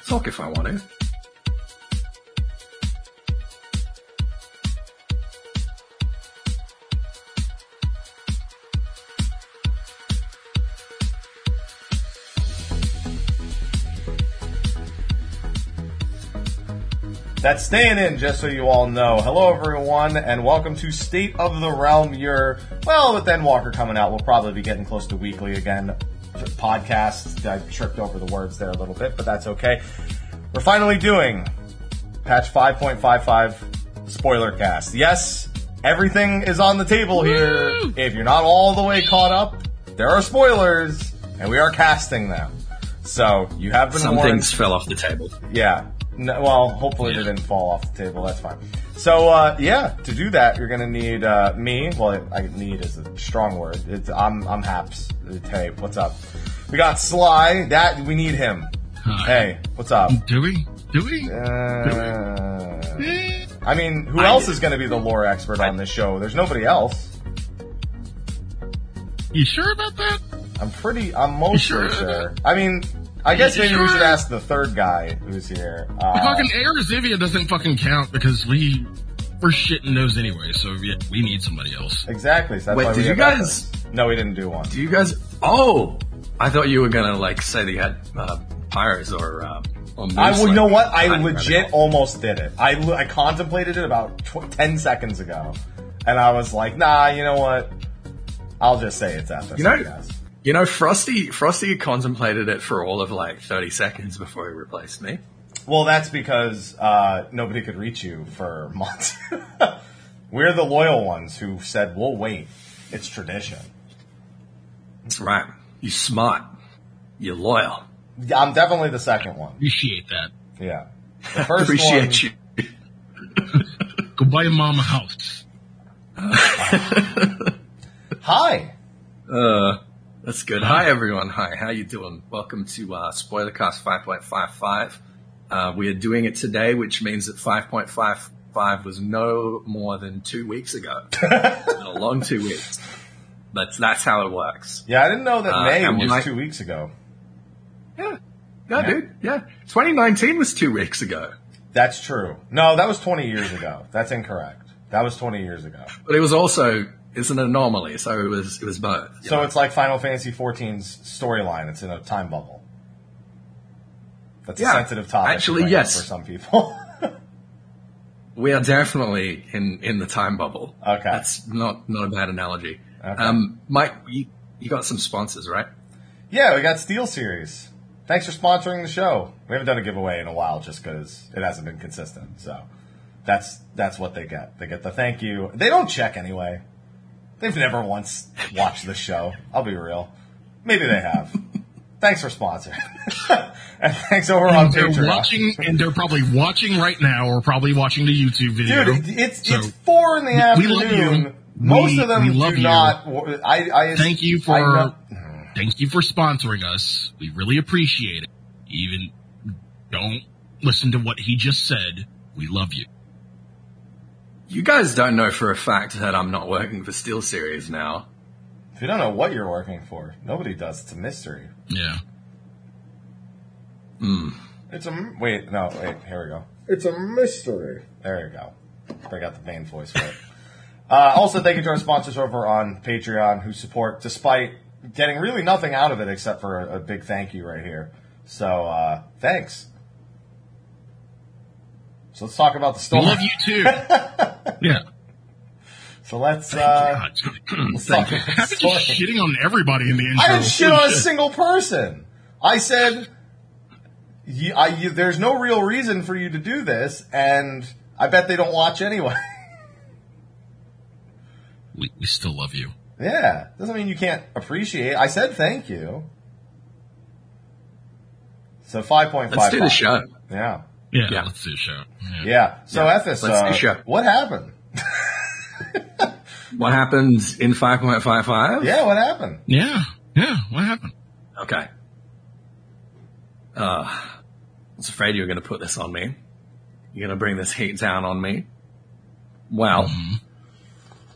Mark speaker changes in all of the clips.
Speaker 1: I'll talk if I want to.
Speaker 2: That's staying in, just so you all know. Hello, everyone, and welcome to State of the Realm. Your well, with Endwalker coming out, we'll probably be getting close to weekly again. Podcast. I tripped over the words there a little bit, but that's okay. We're finally doing patch 5.55 spoiler cast. Yes, everything is on the table here. If you're not all the way caught up, there are spoilers, and we are casting them. So you have been
Speaker 1: Some
Speaker 2: warned.
Speaker 1: things fell off the table.
Speaker 2: Yeah. No, well, hopefully they didn't fall off the table. That's fine. So, uh, yeah, to do that, you're gonna need uh, me. Well, I need is a strong word. It's, I'm I'm Haps. Hey, what's up? We got Sly. That we need him.
Speaker 3: Hi.
Speaker 2: Hey, what's up?
Speaker 3: Do we? Do we?
Speaker 2: Uh. I mean, who
Speaker 1: I
Speaker 2: else
Speaker 1: did.
Speaker 2: is going to be the lore expert on this show? There's nobody else.
Speaker 3: You sure about that?
Speaker 2: I'm pretty. I'm mostly
Speaker 3: sure?
Speaker 2: sure. I mean, I guess maybe we should ask the third guy who's here. Uh,
Speaker 3: fucking Air Zivia doesn't fucking count because we we're shitting those anyway. So yeah, we need somebody else.
Speaker 2: exactly. So that's
Speaker 1: Wait,
Speaker 2: why we
Speaker 1: did you guys-
Speaker 2: experts. No, we didn't do one.
Speaker 1: Do you guys? Oh, I thought you were gonna like say that you had uh, Pyres or uh, or Moose,
Speaker 2: I, well, you know what? I legit
Speaker 1: it
Speaker 2: almost did it. I, I contemplated it about tw- 10 seconds ago. And I was like, nah, you know what? I'll just say it's Ethos,
Speaker 1: You know-
Speaker 2: I guess.
Speaker 1: You know, Frosty Frosty contemplated it for all of like thirty seconds before he replaced me.
Speaker 2: Well, that's because uh, nobody could reach you for months. We're the loyal ones who said, we'll wait. It's tradition.
Speaker 1: That's right. You smart. You're loyal.
Speaker 2: Yeah, I'm definitely the second one.
Speaker 3: Appreciate that.
Speaker 2: Yeah. The first
Speaker 1: Appreciate
Speaker 2: one,
Speaker 1: you.
Speaker 3: Go buy your mama a house.
Speaker 2: Hi.
Speaker 1: Uh, that's good. Hi everyone. Hi. How you doing? Welcome to uh, Spoilercast 5.55. Uh, we are doing it today, which means that 5.55 was no more than two weeks ago. a long two weeks. That's that's how it works.
Speaker 2: Yeah, I didn't know that
Speaker 1: Uh,
Speaker 2: May
Speaker 1: and
Speaker 2: was two weeks ago.
Speaker 1: Yeah. No, dude. Yeah. 2019 was two weeks ago,
Speaker 2: That's true. No, that was 20 years ago. That's incorrect. That was 20 years ago.
Speaker 1: but it was also it's an anomaly, so it was it was both.
Speaker 2: So
Speaker 1: know?
Speaker 2: it's like Final Fantasy XIV's storyline. It's in a time bubble. That's
Speaker 1: Yeah.
Speaker 2: a sensitive topic.
Speaker 1: Actually,
Speaker 2: right
Speaker 1: yes.
Speaker 2: For some people.
Speaker 1: we are definitely in in the time bubble.
Speaker 2: Okay.
Speaker 1: That's not not a bad analogy.
Speaker 2: Okay.
Speaker 1: Um, Mike, you you got some sponsors, right?
Speaker 2: yeah, we got SteelSeries. Thanks for sponsoring the show. We haven't done a giveaway in a while just because it hasn't been consistent. So that's that's what they get. They get the thank you. They don't check anyway. They've never once watched the show. I'll be real. Maybe they have. thanks for sponsoring. and thanks over on
Speaker 3: And they're
Speaker 2: Patreon.
Speaker 3: watching, and they're probably watching right now, or probably watching the YouTube video.
Speaker 2: Dude, it's
Speaker 3: So,
Speaker 2: it's four in the
Speaker 3: we love
Speaker 2: afternoon.
Speaker 3: you.
Speaker 2: Most
Speaker 3: We-
Speaker 2: of them do
Speaker 3: you.
Speaker 2: not. I, I
Speaker 3: Thank you for
Speaker 2: know-
Speaker 3: thank you for sponsoring us. We really appreciate it. Even don't listen to what he just said. We love you.
Speaker 1: You guys don't know for a fact that I'm not working for Steel Series now.
Speaker 2: If you don't know what you're working for, nobody does. It's a mystery.
Speaker 3: Yeah.
Speaker 2: It's a wait. No, wait. Here we go. It's a mystery. There you go. Break out the vain voice for it. Uh, also, thank you to our sponsors over on Patreon who support, despite getting really nothing out of it except for a, a big thank you right here. So, uh, thanks. So let's talk about the
Speaker 3: We
Speaker 2: story.
Speaker 3: love you too. yeah.
Speaker 2: So let's. Uh,
Speaker 3: God.
Speaker 2: let's talk about
Speaker 3: How
Speaker 2: the
Speaker 3: you shitting on everybody in the intro?
Speaker 2: I didn't shit on a single person. I said, you, I, you, "There's no real reason for you to do this," and I bet they don't watch anyway.
Speaker 3: We, we still love you.
Speaker 2: yeah, doesn't mean you can't appreciate. I said thank you. So five point five.
Speaker 1: Let's do the show.
Speaker 2: Yeah,
Speaker 3: Yeah,
Speaker 1: Yeah.
Speaker 3: let's do a show. Yeah.
Speaker 2: yeah. So
Speaker 1: Yeah,
Speaker 2: Ethis,
Speaker 1: let's do
Speaker 2: uh,
Speaker 1: the show.
Speaker 2: what happened?
Speaker 1: What happens in 5.55?
Speaker 2: Yeah, what happened?
Speaker 3: Yeah. Yeah. What happened?
Speaker 1: Okay. Uh, I was afraid you were going to put this on me. You're going to bring this heat down on me. Well,
Speaker 3: Mm-hmm.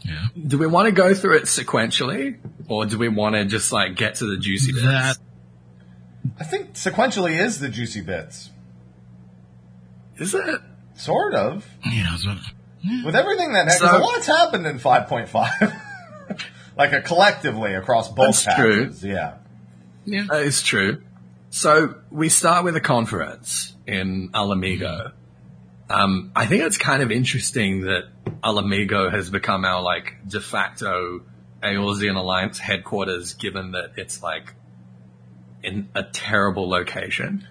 Speaker 3: Yeah.
Speaker 1: do we want to go through it sequentially, or do we want to just like get to the juicy bits?
Speaker 3: That
Speaker 2: I think sequentially is the juicy bits.
Speaker 1: Is it?
Speaker 2: Sort of.
Speaker 3: Yeah, so, yeah.
Speaker 2: With everything that because
Speaker 1: So-
Speaker 2: a lot's happened in 5.5. like a collectively across both
Speaker 1: That's true.
Speaker 2: patches. Yeah.
Speaker 3: yeah.
Speaker 1: That is true. So we start with a conference in Ala Mhigo. Um, I think it's kind of interesting that Ala Mhigo has become our like de facto Eorzean Alliance headquarters, given that it's like in a terrible location.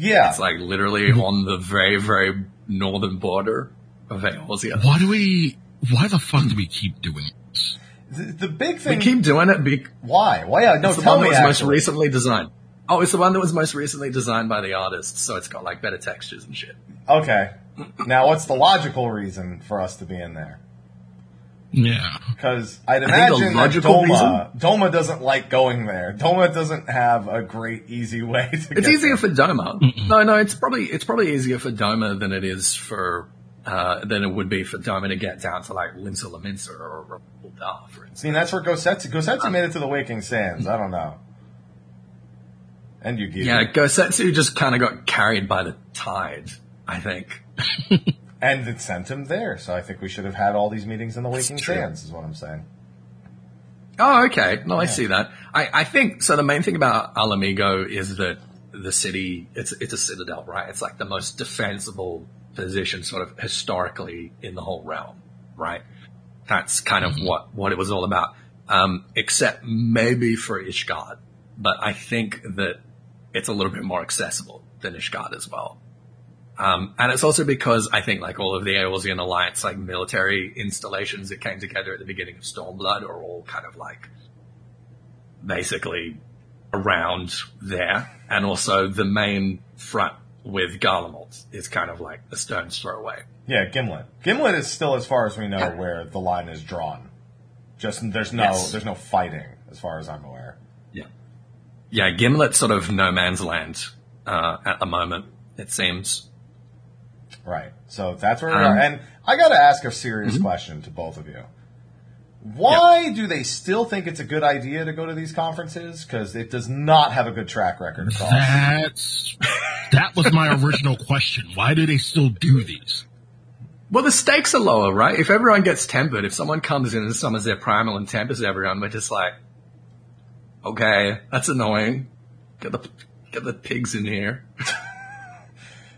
Speaker 2: Yeah.
Speaker 1: It's like literally mm-hmm. on the very, very northern border of Eorzea.
Speaker 3: Why do we? Why the fuck do we keep doing this?
Speaker 2: the, the big thing.
Speaker 1: We keep doing it because
Speaker 2: why? Why? Yeah, no,
Speaker 1: it's the one that was most recently designed. Oh, it's the one that was most recently designed by the artist, so it's got like better textures and shit.
Speaker 2: Okay. Now, what's the logical reason for us to be in there?
Speaker 3: Yeah.
Speaker 2: Because I'd
Speaker 1: I think the
Speaker 2: imagine that
Speaker 1: logical
Speaker 2: Doma, Doma doesn't like going there. Doma doesn't have a great, easy way to get
Speaker 1: It's easier
Speaker 2: there.
Speaker 1: for Doma. No, no, it's probably it's probably easier for Doma than it is for uh, than it would be for Doma to get down to like Limsa Lominsa or, or Ul'dah, for
Speaker 2: I mean, that's where Gosetsu, Gosetsu made it to the Waking Sands. I don't know. And Yugi.
Speaker 1: Yeah, Gosetsu just kind of got carried by the tide. I think.
Speaker 2: And it sent him there. So I think we should have had all these meetings in the Waking. Sands, is what I'm saying.
Speaker 1: Oh, okay. No, I see that. I, I think so. The main thing about Ala Mhigo is that the city it's it's a citadel, right? It's like the most defensible position, sort of historically in the whole realm, right? That's kind of what what it was all about. Um, except maybe for Ishgard, but I think that it's a little bit more accessible than Ishgard as well. Um, and it's also because I think like all of the Eorzean Alliance, like military installations that came together at the beginning of Stormblood are all kind of like basically around there. And also the main front with Garlemald is kind of like a stone's throw away.
Speaker 2: Yeah, Gimlet. Gimlet is still, as far as we know,
Speaker 1: Yeah.
Speaker 2: where the line is drawn. Just there's no
Speaker 1: Yes.
Speaker 2: there's no fighting, as far as I'm aware.
Speaker 1: Yeah. Yeah, Gimlet's sort of no man's land, uh, at the moment, it seems.
Speaker 2: Right. So that's where we
Speaker 1: Um,
Speaker 2: are. And I got to ask a serious question to both of you. Why do they still think it's a good idea to go to these conferences? Because it does not have a good track record across.
Speaker 3: That's that was my original question. Why do they still do these?
Speaker 1: Well, the stakes are lower, right? If everyone gets tempered, if someone comes in and summons their primal and tempers everyone, we're just like, okay, that's annoying. Get the get the pigs in here.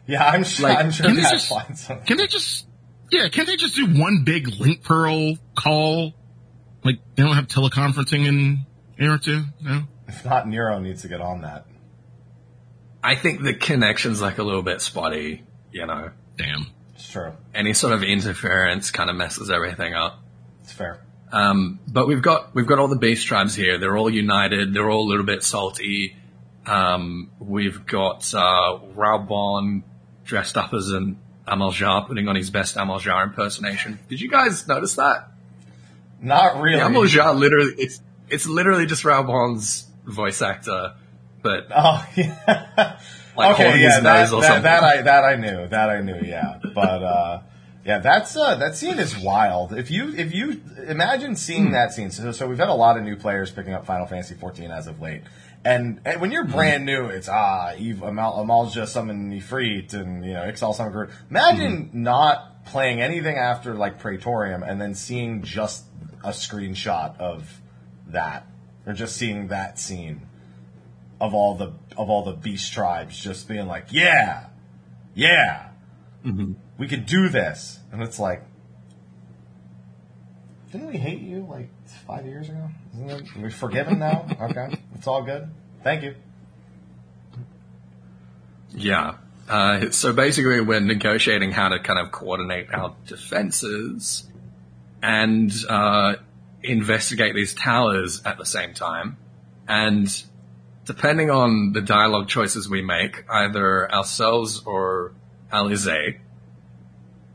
Speaker 2: Yeah, I'm sure.
Speaker 1: Like,
Speaker 2: I'm sure
Speaker 3: can they just-
Speaker 2: finds some.
Speaker 3: Can they just yeah? Can they just do one big linkpearl call? Like they don't have teleconferencing in Air two? No.
Speaker 2: If not, Nero needs to get on that.
Speaker 1: I think the connection's like a little bit spotty, you know.
Speaker 3: Damn.
Speaker 2: It's true.
Speaker 1: Any sort of interference kind of messes everything up.
Speaker 2: It's fair.
Speaker 1: Um, but we've got we've got all the beast tribes here. They're all united. They're all a little bit salty. Um, we've got uh, Raubahn dressed up as an Amalj'aa, putting on his best Amalj'aa impersonation. Did you guys notice that?
Speaker 2: Not really.
Speaker 1: The Amalj'aa literally it's it's literally just Raubahn's voice actor, but
Speaker 2: Oh yeah.
Speaker 1: like
Speaker 2: okay,
Speaker 1: holding
Speaker 2: yeah,
Speaker 1: his
Speaker 2: that,
Speaker 1: nose or
Speaker 2: that,
Speaker 1: something.
Speaker 2: that I that I knew, that I knew, yeah. But uh, yeah, that's uh, that scene is wild. If you if you imagine seeing
Speaker 1: Hmm.
Speaker 2: that scene, so, so we've had a lot of new players picking up Final Fantasy 14 as of late, and, and when
Speaker 1: Hmm.
Speaker 2: you're brand new, it's ah, Eve Amal, Amalj'aa summon Ifrit and you know Ixal summon Groot. Imagine
Speaker 1: Hmm.
Speaker 2: not playing anything after like Praetorium and then seeing just a screenshot of that, or just seeing that scene of all the of all the beast tribes just being like, yeah, yeah,
Speaker 1: Mm-hmm.
Speaker 2: we could do this, and it's like, didn't we hate you like five years ago? Isn't it? Are we forgiven now? Okay, it's all good. Thank you.
Speaker 1: Yeah. Uh, so basically, we're negotiating how to kind of coordinate our defenses and uh, investigate these towers at the same time. And depending on the dialogue choices we make, either ourselves or Alisaie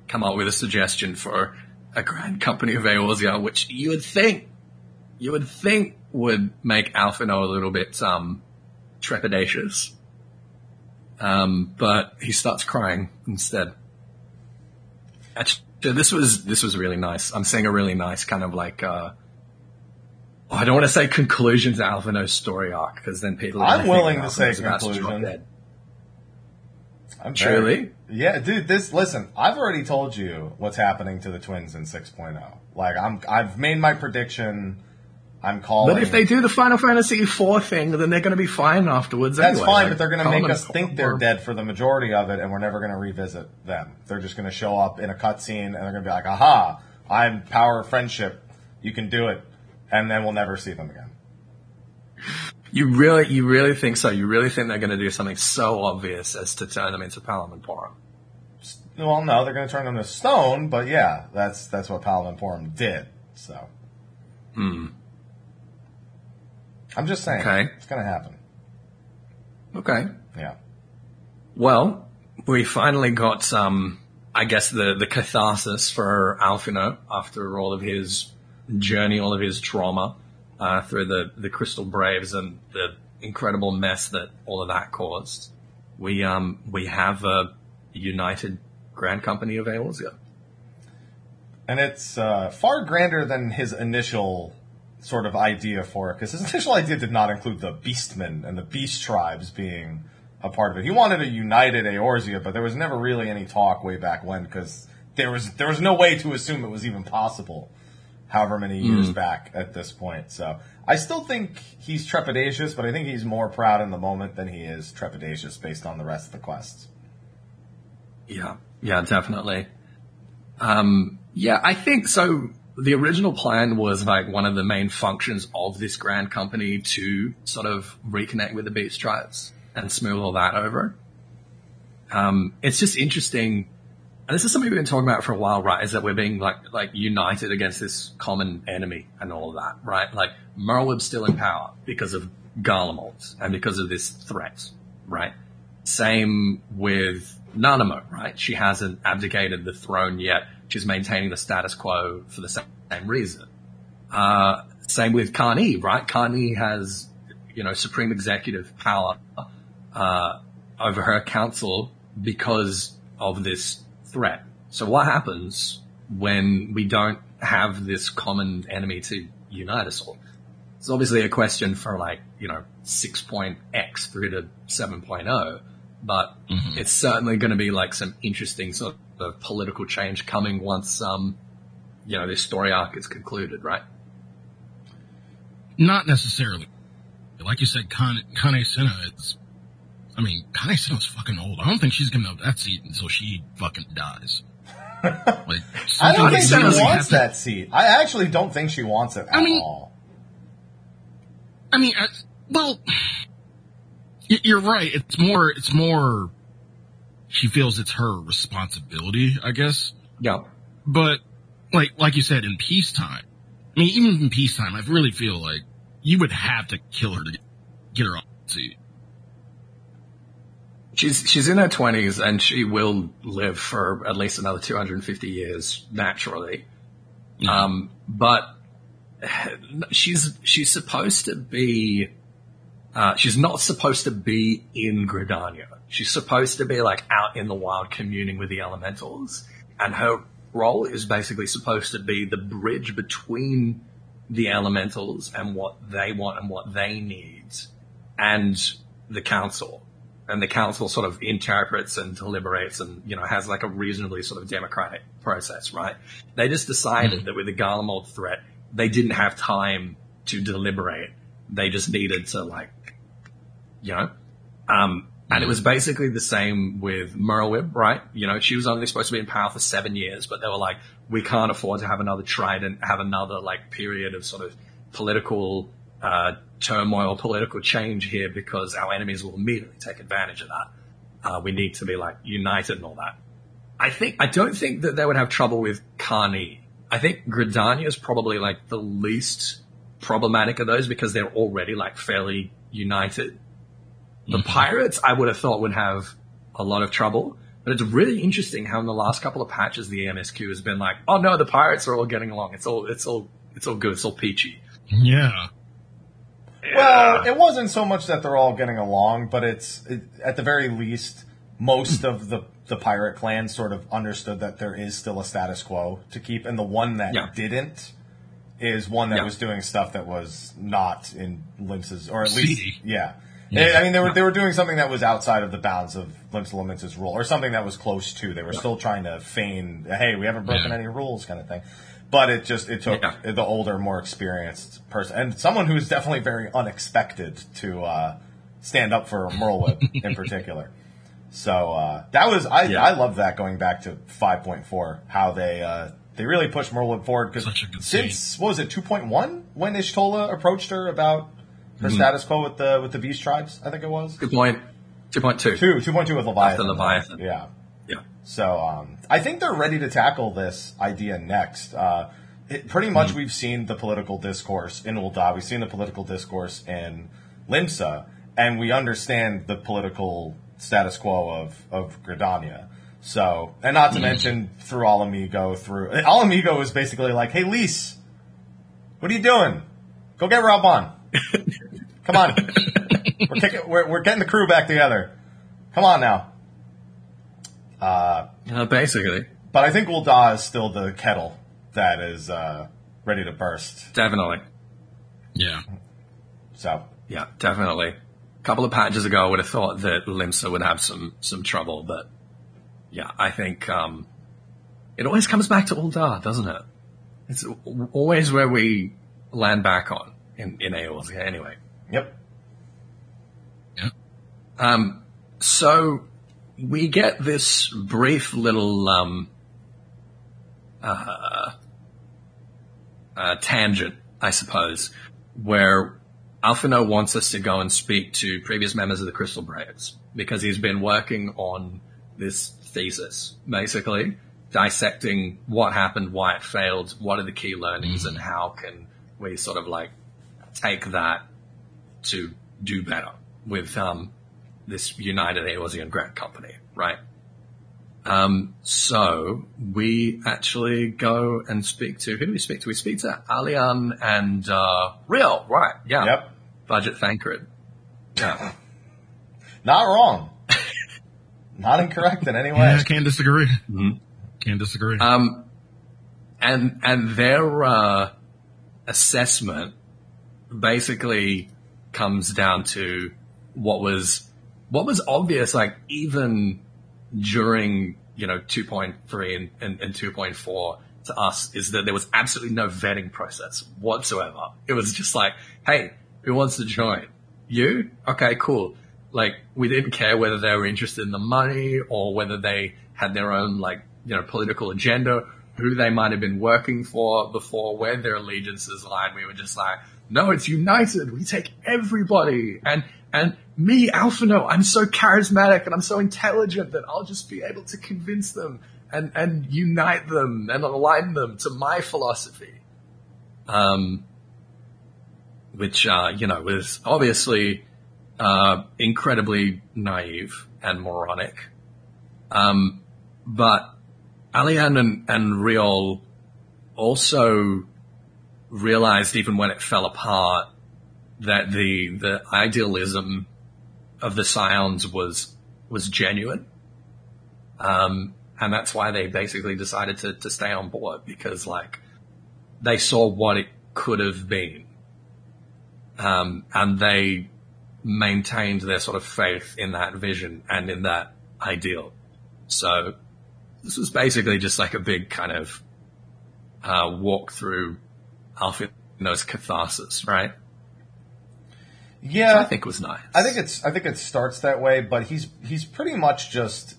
Speaker 1: come up with a suggestion for a grand company of Eorzea, which you would think, you would think would make Alphinaud a little bit um, trepidatious. Um, but he starts crying instead. Actually, this was this was really nice. I'm seeing a really nice kind of like uh, oh, I don't want to say conclusion to Alphinaud's story arc because then people. are
Speaker 2: I'm willing to say
Speaker 1: Alphinaud's about drop
Speaker 2: conclusion. I'm
Speaker 1: Truly?
Speaker 2: very- yeah, dude. This listen. I've already told you what's happening to the twins in 6.0. Like I'm, I've made my prediction. I'm calling.
Speaker 1: But if they do the Final Fantasy IV thing, then they're going to be fine afterwards.
Speaker 2: That's
Speaker 1: anyway.
Speaker 2: fine,
Speaker 1: Like,
Speaker 2: but they're going to make us think they're dead for the majority of it, and we're never going to revisit them. They're just going to show up in a cutscene, and they're going to be like, "Aha! I'm power of friendship. You can do it," and then we'll never see them again.
Speaker 1: You really, you really think so? You really think they're going to do something so obvious as to turn them into Palamon Porum?
Speaker 2: Well, no, they're going to turn them to stone, but yeah, that's that's what Paladin Forum did. So, hmm. I'm just saying,
Speaker 1: Okay.
Speaker 2: it's going to happen.
Speaker 1: Okay.
Speaker 2: Yeah.
Speaker 1: Well, we finally got, some. I guess the, the catharsis for Alphinaud after all of his journey, all of his trauma, uh, through the, the Crystal Braves and the incredible mess that all of that caused. We, um, we have a united grand company of Eorzea.
Speaker 2: And it's uh, far grander than his initial sort of idea for it, because his initial idea did not include the Beastmen and the Beast tribes being a part of it. He wanted a united Eorzea, but there was never really any talk way back when, because there was there was no way to assume it was even possible. However many years back at this point, so I still think he's trepidatious, but I think he's more proud in the moment than he is trepidatious based on the rest of the quests.
Speaker 1: Yeah, yeah, definitely. Um, yeah, I think so. The original plan was like one of the main functions of this grand company to sort of reconnect with the beach tribes and smooth all that over. Um, it's just interesting. And this is something we've been talking about for a while, right? Is that we're being like, like united against this common enemy and all of that, right? Like Merlwyb's still in power because of Garlemald and because of this threat, right? Same with Nanamo, right? She hasn't abdicated the throne yet. She's maintaining the status quo for the same reason. Uh, same with Carney, right? Carney has, you know, supreme executive power, uh, over her council because of this threat. So what happens when we don't have this common enemy to unite us all? It's obviously a question for like, you know, 6.x through to 7.0, but it's certainly going to be like some interesting sort of political change coming once, um, you know, this story arc is concluded, right?
Speaker 3: Not necessarily. Like you said, Kane, Kan-E-Senna is, I mean, Kan-E-Senna's fucking old. I don't think she's gonna have that seat until she fucking dies. like,
Speaker 2: I don't think she wants that seat. I actually don't think she wants it at
Speaker 3: I mean-
Speaker 2: all.
Speaker 3: I mean, I, well, you're right. It's more, it's more, she feels it's her responsibility, I guess.
Speaker 1: Yeah.
Speaker 3: But like, like you said, in peacetime, I mean, even in peacetime, I really feel like you would have to kill her to get, get her off the seat.
Speaker 1: She's she's in her twenties and she will live for at least another two hundred and fifty years naturally. Um, but she's she's supposed to be. Uh, she's not supposed to be in Gridania. She's supposed to be like out in the wild communing with the elementals, and her role is basically supposed to be the bridge between the elementals and what they want and what they need, and the council and the council sort of interprets and deliberates and, you know, has like a reasonably sort of democratic process, right? They just decided that with the Garlemald threat, they didn't have time to deliberate. They just needed to like, you know, um, and it was basically the same with Merlwyb, right? You know, she was only supposed to be in power for seven years, but they were like, we can't afford to have another trident, have another like period of sort of political, uh, turmoil, political change here because our enemies will immediately take advantage of that. Uh, we need to be like united and all that. I think, I don't think that they would have trouble with Carney. I think Gridania is probably like the least problematic of those because they're already like fairly united. The pirates, I would have thought would have a lot of trouble, but it's really interesting how in the last couple of patches the AMSQ has been like, oh no, the pirates are all getting along. It's all, it's all, it's all good. It's all peachy.
Speaker 3: Yeah.
Speaker 2: Well, it wasn't so much that they're all getting along, but it's it, at the very least, most of the the pirate clan sort of understood that there is still a status quo to keep, and the one that
Speaker 1: Yeah.
Speaker 2: didn't is one that
Speaker 1: Yeah.
Speaker 2: was doing stuff that was not in Lynx's, or at least
Speaker 3: Seedy.
Speaker 2: yeah. I mean, they were they were doing something that was outside of the bounds of Limsa Lominsa's rule, or something that was close to. They were still trying to feign, hey, we haven't broken
Speaker 3: Yeah.
Speaker 2: any rules, kind of thing. But it just it took
Speaker 1: Yeah.
Speaker 2: the older, more experienced person, and someone who's definitely very unexpected to uh, stand up for Merlwyb in particular. So uh, that was I
Speaker 1: Yeah.
Speaker 2: I love that going back to five point four, how they uh, they really pushed Merlwyb forward because
Speaker 3: Such a good
Speaker 2: since what was it two point one when Y'shtola approached her about her status quo with the with the beast tribes, I think it was
Speaker 1: Good point. Two point two.
Speaker 2: two two point two with Leviathan.
Speaker 1: After Leviathan.
Speaker 2: yeah. So um, I think they're ready to tackle this idea next. Uh, it, pretty much,
Speaker 1: Hmm.
Speaker 2: we've seen the political discourse in Ul'dah. We've seen the political discourse in Limsa, and we understand the political status quo of of Gridania. So, and not to mention through Ala Mhigo, through Ala Mhigo is basically like, "Hey, Lise, what are you doing? Go get Raubahn. Come on, we're, kicking, we're we're getting the crew back together. Come on now."
Speaker 1: Uh, basically,
Speaker 2: But I think Ul'dah is still the kettle that is uh, ready to burst.
Speaker 1: definitely.
Speaker 3: Yeah.
Speaker 2: So
Speaker 1: Yeah, definitely. A couple of patches ago, I would have thought that Limsa would have some some trouble, but yeah, I think um, it always comes back to Ul'dah, doesn't it? It's always where we land back on in in Aeol's. Yeah, anyway.
Speaker 2: yep.
Speaker 1: Um, so we get this brief little um, uh, uh, tangent, I suppose, where Alphinaud wants us to go and speak to previous members of the Crystal Braves because he's been working on this thesis, basically dissecting what happened, why it failed, what are the key learnings, and how can we sort of like take that to do better with um, this United Aeolian Grant Company, right? Um, so we actually go and speak to who do we speak to? We speak to Alian and uh, Riol, right? Yeah.
Speaker 2: Yep.
Speaker 1: Budget Thancred. Yeah.
Speaker 2: Not wrong. Not incorrect in any way.
Speaker 3: Yeah, I can't disagree.
Speaker 1: Mhm.
Speaker 3: Can't disagree.
Speaker 1: Um, and and their uh, assessment basically comes down to what was what was obvious, like even during you know 2.3 and, and, and 2.4 to us is that there was absolutely no vetting process whatsoever. It was just like, hey, who wants to join? You? Okay, cool. Like we didn't care whether they were interested in the money or whether they had their own like you know political agenda, who they might have been working for before, where their allegiances lied. We were just like, no, it's united. We take everybody and and me, Alphinaud, I'm so charismatic and I'm so intelligent that I'll just be able to convince them and, and unite them and align them to my philosophy. Um, which, uh, you know, was obviously, uh, incredibly naive and moronic. Um, but Alian and, and Riol also realized even when it fell apart that the the idealism of the Scions was was genuine, um, and that's why they basically decided to to stay on board because like they saw what it could have been, um, and they maintained their sort of faith in that vision and in that ideal. So this was basically just like a big kind of uh, walk through Alphinaud's catharsis, right?
Speaker 2: Yeah,
Speaker 1: I think was nice.
Speaker 2: I think it's I think it starts that way, but he's he's pretty much just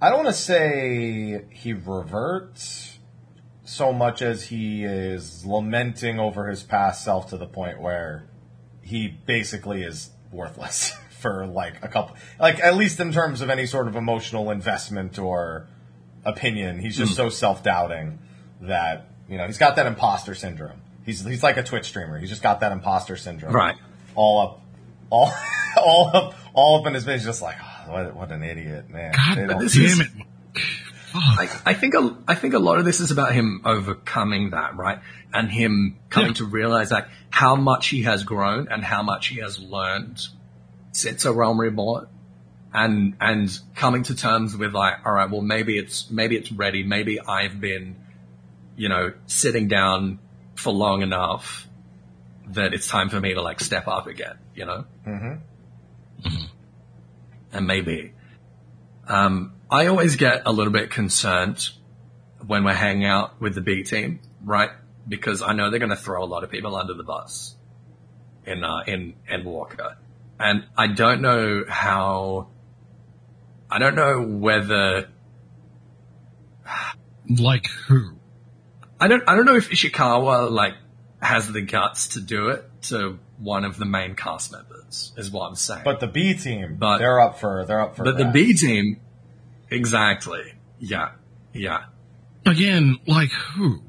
Speaker 2: I don't want to say he reverts so much as he is lamenting over his past self to the point where he basically is worthless for like a couple like at least in terms of any sort of emotional investment or opinion. He's just hmm. so self-doubting that, you know, he's got that imposter syndrome. He's he's like a Twitch streamer. He's just got that imposter syndrome
Speaker 1: Right.
Speaker 2: All up, all, all up, all up in his face, just like, oh, what, what an idiot, man.
Speaker 3: God
Speaker 2: They
Speaker 1: this
Speaker 3: damn
Speaker 1: is-
Speaker 3: it.
Speaker 1: I, I think a, I think a lot of this is about him overcoming that, right? And him coming
Speaker 3: Yeah.
Speaker 1: to realize like how much he has grown and how much he has learned since a Realm Reborn. And, and coming to terms with like, all right, well, maybe it's, maybe it's ready. Maybe I've been, you know, sitting down for long enough that it's time for me to like step up again, you know? and maybe. Um, I always get a little bit concerned when we're hanging out with the B team, right? Because I know they're going to throw a lot of people under the bus in uh, in Endwalker, and I don't know how. I don't know whether
Speaker 3: Like who?
Speaker 1: I don't I don't know if Ishikawa like has the guts to do it to one of the main cast members. Is what I'm saying.
Speaker 2: But the B team,
Speaker 1: But-
Speaker 2: they're up for they're up for.
Speaker 1: but the. B team, exactly. Yeah, yeah.
Speaker 3: Again, like who?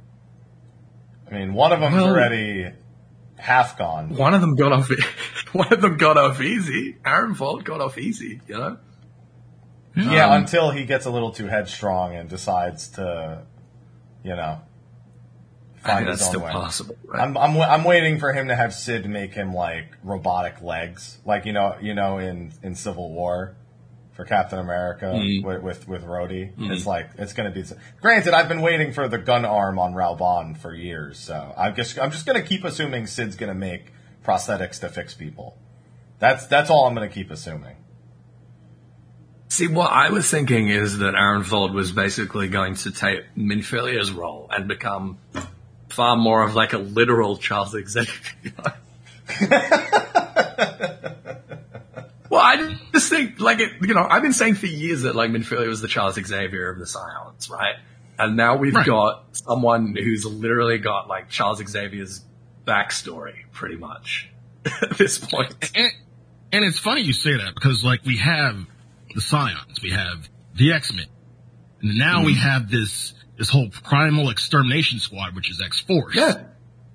Speaker 2: I mean, one of them's
Speaker 1: Well-
Speaker 2: already half gone.
Speaker 1: One of them got off. One of them got off easy. Arenvald got off easy. You know.
Speaker 2: Yeah,
Speaker 1: Um,
Speaker 2: until he gets a little too headstrong and decides to, you know,
Speaker 1: I
Speaker 2: find
Speaker 1: that's still
Speaker 2: way.
Speaker 1: possible. Right?
Speaker 2: I'm, I'm I'm waiting for him to have Cid make him like robotic legs, like you know you know in in Civil War for Captain America
Speaker 1: Mhm.
Speaker 2: with, with with Rhodey.
Speaker 1: Mhm.
Speaker 2: It's like it's gonna be. Granted, I've been waiting for the gun arm on Raubahn for years, so I'm just I'm just gonna keep assuming Cid's gonna make prosthetics to fix people. That's that's all I'm gonna keep assuming.
Speaker 1: See, what I was thinking is that Arenvald was basically going to take Minfilia's role and become far more of like a literal Charles Xavier. well, I just think, like, it, you know, I've been saying for years that like Minfilia was the Charles Xavier of the Scions, right? And now we've
Speaker 3: Right.
Speaker 1: got someone who's literally got like Charles Xavier's backstory, pretty much, at this point.
Speaker 3: And, and it's funny you say that because like we have the Scions, we have the X-Men, and now we mm. have this, this whole primal extermination squad, which is X-Force.
Speaker 1: Yeah.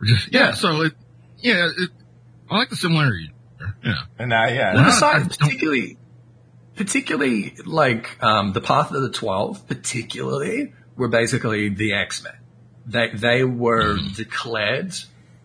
Speaker 3: yeah.
Speaker 1: Yeah.
Speaker 3: So it, yeah, it, I like the similarity. Yeah.
Speaker 2: And now, yeah,
Speaker 1: Well,
Speaker 3: Wow.
Speaker 1: the Sci- particularly, particularly like um, the Path of the Twelve, particularly were basically the X Men. They they were declared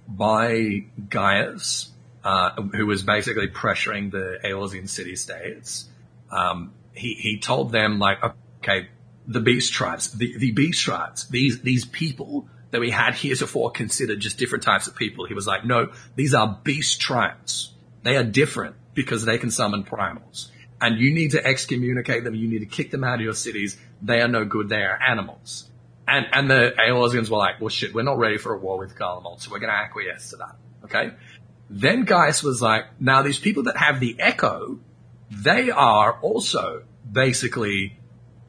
Speaker 1: by Gaius, uh, who was basically pressuring the Eorzean city states. Um, he he told them like, okay, the beast tribes, the the beast tribes, these these people that we had heretofore considered just different types of people. He was like, no, these are beast tribes. They are different because they can summon primals. And you need to excommunicate them. You need to kick them out of your cities. They are no good. They are animals. And, and the Eorzeans were like, well shit, we're not ready for a war with Garlemald, so we're going to acquiesce to that. Okay? Then Gaius was like, now these people that have the echo, they are also basically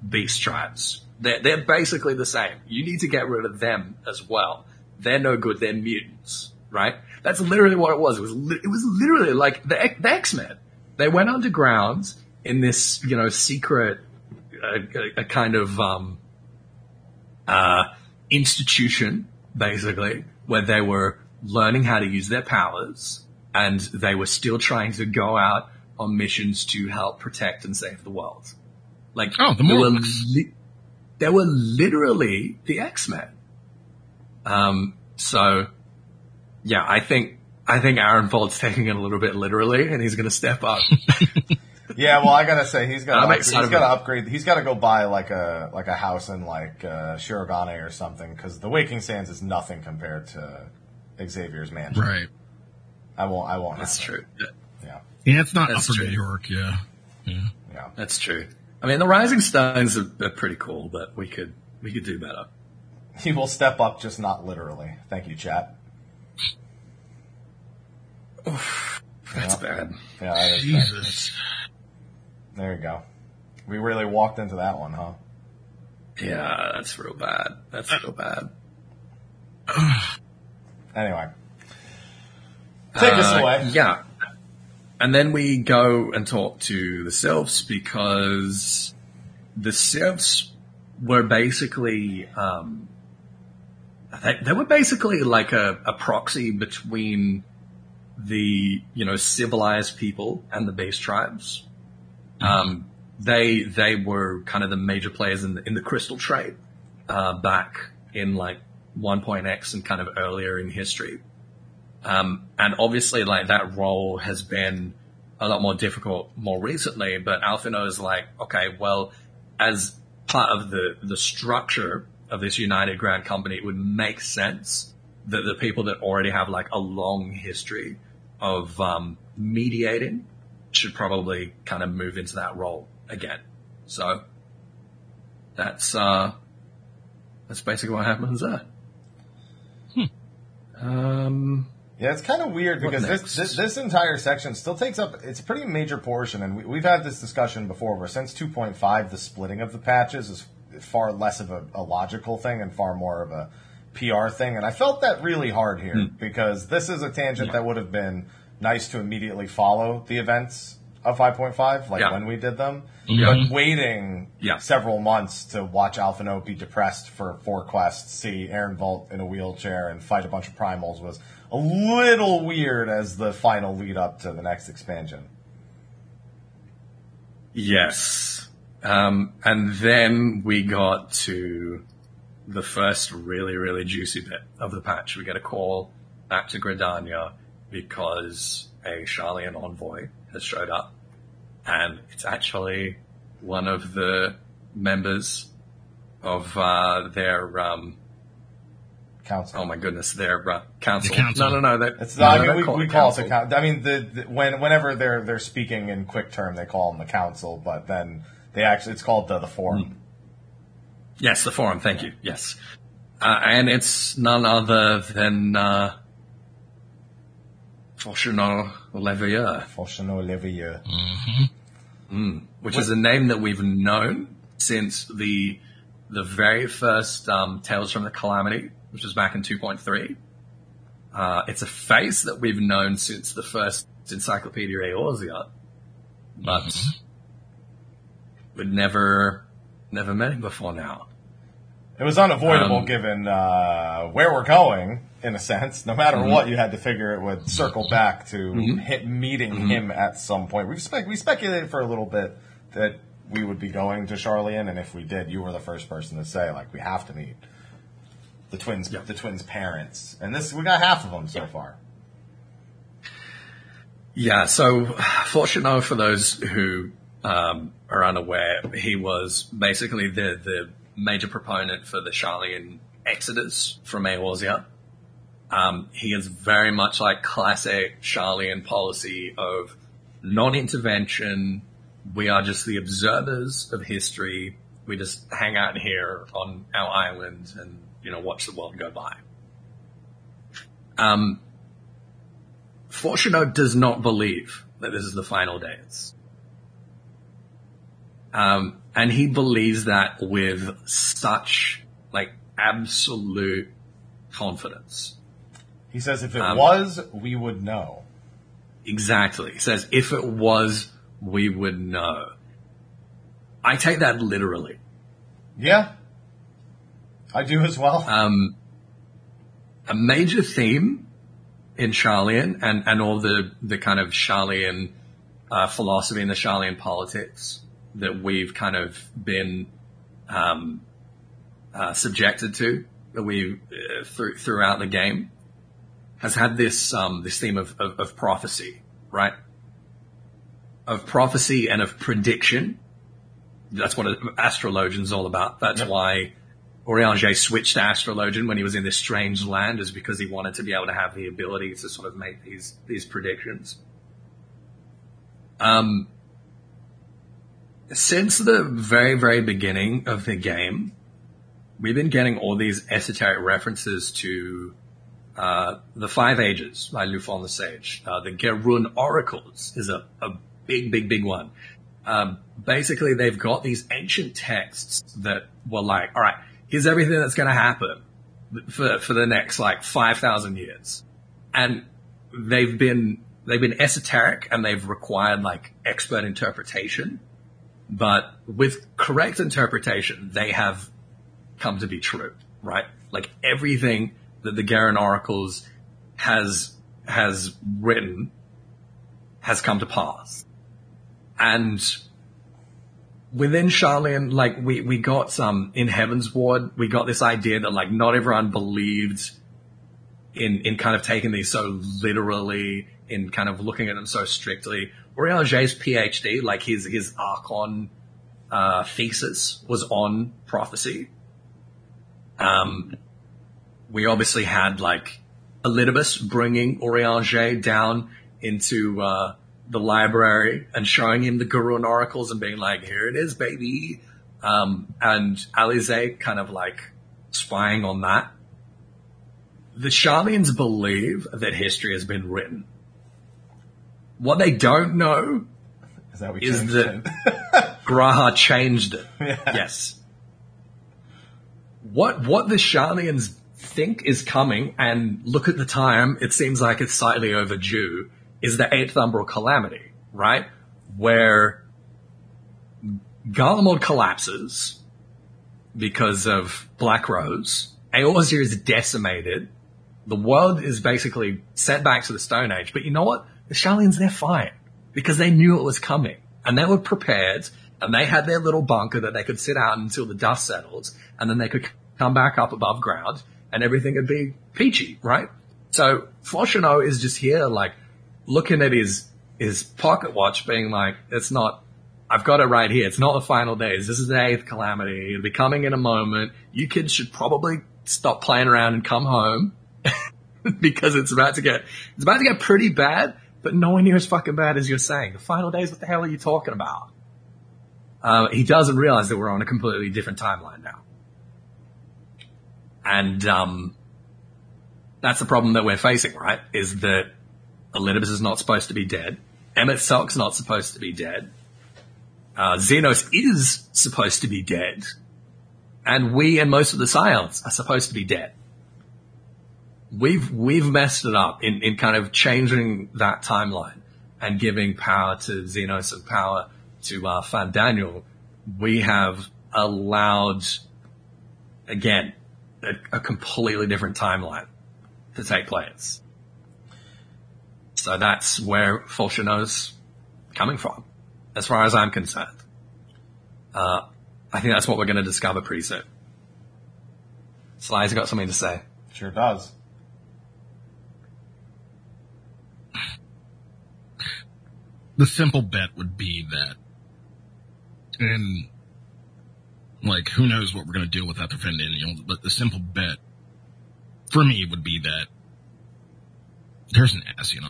Speaker 1: beast tribes. They're, they're basically the same. You need to get rid of them as well. They're no good. They're mutants, right? That's literally what it was. It was, li- it was literally like the, the X-Men. They went underground in this, you know, secret, uh, a kind of, um, uh, institution, basically, where they were learning how to use their powers and they were still trying to go out on missions to help protect and save the world. Like,
Speaker 3: Oh, the
Speaker 1: they were, li- they were literally the X-Men. Um, so yeah, I think, I think Arenvald's taking it a little bit literally and he's going to step up.
Speaker 2: Yeah, well, I gotta say he's gotta
Speaker 1: excited
Speaker 2: he's got to upgrade. He's got to go buy like a like a house in like uh, Shirogane or something because the Waking Sands is nothing compared to Xavier's mansion.
Speaker 3: Right.
Speaker 2: I won't. I won't.
Speaker 1: That's
Speaker 2: have
Speaker 1: true.
Speaker 2: It. Yeah,
Speaker 3: Yeah, it's not
Speaker 1: That's
Speaker 3: upper
Speaker 1: true.
Speaker 3: New York. Yeah. Yeah.
Speaker 2: yeah.
Speaker 1: That's true. I mean, the Rising Stones are, are pretty cool, but we could, we could do better.
Speaker 2: He will step up, just not literally. Thank you, chat.
Speaker 1: That's
Speaker 2: Yeah.
Speaker 1: bad.
Speaker 2: Yeah, that is-
Speaker 3: Jesus.
Speaker 2: there you go. We really walked into that one, huh?
Speaker 1: Yeah, that's real bad. That's real bad.
Speaker 2: Anyway, take
Speaker 1: Uh,
Speaker 2: away.
Speaker 1: Yeah. And then we go and talk to the Sylphs because the Sylphs were basically, um, they, they were basically like a, a proxy between the, you know, civilized people and the base tribes. Um, they, they were kind of the major players in the, in the crystal trade, uh, back in like 1.x and kind of earlier in history. Um, and obviously, like that role has been a lot more difficult more recently. But Alphinaud is like, okay, well, as part of the the structure of this United Grand Company, it would make sense that the people that already have like a long history of um, mediating should probably kind of move into that role again. So that's uh, that's basically what happens there. Um,
Speaker 2: Yeah, it's kind of weird because this, this this entire section still takes up it's a pretty major portion, and we, we've had this discussion before. Where since 2.5, the splitting of the patches is far less of a, a logical thing and far more of a PR thing, and I felt that really hard here hmm. because this is a tangent that would have been nice to immediately follow the events of 5.5, like
Speaker 1: Yeah.
Speaker 2: when we did them,
Speaker 3: Yeah.
Speaker 2: but waiting
Speaker 1: Yeah.
Speaker 2: several months to watch Alphinaud be depressed for four quests, see Arenvald in a wheelchair and fight a bunch of primals was a little weird as the final lead up to the next expansion.
Speaker 1: Yes. Um, and then we got to the first really, really juicy bit of the patch. We get a call back to Gridania because a Sharlayan envoy has showed up. And it's actually one of the members of uh, their, um,
Speaker 2: Council.
Speaker 1: oh my goodness, there, uh, council.
Speaker 3: The council.
Speaker 1: No, no, no. That,
Speaker 2: It's
Speaker 1: no,
Speaker 2: I mean,
Speaker 1: don't
Speaker 2: we,
Speaker 1: call
Speaker 2: we
Speaker 1: it
Speaker 2: call it the
Speaker 1: council.
Speaker 2: council. I mean, the, the when whenever they're they're speaking in quick term, they call them the council, but then they actually it's called the, the forum.
Speaker 1: Yes, the forum. Thank you. Yes, uh, and it's none other than uh, Fourchenault Leveilleur,
Speaker 2: Fourchenault Leveilleur.
Speaker 1: which is a name that we've known since the the very first um, Tales from the Calamity, which was back in 2.3. Uh, it's a face that we've known since the first Encyclopedia Eorzea, but we'd never never met him before now.
Speaker 2: It was unavoidable
Speaker 1: Um,
Speaker 2: given uh, where we're going, in a sense. No matter what, you had to figure it would circle back to hit, meeting him at some point. We spec- we speculated for a little bit that we would be going to Sharlayan, and if we did, you were the first person to say like we have to meet the twins,
Speaker 1: Yeah.
Speaker 2: the twins' parents, and this we got half of them so far.
Speaker 1: Yeah, so Fourchenault, for those who um, are unaware, he was basically the, the major proponent for the Sharlayan exodus from Eorzea. Um, he is very much like classic Sharlayan policy of non-intervention. We are just the observers of history. We just hang out here on our island and, you know, watch the world go by. Um, Fourchenault does not believe that this is the final days. Um, and he believes that with such, like, absolute confidence.
Speaker 2: He says if it
Speaker 1: Um,
Speaker 2: was, we would know.
Speaker 1: Exactly. He says, if it was, we would know. I take that literally.
Speaker 2: Yeah, I do as well.
Speaker 1: Um, a major theme in Sharlayan and, and all the, the kind of Sharlayan uh, philosophy and the Sharlayan politics that we've kind of been um, uh, subjected to that we uh, through, throughout the game has had this um, this theme of, of, of prophecy, right? Of prophecy and of prediction. That's what astrologian's all about. That's
Speaker 2: Yep.
Speaker 1: why Urianger switched to astrologian when he was in this strange land, is because he wanted to be able to have the ability to sort of make these these predictions. Um, since the very very beginning of the game, we've been getting all these esoteric references to uh, the Five Ages by Lufon the Sage. Uh, the Gerun Oracles is a, a big, big, big one. Um, basically, they've got these ancient texts that were like, all right, here's everything that's going to happen for for the next like five thousand years, and they've been they've been esoteric and they've required like expert interpretation, but with correct interpretation, they have come to be true, right? Like everything that the Garen Oracles has has written has come to pass. And within Sharlayan, like we, we got some in Heavensward, we got this idea that like not everyone believed in in kind of taking these so literally, in kind of looking at them so strictly. Urianger's PhD, like his his Archon uh, thesis was on prophecy. Um, we obviously had like Elidibus bringing Urianger down into uh, the library and showing him the Gurun oracles and being like, here it is, baby. Um, and Alisaie kind of like spying on that. The Sharlayans believe that history has been written. What they don't know
Speaker 2: Is that we
Speaker 1: is
Speaker 2: changed
Speaker 1: that
Speaker 2: it?
Speaker 1: G'raha changed it.
Speaker 2: Yeah.
Speaker 1: Yes. What what the Sharlayans think is coming, and look at the time, it seems like it's slightly overdue, is the Eighth Umbral Calamity, right? Where Garlemald collapses because of Black Rose, Eorzea is decimated, the world is basically set back to the Stone Age, but you know what? The Sharlayans, they're fine because they knew it was coming and they were prepared and they had their little bunker that they could sit out until the dust settles and then they could come back up above ground and everything would be peachy, right? So Fourchenault is just here like looking at his, his pocket watch being like, it's not, I've got it right here. It's not the final days. This is the eighth calamity. It'll be coming in a moment. You kids should probably stop playing around and come home because it's about to get, it's about to get pretty bad, but nowhere near as fucking bad as you're saying. The final days, what the hell are you talking about? Uh, he doesn't realize that we're on a completely different timeline now. And, um, that's the problem that we're facing, right? Is that Elidibus is not supposed to be dead. Emet-Selch's not supposed to be dead. Uh, Zenos is supposed to be dead. And we and most of the Scions are supposed to be dead. We've, we've messed it up in, in kind of changing that timeline and giving power to Zenos and power to, uh, Fandaniel. We have allowed, again, a, a completely different timeline to take place. So that's where Fourchenault's coming from, as far as I'm concerned. Uh, I think that's what we're going to discover pretty soon. Sly's got something to say.
Speaker 2: Sure does.
Speaker 3: the simple bet would be that, and like who knows what we're going to deal with after Fandaniel, but the simple bet for me would be that there's an Ascian.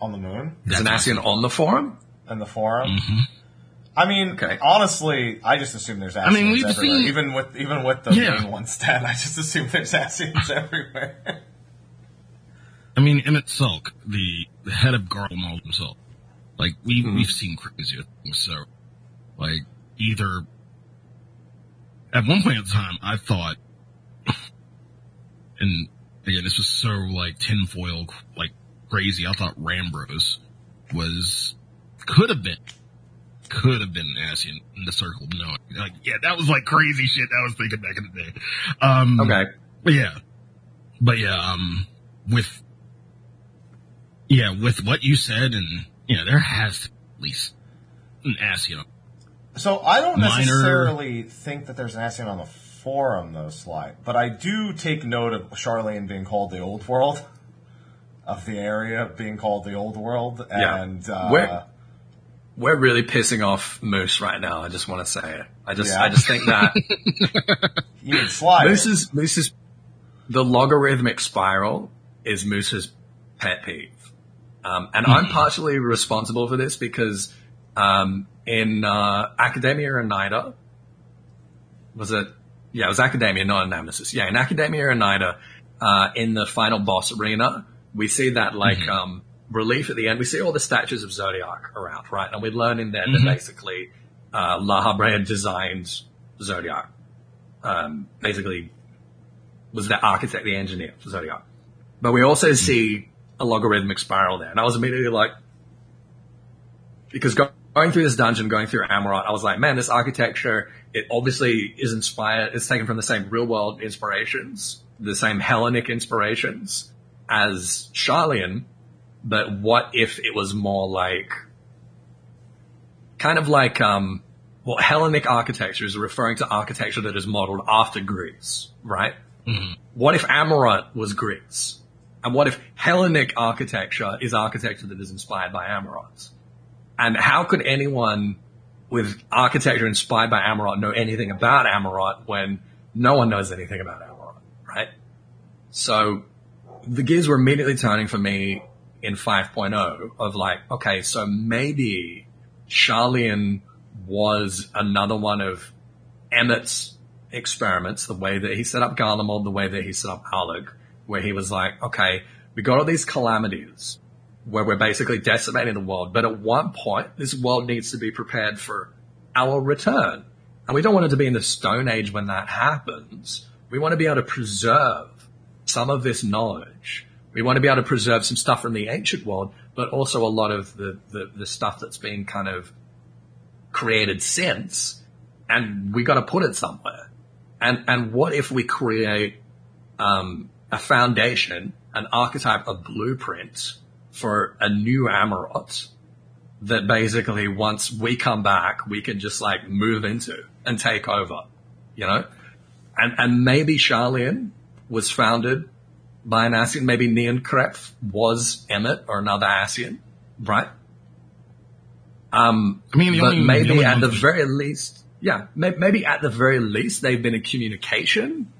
Speaker 2: On the moon
Speaker 1: Is an
Speaker 3: That's
Speaker 1: Ascian on the forum?
Speaker 2: and the forum.
Speaker 3: Mhm.
Speaker 2: I mean,
Speaker 1: Okay.
Speaker 2: honestly, I just assume there's Ascians
Speaker 3: mean, we've
Speaker 2: everywhere.
Speaker 3: seen-
Speaker 2: even with even with the
Speaker 3: Yeah.
Speaker 2: main ones dead, I just assume there's Ascians everywhere.
Speaker 3: I mean, Emet-Selch, the, the head of Garlemald himself, like we
Speaker 1: Mhm.
Speaker 3: we've seen crazier things. So, like either at one point in time, I thought, and again, this was so like tinfoil, like crazy. I thought Rammbroes was could have been could have been an Ascian in the circle No. Like, yeah, that was like crazy shit I was thinking back in the day. Um,
Speaker 1: Okay.
Speaker 3: but yeah, but yeah, um, with, yeah, with what you said and, you know, there has to be at least an ass, you know,
Speaker 2: So I don't
Speaker 3: Minor-
Speaker 2: necessarily think that there's an Ascian on the forum, though, Sly. But I do take note of Sharlayan being called the Old World, of the area being called the Old World,
Speaker 1: Yeah.
Speaker 2: and uh,
Speaker 1: Where- We're really pissing off Moose right now. I just want to say it. I just,
Speaker 2: Yeah.
Speaker 1: I just think that
Speaker 2: you and Sly.
Speaker 1: Moose is, Moose is, the logarithmic spiral is Moose's pet peeve. Um, and I'm partially responsible for this because, um, in, uh, Akadaemia Anyder, was it, yeah, it was Akadaemia, not an Nemesis. Yeah, in Akadaemia Anyder, uh, in the final boss arena, we see that like, um, relief at the end. We see all the statues of Zodiark around, right? And we learn in there that basically, uh, Lahabrea designed Zodiark. Um, basically was the architect, the engineer for Zodiark. But we also see a logarithmic spiral there. And I was immediately like, because go- going through this dungeon, going through Amaurot, I was like, man, this architecture, it obviously is inspired, it's taken from the same real world inspirations, the same Hellenic inspirations as Sharlayan, but what if it was more like, kind of like, um, well, Hellenic architecture is referring to architecture that is modeled after Greece, right? What if Amaurot was Greece? And what if Hellenic architecture is architecture that is inspired by Amaurot? And how could anyone with architecture inspired by Amaurot know anything about Amaurot when no one knows anything about Amaurot, right? So the gears were immediately turning for me in 5.0 of like, okay, so maybe Sharlayan was another one of Emet's experiments, the way that he set up Garlemald, the way that he set up Allag, where he was like, okay, we got all these calamities where we're basically decimating the world, but at one point, this world needs to be prepared for our return. And we don't want it to be in the Stone Age when that happens. We want to be able to preserve some of this knowledge. We want to be able to preserve some stuff from the ancient world, but also a lot of the, the, the stuff that's been kind of created since. And we got to put it somewhere. And, and what if we create, um, a foundation, an archetype, a blueprint for a new Amaurot that basically once we come back, we can just like move into and take over, you know? And, and maybe Sharlayan was founded by an Ascian. Maybe Niankref was Emet or another Ascian, right? Um,
Speaker 3: I mean,
Speaker 1: but
Speaker 3: only-
Speaker 1: maybe at the very least, yeah, may, maybe at the very least they've been in communication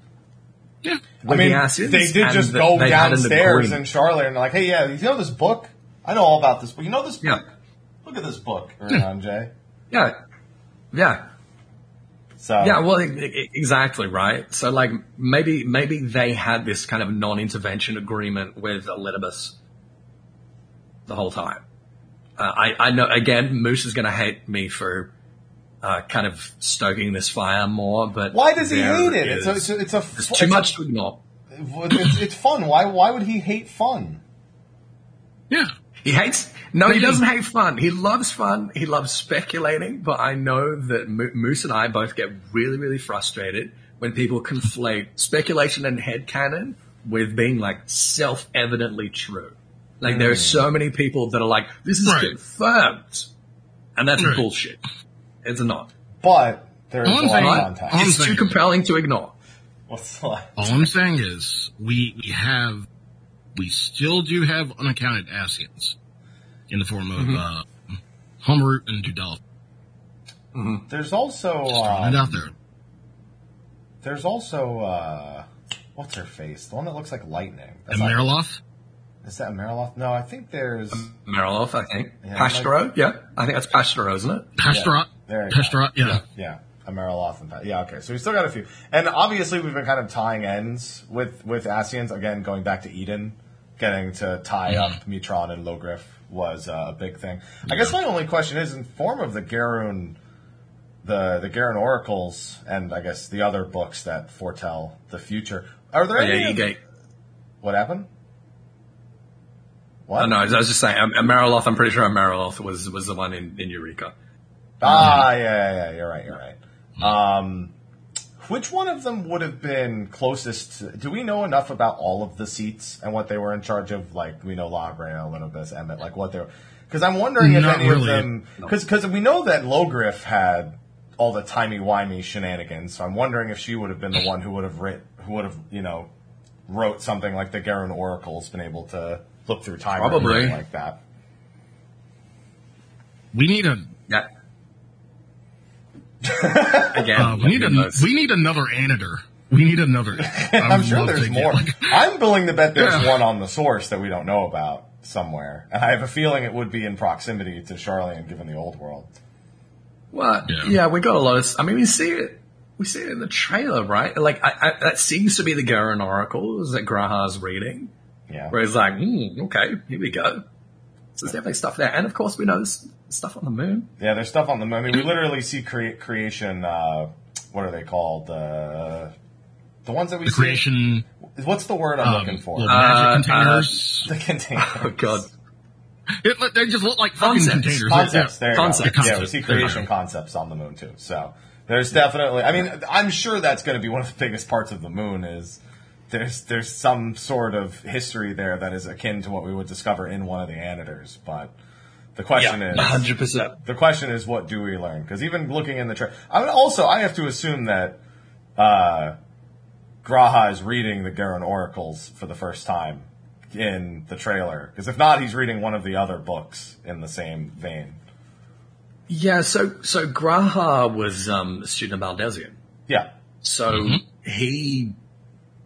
Speaker 3: Yeah.
Speaker 1: with
Speaker 2: I mean,
Speaker 1: the
Speaker 2: they did just go
Speaker 1: they've had an
Speaker 2: downstairs and Charlotte and like, hey, yeah, you know this book? I know all about this book. You know this
Speaker 1: Yeah.
Speaker 2: book? Look at this book, Ernan Jay.
Speaker 1: Yeah. Yeah.
Speaker 2: So
Speaker 1: Yeah, well, exactly, right? So like maybe, maybe they had this kind of non-intervention agreement with Elidibus the whole time. Uh, I, I know, again, Moose is going to hate me for, uh, kind of stoking this fire more, but
Speaker 2: why does he
Speaker 1: there
Speaker 2: hate it? It's a, it's a, it's a
Speaker 1: there's too
Speaker 2: it's a-
Speaker 1: much to ignore.
Speaker 2: It's, it's fun. Why? Why would he hate fun?
Speaker 3: Yeah.
Speaker 1: He hates, no, he doesn't hate fun. He loves fun. He loves speculating, but I know that Mo- Moose and I both get really, really frustrated when people conflate speculation and headcanon with being like self-evidently true. Like there are mm. so many people that are like, this is
Speaker 3: Right.
Speaker 1: confirmed. And that's
Speaker 3: Right.
Speaker 1: bullshit. It's not.
Speaker 2: But there is
Speaker 3: All
Speaker 2: a
Speaker 3: I'm
Speaker 2: lot
Speaker 3: saying-
Speaker 2: of
Speaker 3: all
Speaker 2: context.
Speaker 3: I'm
Speaker 1: It's too compelling to ignore.
Speaker 2: What's the line?
Speaker 3: All I'm saying is we, we have, we still do have unaccounted Ascians in the form of,
Speaker 1: Mm-hmm.
Speaker 3: uh, Halmarut and Dudolph.
Speaker 2: There's also
Speaker 3: Just throwing
Speaker 2: uh,
Speaker 3: out there.
Speaker 2: there's also uh, what's her face? The one that looks like lightning.
Speaker 3: And
Speaker 2: not-
Speaker 3: Mariloth?
Speaker 2: is that Mariloth? No, I think there's.
Speaker 1: Mariloth, I think.
Speaker 2: Yeah,
Speaker 1: Pashtarot, yeah. I think that's Pashtarot, isn't it?
Speaker 3: Pashtarot?
Speaker 2: There you go.
Speaker 3: Pashtarot, yeah.
Speaker 2: Yeah, a Mariloth and Pa- yeah. Okay, so we still got a few, and obviously we've been kind of tying ends with with Ascians again, going back to Eden, getting to tie
Speaker 3: Mhm.
Speaker 2: up Mitron and Loghrif was uh, a big thing. I guess my only question is, in form of the Garun, the the Garun oracles, and I guess the other books that foretell the future. Are there
Speaker 1: Oh,
Speaker 2: any?
Speaker 1: yeah, you
Speaker 2: of- what happened? What?
Speaker 1: Oh, no, I was just saying, um, Mariloth, I'm pretty sure Mariloth was, was the one in, in Eureka.
Speaker 2: Ah, yeah, yeah, yeah, you're right, you're right. Um, which one of them would have been closest? To, do we know enough about all of the seats and what they were in charge of? Like, we know Lagrail, Linobus, Emet, like what they're. Because I'm wondering if
Speaker 3: Not
Speaker 2: any of them. Because because we know that Loghrif had all the timey-wimey shenanigans, so I'm wondering if she would have been the one who would have writ, who would have, you know, wrote something like the Garen Oracle's been able to look through time or
Speaker 1: Probably.
Speaker 2: anything like that.
Speaker 3: We need a,
Speaker 1: Yeah. Again,
Speaker 3: uh, we need a, we need another Anyder. We need another. I
Speaker 2: I'm sure there's more.
Speaker 3: like-
Speaker 2: I'm willing to bet there's
Speaker 3: Yeah.
Speaker 2: one on the source that we don't know about somewhere. And I have a feeling it would be in proximity to Sharlayan, given the old world.
Speaker 1: Well,
Speaker 3: Yeah.
Speaker 1: yeah. we got a lot of. I mean, we see it. We see it in the trailer, right? Like, I, I, that seems to be the Garen Oracles that G'raha's reading,
Speaker 2: Yeah.
Speaker 1: where he's like, mm, "Okay, here we go." So there's definitely stuff there, and of course, we know there's stuff on the moon.
Speaker 2: Yeah, there's stuff on the moon. I mean, we literally see crea- creation, uh, what are they called? Uh, the ones that we
Speaker 3: the
Speaker 2: see.
Speaker 3: creation,
Speaker 2: What's the word I'm
Speaker 3: um,
Speaker 2: looking for?
Speaker 3: little
Speaker 1: Uh,
Speaker 3: magic containers.
Speaker 2: the container.
Speaker 1: Oh God,
Speaker 3: It, they just look like fucking
Speaker 1: Concepts.
Speaker 3: containers.
Speaker 2: Concepts. There you
Speaker 1: Concepts.
Speaker 2: go. Yeah, we see creation concepts on the moon too. So there's definitely. I mean, I'm sure that's going to be one of the biggest parts of the moon is there's there's some sort of history there that is akin to what we would discover in one of the Anyders. But the question is,
Speaker 1: hundred percent.
Speaker 2: the question is, what do we learn? Because even looking in the tra- I mean, also I have to assume that uh, G'raha is reading the Garen oracles for the first time in the trailer. Because if not, he's reading one of the other books in the same vein.
Speaker 1: Yeah, so so G'raha was um, a student of Baldesion,
Speaker 2: Yeah,
Speaker 1: so he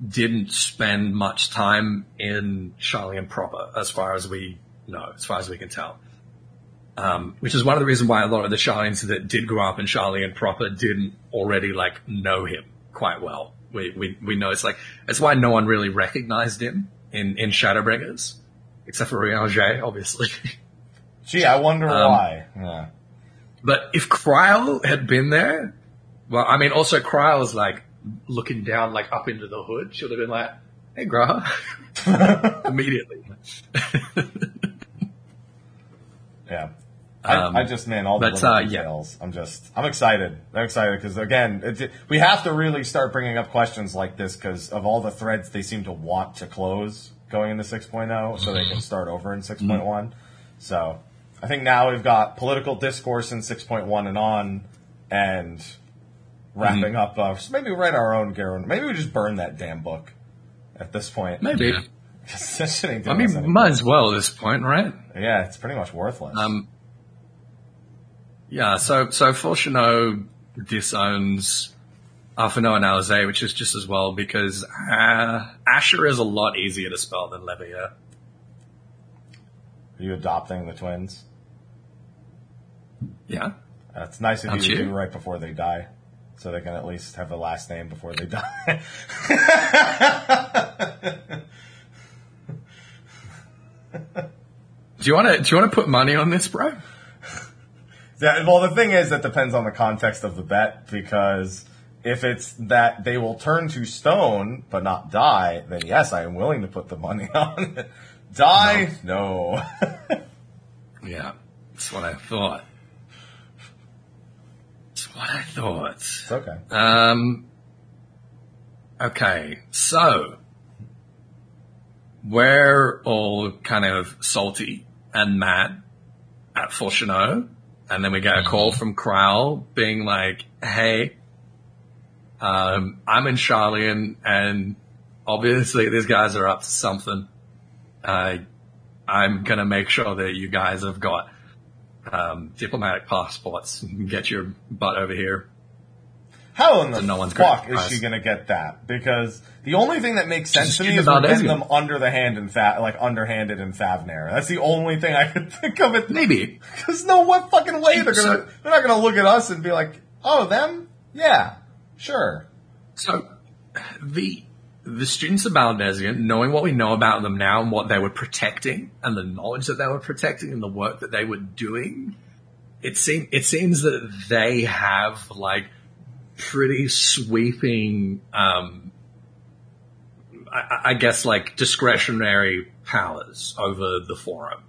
Speaker 1: didn't spend much time in Sharlayan proper, as far as we know, as far as we can tell. Um, which is one of the reasons why a lot of the Sharlayans that did grow up in Sharlayan proper didn't already like know him quite well. We, we, we know it's like, that's why no one really recognized him in, in Shadowbringers, except for Urianger, obviously.
Speaker 2: Gee, I wonder
Speaker 1: Um,
Speaker 2: why. Yeah.
Speaker 1: but if Krile had been there, well, I mean, also Krile is like looking down, like up into the hood. She would have been like, hey, G'raha. Immediately.
Speaker 2: Yeah. I,
Speaker 1: Um,
Speaker 2: I just, man, all the
Speaker 1: but, uh, yeah.
Speaker 2: details. I'm just, I'm excited. I'm excited because again, it, we have to really start bringing up questions like this because of all the threads they seem to want to close going into 6.0 so they can start over in 6.1. So I think now we've got political discourse in 6.1 and on and wrapping up, uh, maybe write our own Garen. Maybe we just burn that damn book at this point.
Speaker 1: Maybe.
Speaker 3: Yeah.
Speaker 2: 'Cause that shit ain't
Speaker 1: I mean, might as well at this point, right?
Speaker 2: Yeah, it's pretty much worthless.
Speaker 1: Um, yeah, so, so Fourchenault disowns Alphinaud and Alisaie, which is just as well because, uh, Asher is a lot easier to spell than Levia.
Speaker 2: Are you adopting the twins?
Speaker 1: Yeah.
Speaker 2: That's nice of you
Speaker 1: Aren't
Speaker 2: to
Speaker 1: you?
Speaker 2: do right before they die, so they can at least have a last name before they die.
Speaker 1: Do you want to, do you want to put money on this, bro?
Speaker 2: Yeah, well, the thing is, that depends on the context of the bet because if it's that they will turn to stone but not die, then yes, I am willing to put the money on it. Die? No.
Speaker 1: Yeah. That's what I thought. That's what I thought.
Speaker 2: it's okay.
Speaker 1: Um, okay, so we're all kind of salty and mad at Fourchenault, and then we get a call from Krile being like, "Hey, um, I'm in Sharlayan, and obviously these guys are up to something. Uh, I'm gonna make sure that you guys have got." Um, diplomatic passports and get your butt over here.
Speaker 2: How in the
Speaker 1: no one's
Speaker 2: fuck is she going to get that? Because the only thing that makes sense
Speaker 1: She's
Speaker 2: to me is we're getting them under the hand and fa- like underhanded in Thavnair. That's the only thing I could think of it.
Speaker 1: Maybe.
Speaker 2: because no what fucking way they're gonna.
Speaker 1: So-
Speaker 2: they're not gonna look at us and be like, "Oh, them? Yeah, sure."
Speaker 1: So the the students of Baldesion, knowing what we know about them now and what they were protecting and the knowledge that they were protecting and the work that they were doing, it seems it seems that they have like pretty sweeping um I, I guess like discretionary powers over the forum.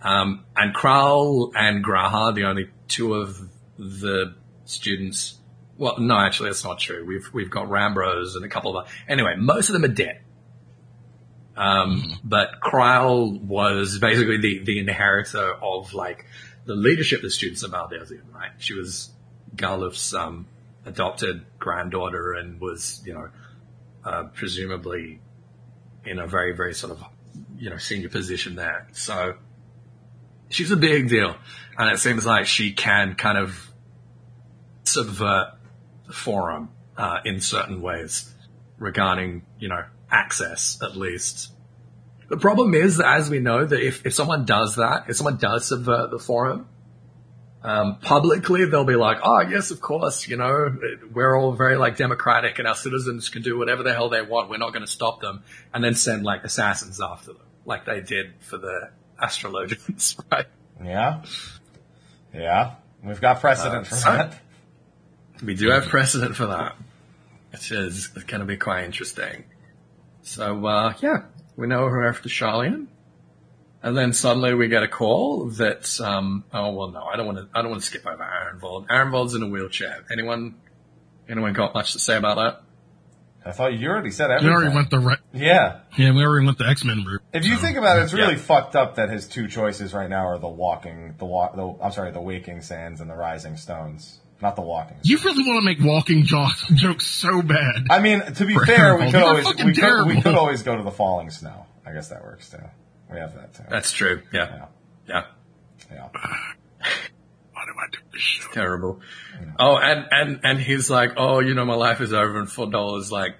Speaker 1: Um, and Krile and G'raha, the only two of the students. Well, no, actually, that's not true. We've we've got Rammbroes and a couple of. Anyway, most of them are dead. Um, but Krile was basically the the inheritor of like the leadership of the students of Baldesion, right? She was Galuf's um, adopted granddaughter and was, you know, uh, presumably in a very, very sort of, you know, senior position there. So she's a big deal. And it seems like she can kind of subvert the forum, uh, in certain ways regarding, you know, access at least. The problem is that as we know that if, if someone does that, if someone does subvert the forum, um, publicly they'll be like, oh yes, of course, you know, we're all very like democratic and our citizens can do whatever the hell they want. We're not going to stop them and then send like assassins after them, like they did for the astrologians, right?
Speaker 2: Yeah, yeah. We've got precedent
Speaker 1: Uh,
Speaker 2: for
Speaker 1: so-
Speaker 2: that.
Speaker 1: We do have precedent for that, which is going to be quite interesting. So, uh, yeah, we know we're after Sharlayan. And then suddenly we get a call that, um, oh, well, no, I don't want to, I don't want to skip over Arenvald. Arenvald's in a wheelchair. Anyone, anyone got much to say about that?
Speaker 2: I thought you already said
Speaker 3: We
Speaker 2: everything.
Speaker 3: already went the right.
Speaker 2: yeah.
Speaker 3: Yeah, we already went the X Men route.
Speaker 2: If you
Speaker 3: so-
Speaker 2: think about it, it's really
Speaker 1: Yeah.
Speaker 2: fucked up that his two choices right now are the walking, the walk, the, I'm sorry, the waking sands and the rising stones, not the walking.
Speaker 3: You really want to make walking jo- jokes so bad.
Speaker 2: I mean, to be
Speaker 3: For
Speaker 2: fair, we could always we could, we could always go to the falling snow. I guess that works too. We have that too.
Speaker 1: That's true. Yeah.
Speaker 2: Yeah,
Speaker 1: Yeah.
Speaker 2: yeah.
Speaker 3: Why do I do this shit?
Speaker 1: Terrible. Oh, and, and, and he's like, oh, you know, my life is over and four dollars like,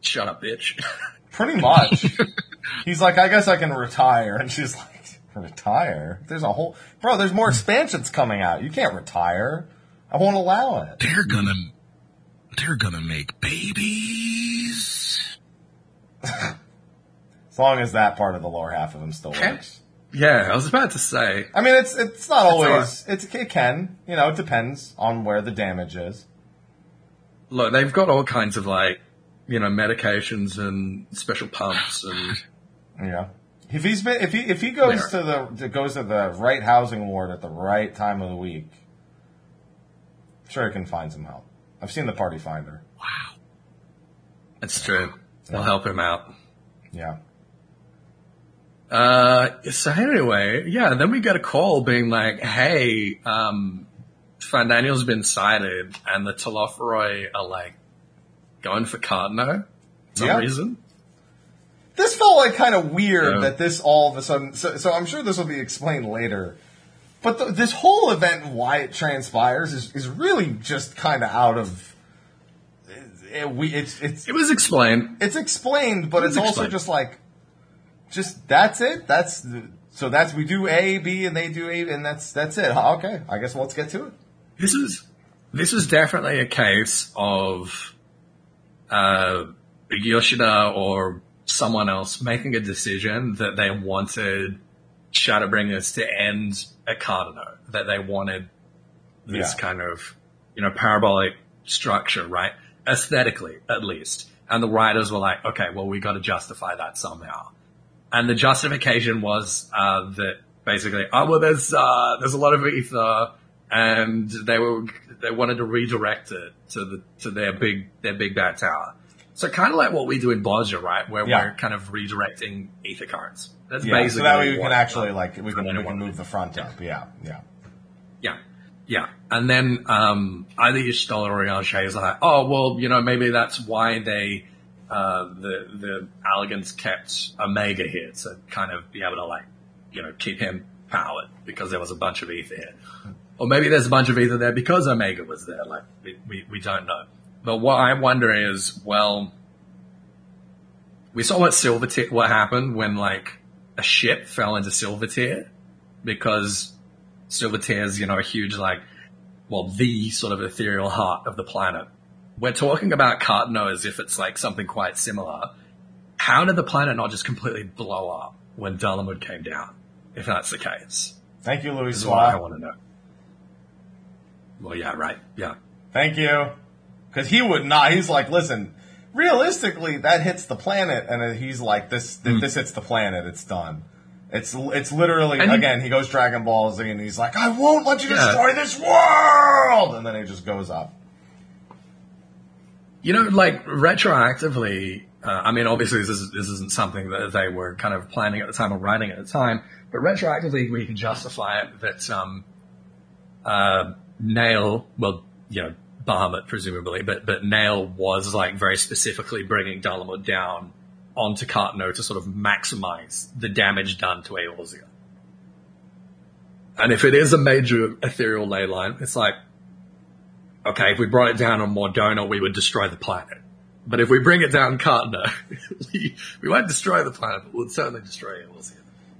Speaker 1: shut up, bitch.
Speaker 2: Pretty much. He's like, I guess I can retire, and she's like, Retire? There's a whole bro. There's more expansions coming out. You can't retire. I won't allow it.
Speaker 3: They're gonna, they're gonna make babies.
Speaker 2: As long as that part of the lower half of him still works.
Speaker 1: Yeah, I was about to say.
Speaker 2: I mean, it's it's not
Speaker 1: It's
Speaker 2: always. It's it can. You know, it depends on where the damage is.
Speaker 1: Look, they've got all kinds of like, you know, medications and special pumps and
Speaker 2: Yeah. If he's been, if he if he goes to the goes to the right housing ward at the right time of the week, I'm sure he can find some help. I've seen the Party Finder.
Speaker 3: Wow.
Speaker 1: that's true. They'll help him out.
Speaker 2: Yeah.
Speaker 1: Uh, so anyway, yeah, then we get a call being like, hey, um, Daniel's been sighted and the Telophoroi are like going for Carteneau for some
Speaker 2: Yeah.
Speaker 1: reason.
Speaker 2: This felt like kind of weird
Speaker 1: Yeah.
Speaker 2: that this all of a sudden. So, so I'm sure this will be explained later. But the, this whole event, and why it transpires, is, is really just kind of out of. It, we it's it's
Speaker 1: It was explained.
Speaker 2: it's explained, but
Speaker 1: It's
Speaker 2: it's also just like, just that's it. That's so that's we do A, B, and they do A, and that's that's it. Okay, I guess let's get to it.
Speaker 1: This is, this is definitely a case of, uh, Yoshida or someone else making a decision that they wanted Shadowbringers to end at Carteneau, that they wanted this
Speaker 2: Yeah.
Speaker 1: kind of, you know, parabolic structure, right? Aesthetically, at least. And the writers were like, okay, well, we got to justify that somehow. And the justification was, uh, that basically, oh, well, there's, uh, there's a lot of ether and they were, they wanted to redirect it to the, to their big, their big bad tower. So kind of like what we do in Bozja, right? Where
Speaker 2: Yeah.
Speaker 1: we're kind of redirecting ether currents. That's
Speaker 2: Yeah, so that way we can actually like we can we can move the front up. Yeah, yeah.
Speaker 1: Yeah. Yeah. And then, um, either Y'shtola or Yanshe is like, oh, well, you know, maybe that's why they, uh, the, the Allagans kept Omega here to kind of be able to like, you know, keep him powered because there was a bunch of ether here. Or maybe there's a bunch of ether there because Omega was there. Like, we, we, we don't know. But what I wonder is, well, we saw what Silvertear, what happened when like a ship fell into Silvertear because Silvertear is, you know, a huge like, well, the sort of ethereal heart of the planet. We're talking about Carteneau as if it's like something quite similar. How did the planet not just completely blow up when Dalamud came down? If that's the case,
Speaker 2: Thank you, Louis
Speaker 1: what I want to know. Well, yeah, right, yeah.
Speaker 2: Thank you, because he would not. He's like, listen, realistically, that hits the planet, and he's like, this
Speaker 1: Hmm.
Speaker 2: this hits the planet, it's done. It's it's literally
Speaker 1: And he-
Speaker 2: again. He goes Dragon Ball Z, and he's like, I won't let you
Speaker 1: Yeah.
Speaker 2: destroy this world, and then he just goes up.
Speaker 1: You know, like retroactively, uh, I mean, obviously this, is, this isn't something that they were kind of planning at the time or writing at the time, but retroactively we can justify it that, um, uh, Nael, well, you know, Bahamut presumably, but, but Nael was like very specifically bringing Dalamud down onto Carteneau to sort of maximize the damage done to Eorzea. And if it is a major ethereal ley line, it's like, okay, if we brought it down on Mor Dhona, we would destroy the planet. But if we bring it down Carteneau, we, we won't destroy the planet, but we'll certainly destroy Eorzea.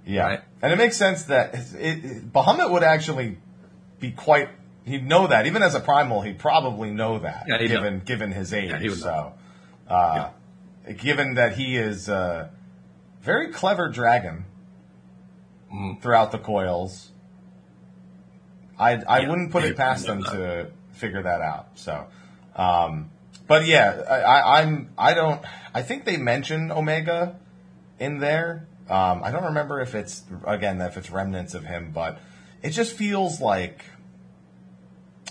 Speaker 2: Yeah,
Speaker 1: Right.
Speaker 2: and it makes sense that it, it, Bahamut would actually be quite. He'd know that even as a primal, he'd probably know that
Speaker 1: Yeah,
Speaker 2: given
Speaker 1: know.
Speaker 2: given his age.
Speaker 1: Yeah, he would
Speaker 2: so, uh, given that he is a very clever dragon
Speaker 1: Mm.
Speaker 2: throughout the coils, I I
Speaker 1: Yeah,
Speaker 2: wouldn't put it past them to figure that out. So, um, but yeah, I, I, I'm I don't I think they mention Omega in there. Um, I don't remember if it's again if it's remnants of him, but it just feels like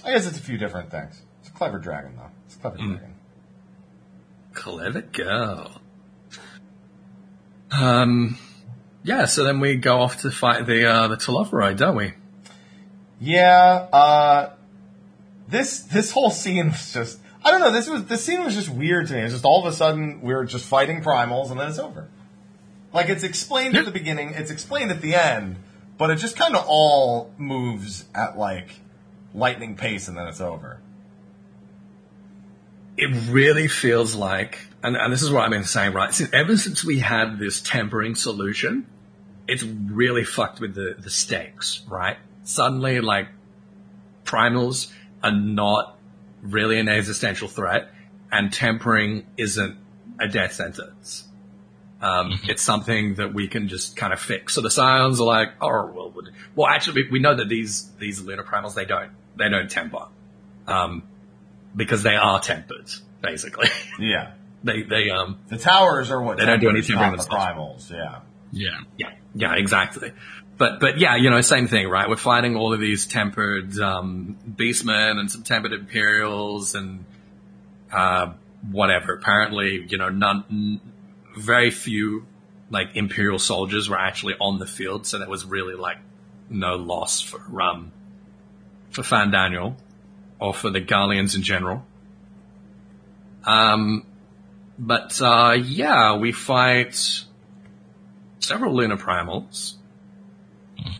Speaker 2: I guess it's a few different things. It's a clever dragon though. It's a clever
Speaker 1: Mm.
Speaker 2: dragon.
Speaker 1: Clever girl. Um, yeah, so then we go off to fight the, uh, the Telophoroi, don't we?
Speaker 2: Yeah, uh, this this whole scene was just I don't know. This was this scene was just weird to me. It's just all of a sudden we are just fighting primals and then it's over. Like it's explained at the beginning, it's explained at the end, but it just kind of all moves at like lightning pace and then it's over.
Speaker 1: it really feels like, and, and this is what I've been saying, right? Since, ever since we had this tempering solution, it's really fucked with the, the stakes, right? Suddenly, like, primals are not really an existential threat, and tempering isn't a death sentence. Um, It's something that we can just kind of fix. So the Scions are like, oh, well, would- well, actually, we, we know that these, these lunar primals, they don't, they don't temper. Um, because they are tempered, basically.
Speaker 2: Yeah.
Speaker 1: they, they, um,
Speaker 2: The towers are what
Speaker 1: They don't do
Speaker 2: tempers,
Speaker 1: anything
Speaker 2: not the primals. Yeah.
Speaker 3: Yeah.
Speaker 1: yeah, yeah, exactly. But, but yeah, you know, same thing, right? We're fighting all of these tempered, um, beastmen and some tempered imperials and, uh, whatever. Apparently, you know, none, n- very few, like, imperial soldiers were actually on the field, so there was really, like, no loss for, um, for Fandaniel or for the Garleans in general. Um, but, uh, yeah, we fight several lunar primals.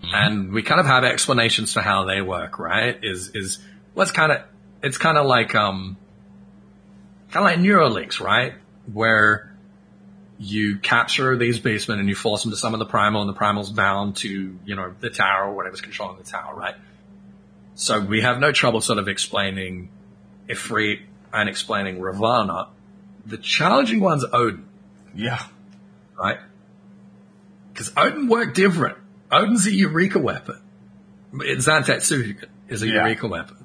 Speaker 1: And we kind of have explanations for how they work, right? Is, is, well, kind of, it's kind of like, um, kind of like Neuralinks, right? Where you capture these beastmen and you force them to summon the primal and the primal's bound to, you know, the tower or whatever's controlling the tower, right? So we have no trouble sort of explaining Ifrit and explaining Ravana. The challenging one's Odin
Speaker 2: Yeah.
Speaker 1: right? Because Odin worked different. Odin's a Eureka weapon. Zantetsuken is a
Speaker 2: Yeah.
Speaker 1: Eureka weapon.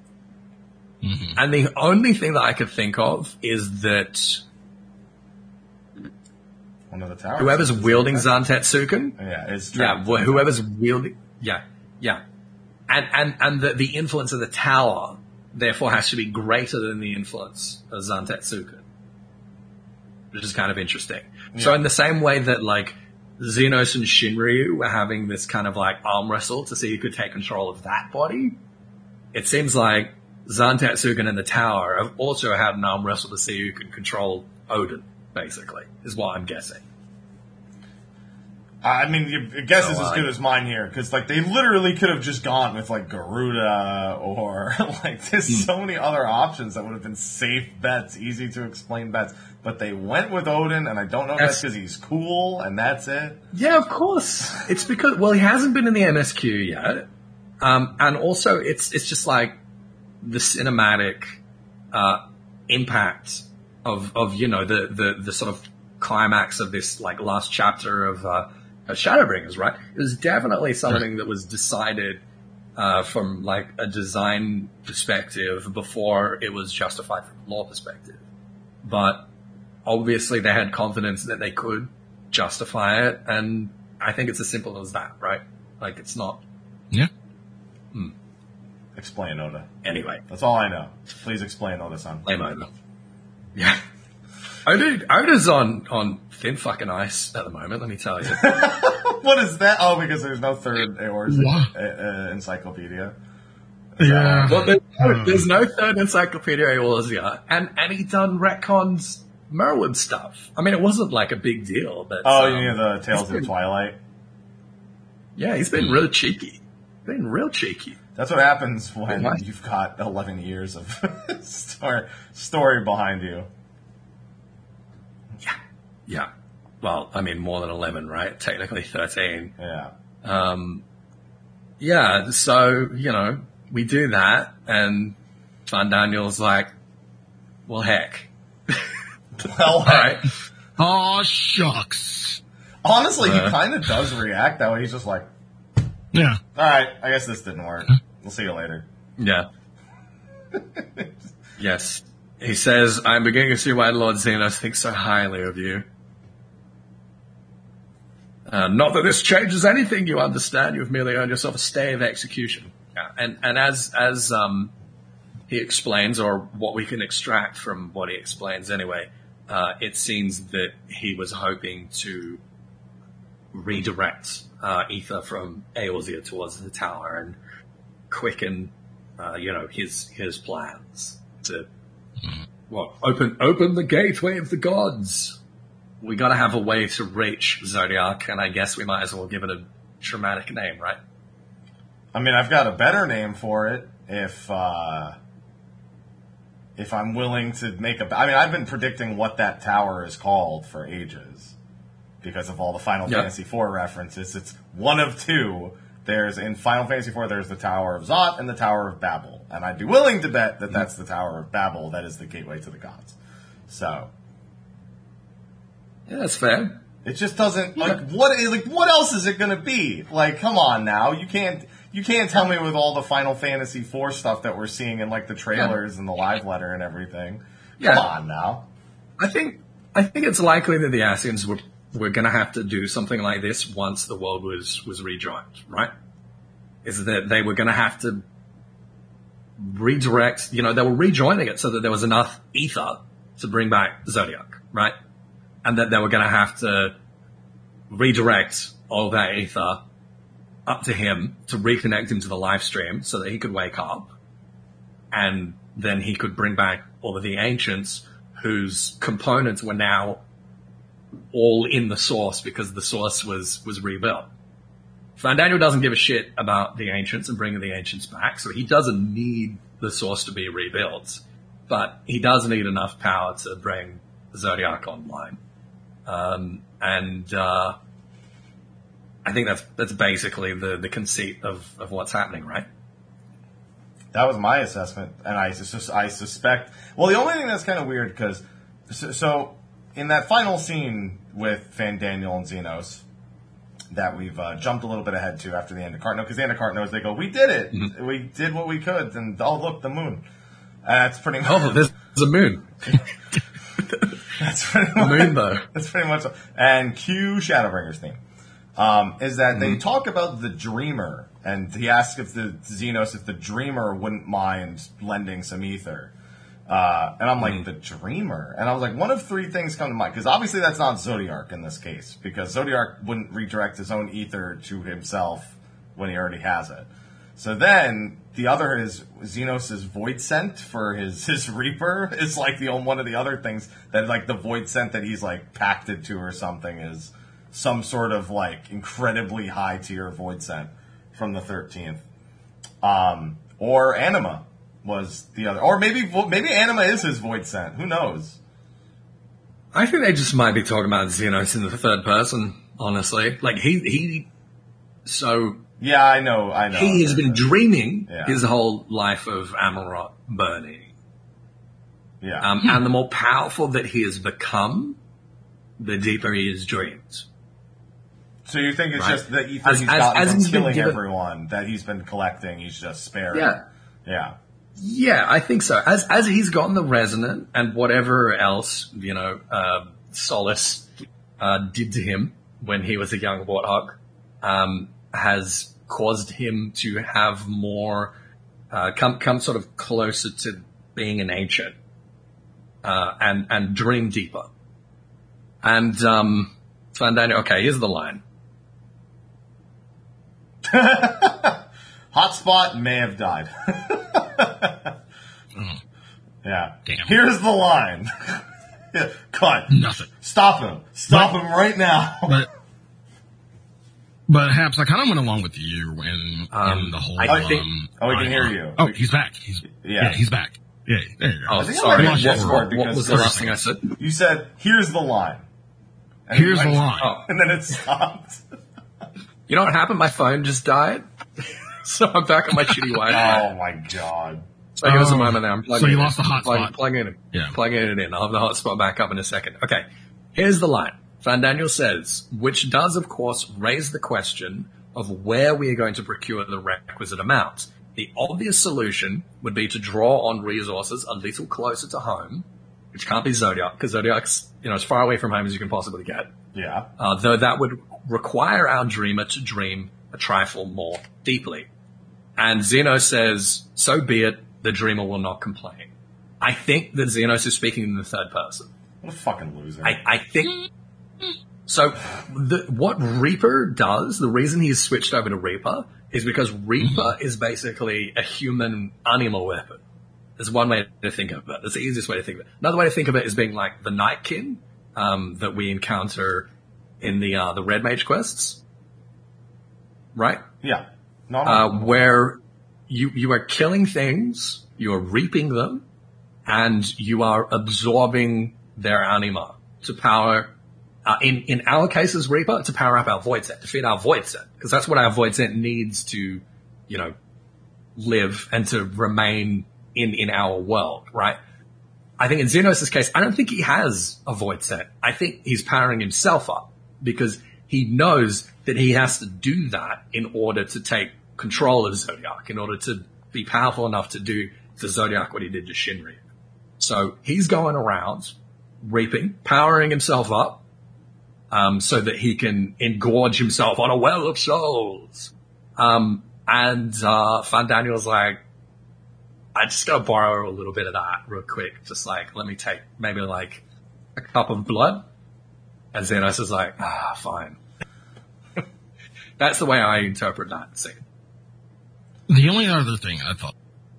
Speaker 1: Mm-hmm. And the only thing that I could think of is that
Speaker 2: One of the towers.
Speaker 1: whoever's wielding Zantetsuken,
Speaker 2: Yeah. Is
Speaker 1: yeah, wh- whoever's wielding, yeah, yeah, and and and the, the influence of the tower therefore has to be greater than the influence of Zantetsuken, which is kind of interesting. So in the same way that like Zenos and Shinryu were having this kind of like arm wrestle to see who could take control of that body, it seems like Zantetsuken and the tower have also had an arm wrestle to see who could control Odin. Basically, is what I'm guessing.
Speaker 2: I mean, your guess is as good as mine here because, like, they literally could have just gone with like Garuda or like there's
Speaker 1: Hmm.
Speaker 2: so many other options that would have been safe bets, easy to explain bets. But they went with Odin, and I don't know if that's because he's cool and that's it.
Speaker 1: Yeah, of course. It's because well, he hasn't been in the MSQ yet, um, and also it's it's just like the cinematic uh, impact of of you know the the the sort of climax of this like last chapter of, uh, of Shadowbringers, right? It was definitely something that was decided uh, from like a design perspective before it was justified from a law perspective, but obviously they had confidence that they could justify it, and I think it's as simple as that, right? Like it's not
Speaker 3: Yeah.
Speaker 2: Explain Oda.
Speaker 1: anyway.
Speaker 2: That's all I know. Please explain Oda, son.
Speaker 1: Lame over. Yeah. Oda, Oda's on on thin fucking ice at the moment. Let me tell you.
Speaker 2: what is that? Oh, because there's no third Aor's uh, uh, encyclopedia.
Speaker 3: Yeah.
Speaker 1: well, there's no, there's no third Encyclopedia Eorzea, and and he done retcons Merwin stuff. I mean, it wasn't like a big deal, but
Speaker 2: Oh,
Speaker 1: um,
Speaker 2: you mean the Tales of Twilight?
Speaker 1: yeah, he's been real cheeky. Been real cheeky.
Speaker 2: That's what happens when you've got 11 years of story, story behind you.
Speaker 1: Yeah. Well, I mean, more than eleven, right? Technically thirteen.
Speaker 2: Yeah.
Speaker 1: Um, yeah, so, you know, we do that, and Fandaniel's like, well, heck.
Speaker 2: Well,
Speaker 1: All right.
Speaker 3: Oh shucks.
Speaker 2: honestly, he
Speaker 1: Uh.
Speaker 2: kind of does react that way. He's just like,
Speaker 3: Yeah.
Speaker 2: all right, I guess this didn't work. We'll see you later.
Speaker 1: Yeah. yes. He says, I'm beginning to see why Lord Zenos thinks so highly of you. Uh, not that this changes anything, you understand. You've merely earned yourself a stay of execution. Yeah. And, and as, as, um, he explains, or what we can extract from what he explains anyway, uh, it seems that he was hoping to redirect, uh, Ether from Eorzea towards the tower and quicken, uh, you know, his, his plans to, well, open, open the gateway of the gods. We gotta have a way to reach Zodiark, and I guess we might as well give it a dramatic name, right?
Speaker 2: I mean, I've got a better name for it if, uh, if I'm willing to make a, I mean, I've been predicting what that tower is called for ages. because of all the Final
Speaker 1: Yep.
Speaker 2: Fantasy IV references. It's one of two. There's in Final Fantasy IV. There's the Tower of Zot and the Tower of Babil, and I'd be willing to bet that that's the Tower of Babil that is the gateway to the gods. So
Speaker 1: Yeah, that's fair.
Speaker 2: it just doesn't like what is like what else is it going to be? Like, come on now, you can't you can't tell me with all the Final Fantasy IV stuff that we're seeing in like the trailers and the live letter and everything.
Speaker 1: Yeah.
Speaker 2: Come on now.
Speaker 1: I think I think it's likely that the Ascians were were going to have to do something like this once the world was was rejoined, right? Is that they were going to have to redirect? You know, they were rejoining it so that there was enough ether to bring back Zodiark, right? And that they were going to have to redirect all that ether up to him to reconnect him to the lifestream so that he could wake up and then he could bring back all of the ancients whose components were now all in the source because the source was was rebuilt. Fandaniel doesn't give a shit about the ancients and bringing the ancients back, so he doesn't need the source to be rebuilt, but he does need enough power to bring Zodiark online. Um, and uh, I think that's that's basically the the conceit of of what's happening, right?
Speaker 2: That was my assessment, and I sus- I suspect. Well, the only thing that's kind of weird because so, so in that final scene with Fandaniel and Zenos that we've uh, jumped a little bit ahead to after the end of Cart because the end of Cart knows they go, we did it, we did what we could, and oh look, the moon. And that's pretty much.
Speaker 1: Oh, there's, there's a moon.
Speaker 2: that's pretty much.
Speaker 1: moon, though.
Speaker 2: That's pretty much. And cue Shadowbringers theme. Um, is that they talk about the dreamer, and he asks if the Zenos if the dreamer wouldn't mind lending some ether. Uh, and I'm like, the dreamer? And I was like, one of three things come to mind. Because obviously that's not Zodiark in this case. Because Zodiark wouldn't redirect his own ether to himself when he already has it. So then the other is Zenos' void scent for his his Reaper is like the one of the other things that like the voidsent that he's like pacted to or something is some sort of like incredibly high tier voidsent from the thirteenth. Um, or Anima was the other, or maybe maybe Anima is his voidsent. Who knows?
Speaker 1: I think they just might be talking about Zenos in the third person, honestly. Like he he so
Speaker 2: Yeah, I know, I know.
Speaker 1: he has been dreaming
Speaker 2: Yeah.
Speaker 1: his whole life of Amaurot burning.
Speaker 2: Yeah,
Speaker 1: Um, and the more powerful that he has become, the deeper he has dreamed.
Speaker 2: so you think it's
Speaker 1: right.
Speaker 2: just the ether
Speaker 1: As-
Speaker 2: he's
Speaker 1: as-
Speaker 2: gotten
Speaker 1: as
Speaker 2: from
Speaker 1: he's been
Speaker 2: killing
Speaker 1: given-
Speaker 2: everyone that he's been collecting? He's just sparing.
Speaker 1: Yeah.
Speaker 2: yeah.
Speaker 1: Yeah, I think so. As as he's gotten the resonant and whatever else, you know, uh, Solace uh, did to him when he was a young warthog, um, has caused him to have more, uh, come come sort of closer to being an ancient, uh, and and dream deeper. And um, Fandaniel, okay, here's the line.
Speaker 2: Hotspot may have died. yeah.
Speaker 3: Damn.
Speaker 2: Here's the line. Cut.
Speaker 3: Nothing.
Speaker 2: Stop him. Stop him right now.
Speaker 3: But but Haps, I kind of went along with you in,
Speaker 1: Um,
Speaker 3: in the whole.
Speaker 1: I think-
Speaker 3: um,
Speaker 2: Oh, we can hear you.
Speaker 3: Oh, he's back. He's
Speaker 2: Yeah.
Speaker 3: yeah, he's back. Yeah, there you go.
Speaker 1: Oh,
Speaker 2: think I
Speaker 1: sorry.
Speaker 2: might
Speaker 3: have
Speaker 1: What,
Speaker 3: Discord
Speaker 1: what- what
Speaker 2: because
Speaker 1: was the last thing I said?
Speaker 2: You said, here's the line. And
Speaker 3: Here's
Speaker 2: you
Speaker 3: the line.
Speaker 1: Oh.
Speaker 2: And then it stopped.
Speaker 1: You know what happened? My phone just died. so I'm back on my shitty Wi-Fi.
Speaker 2: Oh my god.
Speaker 1: So give us a
Speaker 3: Oh.
Speaker 1: moment now. I'm plugging
Speaker 3: So you
Speaker 1: it
Speaker 3: lost
Speaker 1: in.
Speaker 3: the hotspot.
Speaker 1: Plug- Plugging it in.
Speaker 3: Yeah.
Speaker 1: Plugging it in. I'll have the hotspot back up in a second. Okay. Here's the line. Fandaniel says, which does of course raise the question of where we are going to procure the requisite amount. The obvious solution would be to draw on resources a little closer to home, which can't be Zodiark, because Zodiark's, you know, as far away from home as you can possibly get.
Speaker 2: Yeah.
Speaker 1: Uh, though that would require our dreamer to dream a trifle more deeply. And Zeno says, so be it, the dreamer will not complain. I think that Zenos is speaking in the third person.
Speaker 2: What a fucking loser.
Speaker 1: I, I think, so the, what Reaper does, the reason he's switched over to Reaper is because Reaper is basically a human animal weapon. There's one way to think of it. That's the easiest way to think of it. Another way to think of it is being like the Nightkin, um, that we encounter in the, uh, the Red Mage quests. Right?
Speaker 2: yeah.
Speaker 1: Uh, where you you are killing things, you are reaping them, and you are absorbing their anima to power uh, in in our cases, Reaper, to power up our voidsent, to feed our voidsent, because that's what our voidsent needs to, you know, live and to remain in in our world, right? I think in Zenos' case, I don't think he has a voidsent. I think he's powering himself up because he knows that he has to do that in order to take control of Zodiark, in order to be powerful enough to do to Zodiark what he did to Shinryu. So he's going around reaping, powering himself up, um, so that he can engorge himself on a well of souls. Um, and, uh, Fandaniel's like, I just gotta borrow a little bit of that real quick. Just like, let me take maybe like a cup of blood. And Zenos is like, ah, fine. That's the way I interpret that scene.
Speaker 3: The only other thing I thought,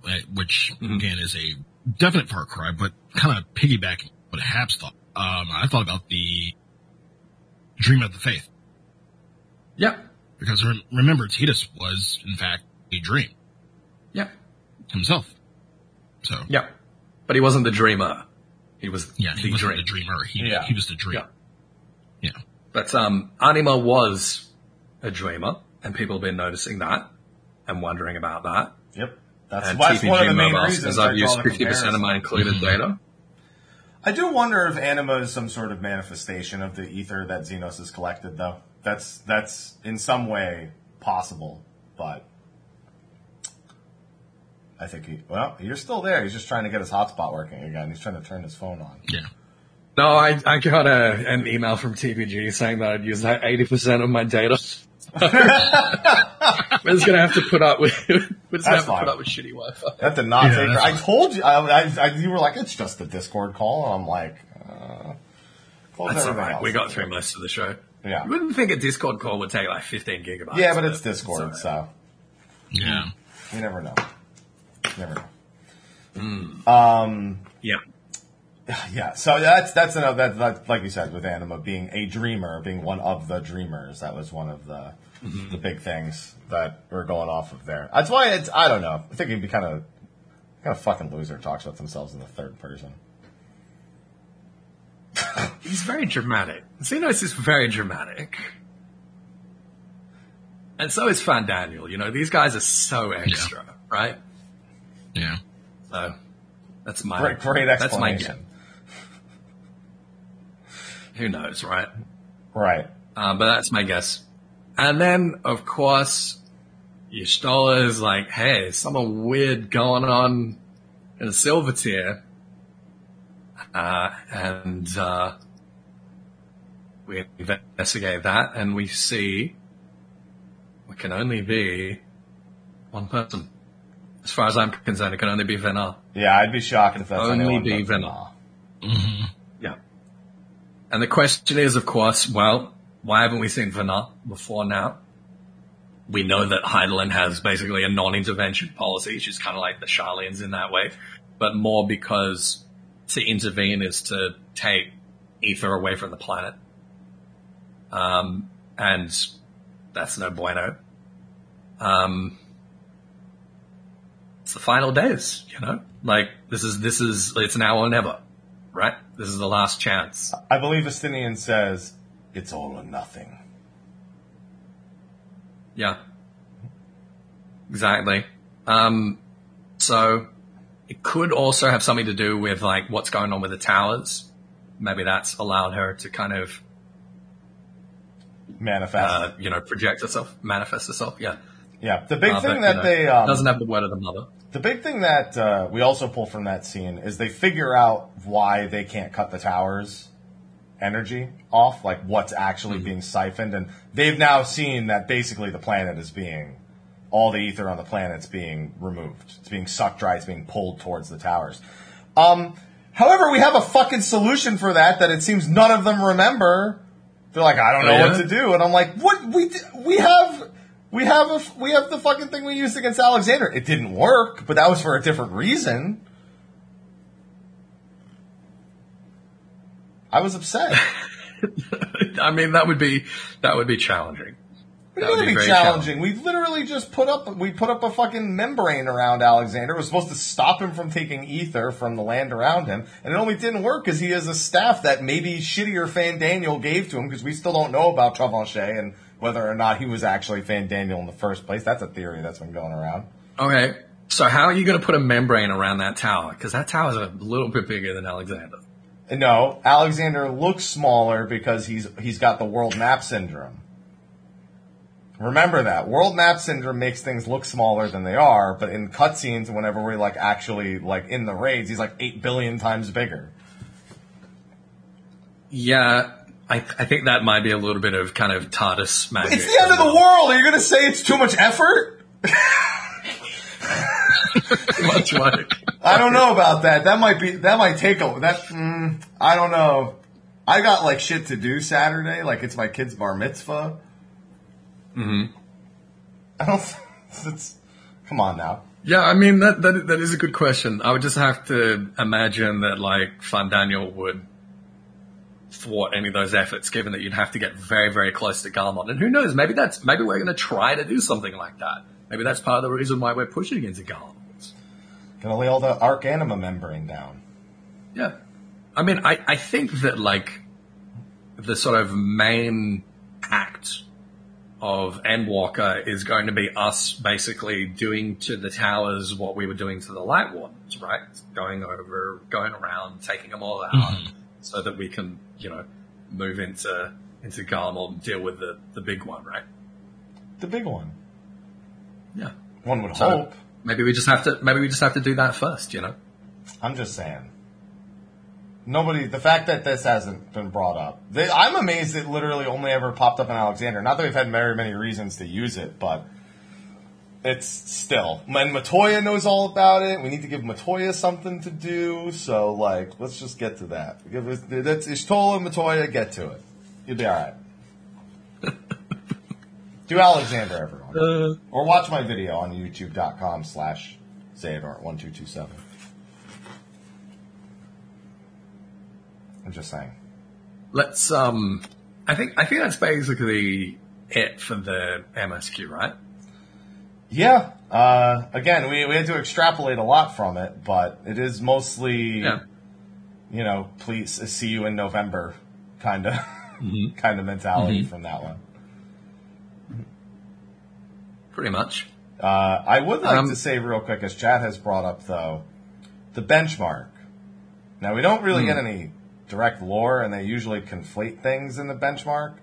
Speaker 3: eh, which again is a definite Far Cry, but kind of piggybacking what Haps thought, um, I thought about the Dream of the Fayth.
Speaker 1: Yeah.
Speaker 3: Because re- remember, Tidus was, in fact, a dream
Speaker 1: Yeah.
Speaker 3: himself. So,
Speaker 1: Yeah. But he wasn't the dreamer. He was
Speaker 3: yeah,
Speaker 1: the
Speaker 3: he wasn't
Speaker 1: dream.
Speaker 3: the dreamer. He,
Speaker 2: Yeah.
Speaker 3: he was the dreamer.
Speaker 1: Yeah.
Speaker 3: Yeah.
Speaker 1: But um, Anima was a dreamer, and people have been noticing that and wondering about that.
Speaker 2: Yep. That's,
Speaker 1: and
Speaker 2: that's one of the main
Speaker 1: Mobile
Speaker 2: reasons
Speaker 1: says
Speaker 2: I
Speaker 1: I've used fifty percent of my included
Speaker 3: Mhm.
Speaker 1: data.
Speaker 2: I do wonder if anima is some sort of manifestation of the ether that Zenos has collected, though. That's that's in some way possible, but I think he. Well, you're still there. He's just trying to get his hotspot working again. He's trying to turn his phone on.
Speaker 3: Yeah.
Speaker 1: No, I, I got a, an email from TPG saying that I'd used like 80% of my data. We're just gonna have to put up with, we're just gonna
Speaker 2: That's
Speaker 1: have to
Speaker 2: fine.
Speaker 1: put up with shitty Wi-Fi.
Speaker 2: That did not
Speaker 3: Yeah,
Speaker 2: take.
Speaker 3: that's
Speaker 2: I told you. I, I, I, you were like, it's just a Discord call. And I'm like, uh, close
Speaker 1: That's
Speaker 2: everything
Speaker 1: alright.
Speaker 2: else.
Speaker 1: We got through most of the show.
Speaker 2: Yeah.
Speaker 1: You wouldn't think a Discord call would take like 15 gigabytes.
Speaker 2: Yeah, but it's Discord,
Speaker 1: it's
Speaker 2: so
Speaker 3: Yeah.
Speaker 2: you never know. You never know.
Speaker 1: Yeah.
Speaker 2: Yeah, so that's that's another that, that like you said with Anima being a dreamer, being one of the dreamers. That was one of the the big things that we're going off of there. That's why it's I don't know. I think it'd be kind of kind of fucking loser talks about themselves in the third person.
Speaker 1: He's very dramatic. Zenos is very dramatic. And so is Fandaniel. You know, these guys are so extra, right?
Speaker 3: Yeah.
Speaker 1: So that's my
Speaker 2: Great, great
Speaker 1: That's my guess.
Speaker 2: explanation.
Speaker 1: Who knows, right?
Speaker 2: Right.
Speaker 1: Uh, but that's my guess. And then, of course, Y'shtola is like, hey, something weird going on in Silvertear. Uh, and, uh, we investigate that and we see it can only be one person. As far as I'm concerned, it can only be Venat.
Speaker 2: Yeah, I'd be shocked if that's
Speaker 1: Only be
Speaker 2: but
Speaker 1: Venom.
Speaker 3: hmm
Speaker 1: Yeah. And the question is, of course, well, why haven't we seen Venat before now? We know that Hydaelyn has basically a non-intervention policy. She's kind of like the Sharlayans in that way, but more because to intervene is to take ether away from the planet. Um, and that's no bueno. Um, it's the final days, you know, like this is, this is, it's now or never, right? This is the last chance.
Speaker 2: I believe Estinian says it's all or nothing.
Speaker 1: Yeah. Exactly. Um, so it could also have something to do with like what's going on with the towers. Maybe that's allowed her to kind of,
Speaker 2: Manifest.
Speaker 1: uh, you know, project herself, manifest herself. Yeah.
Speaker 2: yeah, the big
Speaker 1: Uh,
Speaker 2: thing
Speaker 1: but,
Speaker 2: that
Speaker 1: you know,
Speaker 2: they um,
Speaker 1: doesn't have the word of the mother.
Speaker 2: The big thing that uh, we also pull from that scene is they figure out why they can't cut the towers energy off, like what's actually being siphoned, and they've now seen that basically the planet is being all the ether on the planet's being removed. It's being sucked dry. It's being pulled towards the towers. Um, however, we have a fucking solution for that that it seems none of them remember. They're like, I don't know
Speaker 1: Oh, yeah?
Speaker 2: what to do, and I'm like, what? We we have. We have a, we have the fucking thing we used against Alexander. It didn't work, but that was for a different reason. I was upset.
Speaker 1: I mean, that would be, that would be challenging. That would be
Speaker 2: be
Speaker 1: very
Speaker 2: challenging. We literally just put up we put up a fucking membrane around Alexander. It was supposed to stop him from taking ether from the land around him, and it only didn't work because he has a staff that maybe shittier Fandaniel gave to him because we still don't know about Travanchet and whether or not he was actually Fandaniel in the first place. That's a theory that's been going around.
Speaker 1: Okay. So how are you going to put a membrane around that tower? Because that tower is a little bit bigger than Alexander.
Speaker 2: No, Alexander looks smaller because he's he's got the world map syndrome. Remember that world map syndrome makes things look smaller than they are, but in cutscenes, whenever we're like actually like in the raids, he's like eight billion times bigger.
Speaker 1: Yeah, I, I think that might be a little bit of kind of TARDIS magic.
Speaker 2: It's the end of the world. Are you going to say it's too much effort?
Speaker 1: Much like
Speaker 2: I don't know about that. That might be that might take a that. Mm, I don't know. I got like shit to do Saturday. Like it's my kid's bar mitzvah.
Speaker 1: Mm-hmm.
Speaker 2: I don't. It's, come on now.
Speaker 1: Yeah, I mean that, that that is a good question. I would just have to imagine that like Fandaniel would thwart any of those efforts, given that you'd have to get very very close to Garmon. And who knows? Maybe that's maybe we're going to try to do something like that. Maybe that's part of the reason why we're pushing into Garmon.
Speaker 2: Gonna lay all the arc anima membrane down.
Speaker 1: Yeah. I mean, I, I think that like the sort of main act of Endwalker is going to be us basically doing to the towers what we were doing to the Light Wardens, right? Going over, going around, taking them all out
Speaker 3: Mhm.
Speaker 1: so that we can, you know, move into, into Garlemald and deal with the, the big one, right?
Speaker 2: The big one.
Speaker 1: Yeah.
Speaker 2: One would
Speaker 1: So-
Speaker 2: hope.
Speaker 1: Maybe we just have to, maybe we just have to do that first, you know?
Speaker 2: I'm just saying. Nobody. The fact that this hasn't been brought up, they, I'm amazed it literally only ever popped up in Alexander. Not that we've had very many reasons to use it, but it's still. And Matoya knows all about it. We need to give Matoya something to do. So, like, let's just get to that. That's Y'shtola and Matoya. Get to it. You'll be all right. do Alexander, everyone.
Speaker 1: Uh,
Speaker 2: Or watch my video on youtube.com slash Zayadart1227. I'm just saying.
Speaker 1: let's, um, I think, I think that's basically it for the MSQ, right?
Speaker 2: Yeah. Uh, again, we, we had to extrapolate a lot from it, but it is mostly,
Speaker 1: Yeah.
Speaker 2: you know, please see you in November kind of
Speaker 1: Mm-hmm.
Speaker 2: kind of mentality from that one.
Speaker 1: Pretty much.
Speaker 2: Uh, I would like
Speaker 1: Um,
Speaker 2: to say real quick, as Chad has brought up, though, the benchmark. Now, we don't really
Speaker 1: Hmm.
Speaker 2: get any direct lore, and they usually conflate things in the benchmark,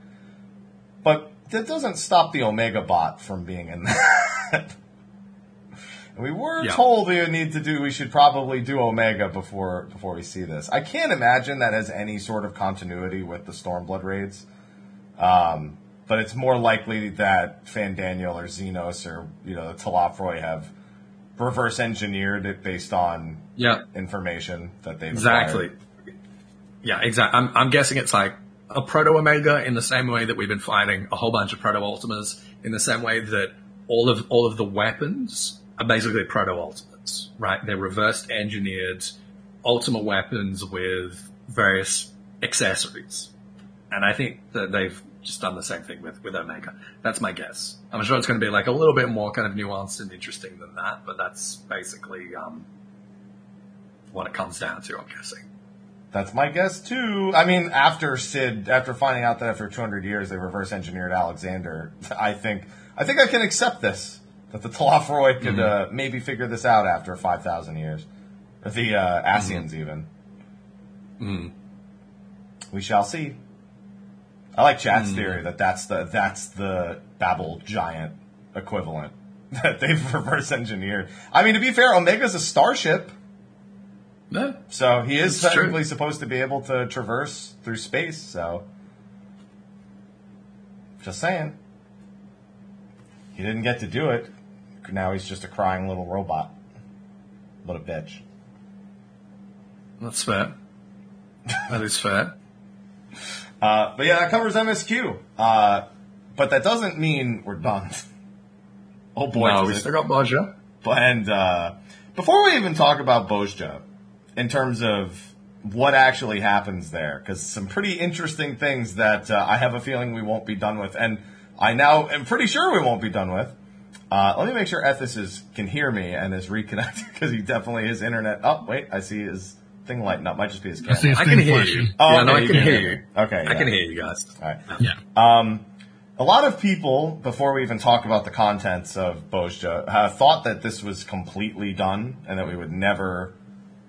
Speaker 2: but that doesn't stop the Omega bot from being in that. we were
Speaker 1: Yeah.
Speaker 2: told we need to do, we should probably do Omega before before we see this. I can't imagine that has any sort of continuity with the Stormblood raids. Um, but it's more likely that Fandaniel or Zenos or you know the Telophoroi have reverse engineered it based on
Speaker 1: Yeah,
Speaker 2: information that they've
Speaker 1: exactly.
Speaker 2: acquired.
Speaker 1: Yeah, exactly. I'm, I'm guessing it's like a proto omega in the same way that we've been fighting a whole bunch of proto ultimas, in the same way that all of all of the weapons are basically proto ultimates, right? They're reverse engineered ultima weapons with various accessories, and I think that they've just done the same thing with with omega. That's my guess. I'm sure it's going to be like a little bit more kind of nuanced and interesting than that, but that's basically um, what it comes down to. I'm guessing.
Speaker 2: That's my guess too. I mean, after Cid, after finding out that after 200 years they reverse engineered Alexander, I think I think I can accept this that the Telophoroi could uh, maybe figure this out after 5,000 years, the uh, Ascians even.
Speaker 1: Mm.
Speaker 2: We shall see. I like Chat's hmm. theory that that's the that's the Babil giant equivalent that they've reverse engineered. I mean, to be fair, Omega's a starship,
Speaker 1: No,
Speaker 2: so he is
Speaker 1: true.
Speaker 2: technically supposed to be able to traverse through space. So, just saying, he didn't get to do it. Now he's just a crying little robot. What a bitch.
Speaker 1: that's fair. That is fair.
Speaker 2: Uh, but yeah, that covers MSQ. Uh, but that doesn't mean we're done. oh boy,
Speaker 1: no, we still got Bozja.
Speaker 2: And uh, before we even talk about Bozja, in terms of what actually happens there, because some pretty interesting things that uh, I have a feeling we won't be done with. And I now am pretty sure we won't be done with. Uh, let me make sure Ethis is, can hear me and is reconnected because he definitely his internet. Oh wait, I see his thing lighting up. Might just be his
Speaker 3: I see
Speaker 2: camera.
Speaker 3: his
Speaker 1: I can hear
Speaker 3: flashing.
Speaker 1: you.
Speaker 2: Oh,
Speaker 1: yeah, no, I can
Speaker 2: you
Speaker 1: hear you.
Speaker 2: hear me. Okay,
Speaker 1: I
Speaker 2: yeah.
Speaker 1: can hear you guys.
Speaker 2: All right.
Speaker 3: Yeah.
Speaker 2: Um, a lot of people, before we even talk about the contents of Bozja, have thought that this was completely done and that we would never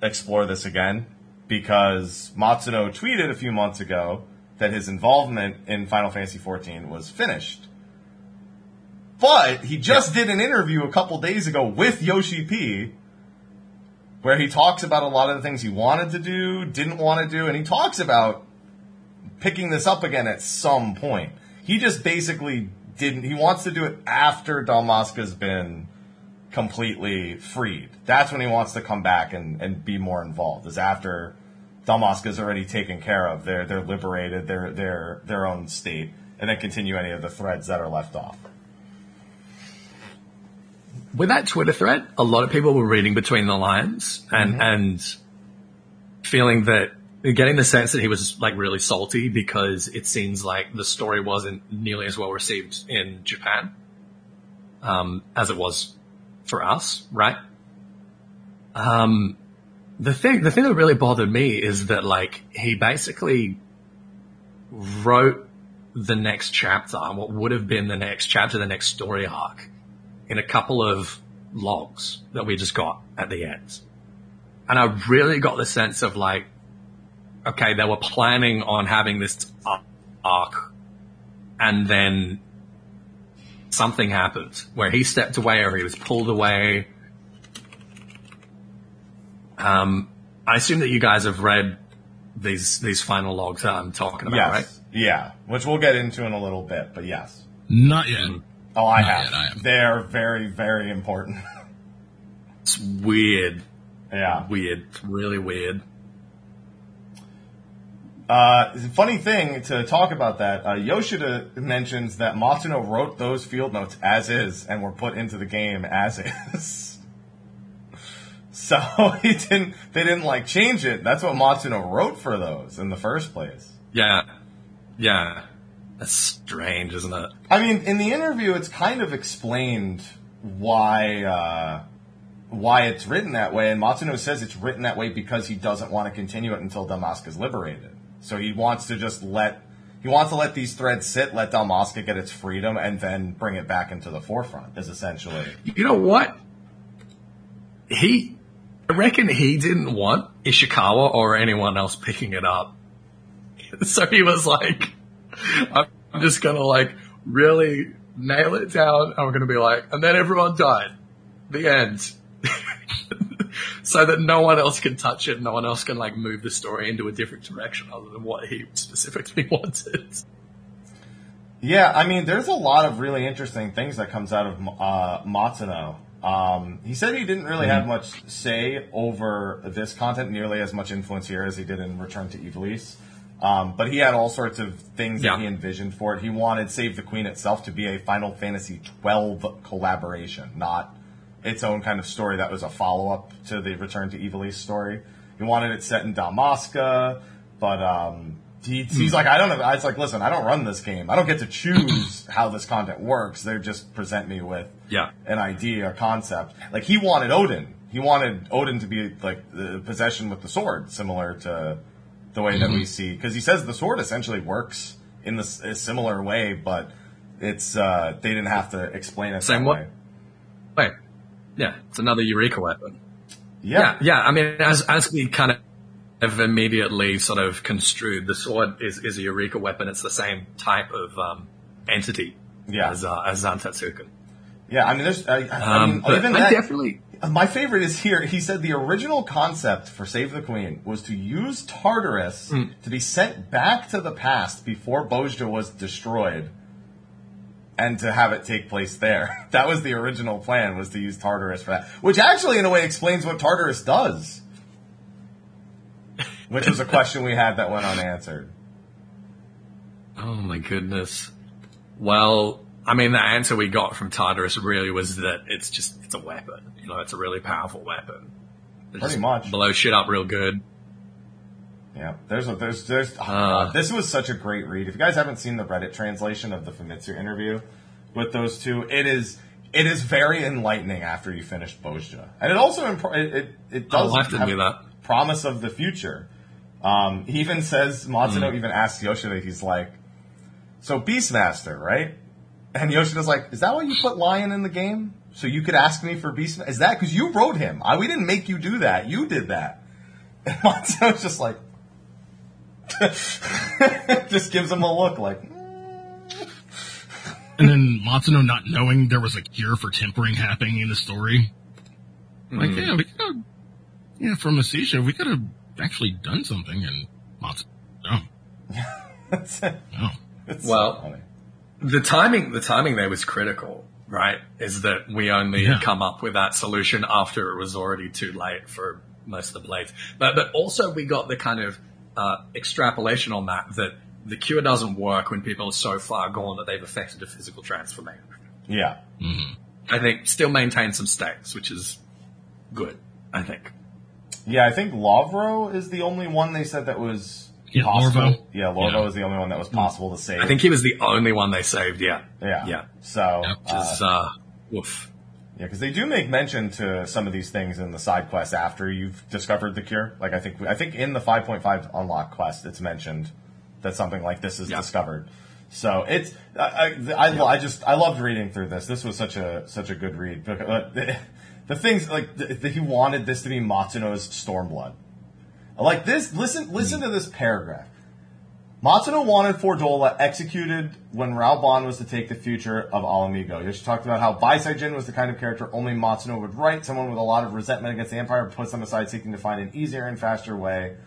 Speaker 2: explore this again because Matsuno tweeted a few months ago that his involvement in Final Fantasy XIV was finished. But he just did an interview a couple days ago with Yoshi P where he talks about a lot of the things he wanted to do, didn't want to do, and he talks about picking this up again at some point. He just basically didn't. He wants to do it after Dalmasca's been completely freed. That's when he wants to come back and, and be more involved. Is after Dalmasca's already taken care of. They're they're liberated. They're they're their own state, and then continue any of the threads that are left off.
Speaker 1: With that Twitter thread, a lot of people were reading between the lines and
Speaker 2: Mm-hmm.
Speaker 1: and feeling that getting the sense that he was like really salty because it seems like the story wasn't nearly as well received in Japan um, as it was for us, right? Um, the thing the thing that really bothered me is that like he basically wrote the next chapter, what would have been the next chapter, the next story arc in a couple of logs that we just got at the end. And I really got the sense of like, okay, they were planning on having this arc and then something happened where he stepped away or he was pulled away. Um, I assume that you guys have read these, these final logs that I'm talking about,
Speaker 2: yes,
Speaker 1: right?
Speaker 2: yeah, which we'll get into in a little bit, but yes.
Speaker 3: Not yet.
Speaker 2: Oh, I have.
Speaker 3: yet, I have.
Speaker 2: They're very very important.
Speaker 1: It's weird,
Speaker 2: yeah.
Speaker 1: weird, really weird.
Speaker 2: Uh, funny thing to talk about that, uh, Yoshida mentions that Matsuno wrote those field notes as is and were put into the game as is. so he didn't, they didn't like change it. That's what Matsuno wrote for those in the first place.
Speaker 1: Yeah. Yeah. That's strange, isn't it?
Speaker 2: I mean, in the interview, it's kind of explained why uh, why it's written that way, and Matsuno says it's written that way because he doesn't want to continue it until Dalmasca is liberated. So he wants to just let he wants to let these threads sit, let Dalmasca get its freedom, and then bring it back into the forefront. Is essentially
Speaker 1: You know what? He, I reckon he didn't want Ishikawa or anyone else picking it up. So he was like, I'm just gonna like really nail it down and we're gonna be like, and then everyone died. The end. so that no one else can touch it, no one else can like move the story into a different direction other than what he specifically wanted.
Speaker 2: Yeah, I mean, there's a lot of really interesting things that comes out of uh, Matsuno. Um, he said he didn't really have much say over this content, nearly as much influence here as he did in Return to Ivalice. Um, but he had all sorts of things
Speaker 1: Yeah.
Speaker 2: that he envisioned for it. He wanted Save the Queen itself to be a Final Fantasy XII collaboration, not its own kind of story that was a follow up to the Return to Ivalice story. He wanted it set in Dalmasca, but um, he, he's like, I don't know. I was like, listen, I don't run this game. I don't get to choose how this content works. They just present me with
Speaker 1: Yeah.
Speaker 2: an idea, a concept. Like he wanted Odin. He wanted Odin to be like the possession with the sword, similar to the way that we see. Because he says the sword essentially works in this a similar way, but it's uh, they didn't have to explain it
Speaker 1: Same way. Wait. Yeah, it's another Eureka weapon.
Speaker 2: Yeah,
Speaker 1: Yeah, yeah. I mean, as as we kind of have immediately sort of construed, the sword is, is a Eureka weapon. It's the same type of um, entity
Speaker 2: Yeah.
Speaker 1: as uh, as Zantetsuken.
Speaker 2: yeah. I mean, there's. I, I
Speaker 1: Um,
Speaker 2: mean, even
Speaker 1: I
Speaker 2: that,
Speaker 1: definitely.
Speaker 2: My favorite is here. He said the original concept for Save the Queen was to use Tartarus
Speaker 1: Hmm.
Speaker 2: to be sent back to the past before Bozja was destroyed and to have it take place there. That was the original plan was to use Tartarus for that. Which actually in a way explains what Tartarus does. Which was a question we had that went unanswered.
Speaker 1: Oh my goodness. Well, I mean, the answer we got from Tartarus really was that it's just it's a weapon. You know, it's a really powerful weapon. It
Speaker 2: Pretty much.
Speaker 1: blows shit up real good.
Speaker 2: Yeah, there's a, there's there's oh,
Speaker 1: Uh.
Speaker 2: This was such a great read. If you guys haven't seen the Reddit translation of the Famitsu interview with those two, it is it is very enlightening after you finish Bozja, and it also impro- it it, it does
Speaker 1: I'll have to
Speaker 2: have
Speaker 1: do that.
Speaker 2: promise of the future. Um, he even says Matsuno
Speaker 1: Hmm.
Speaker 2: even asks Yoshida, he's like, "So Beastmaster, right?" And Yoshida's like, "Is that why you put Lion in the game? So you could ask me for Beastmaster? Is that because you wrote him? I, we didn't make you do that. You did that." And Matsuno's just like, just gives him a look like,
Speaker 3: And then Matsuno not knowing there was a cure for tempering happening in the story. Like,
Speaker 1: Mm.
Speaker 3: yeah, we could have, yeah, from Asisha, we could have actually done something. And Matsuno, no,
Speaker 2: it's,
Speaker 3: no.
Speaker 2: it's
Speaker 1: Well,
Speaker 2: so funny.
Speaker 1: The timing the timing there was critical, right? Is that we only
Speaker 3: Yeah.
Speaker 1: come up with that solution after it was already too late for most of the blades. But but also we got the kind of uh, extrapolation on that that the cure doesn't work when people are so far gone that they've affected a physical transformation.
Speaker 2: Yeah.
Speaker 1: I think still maintain some stakes, which is good. I think.
Speaker 2: Yeah, I think Lavro is the only one they said that was
Speaker 3: Yeah,
Speaker 2: possible.
Speaker 3: Lorvo.
Speaker 2: Yeah, Lorvo
Speaker 3: Yeah.
Speaker 2: is the only one that was possible to save.
Speaker 1: I think he was the only one they saved. Yeah,
Speaker 2: Yeah.
Speaker 1: yeah.
Speaker 2: So,
Speaker 3: Yeah.
Speaker 2: uh,
Speaker 1: Is, uh, woof.
Speaker 2: yeah, because they do make mention to some of these things in the side quests after you've discovered the cure. Like I think, I think in the 5.5 unlock quest, it's mentioned that something like this is
Speaker 1: Yeah.
Speaker 2: discovered. So it's, I, I, I, I just, I loved reading through this. This was such a, such a good read. Because, uh, the, the things like the, the, he wanted this to be Matsuno's Stormblood. Like this, listen, listen to this paragraph. Matsuno wanted Fordola executed when Raubahn was to take the future of Ala Mhigo. Yoshi talked about how Baisai was the kind of character only Matsuno would write, someone with a lot of resentment against the Empire, puts them aside seeking to find an easier and faster way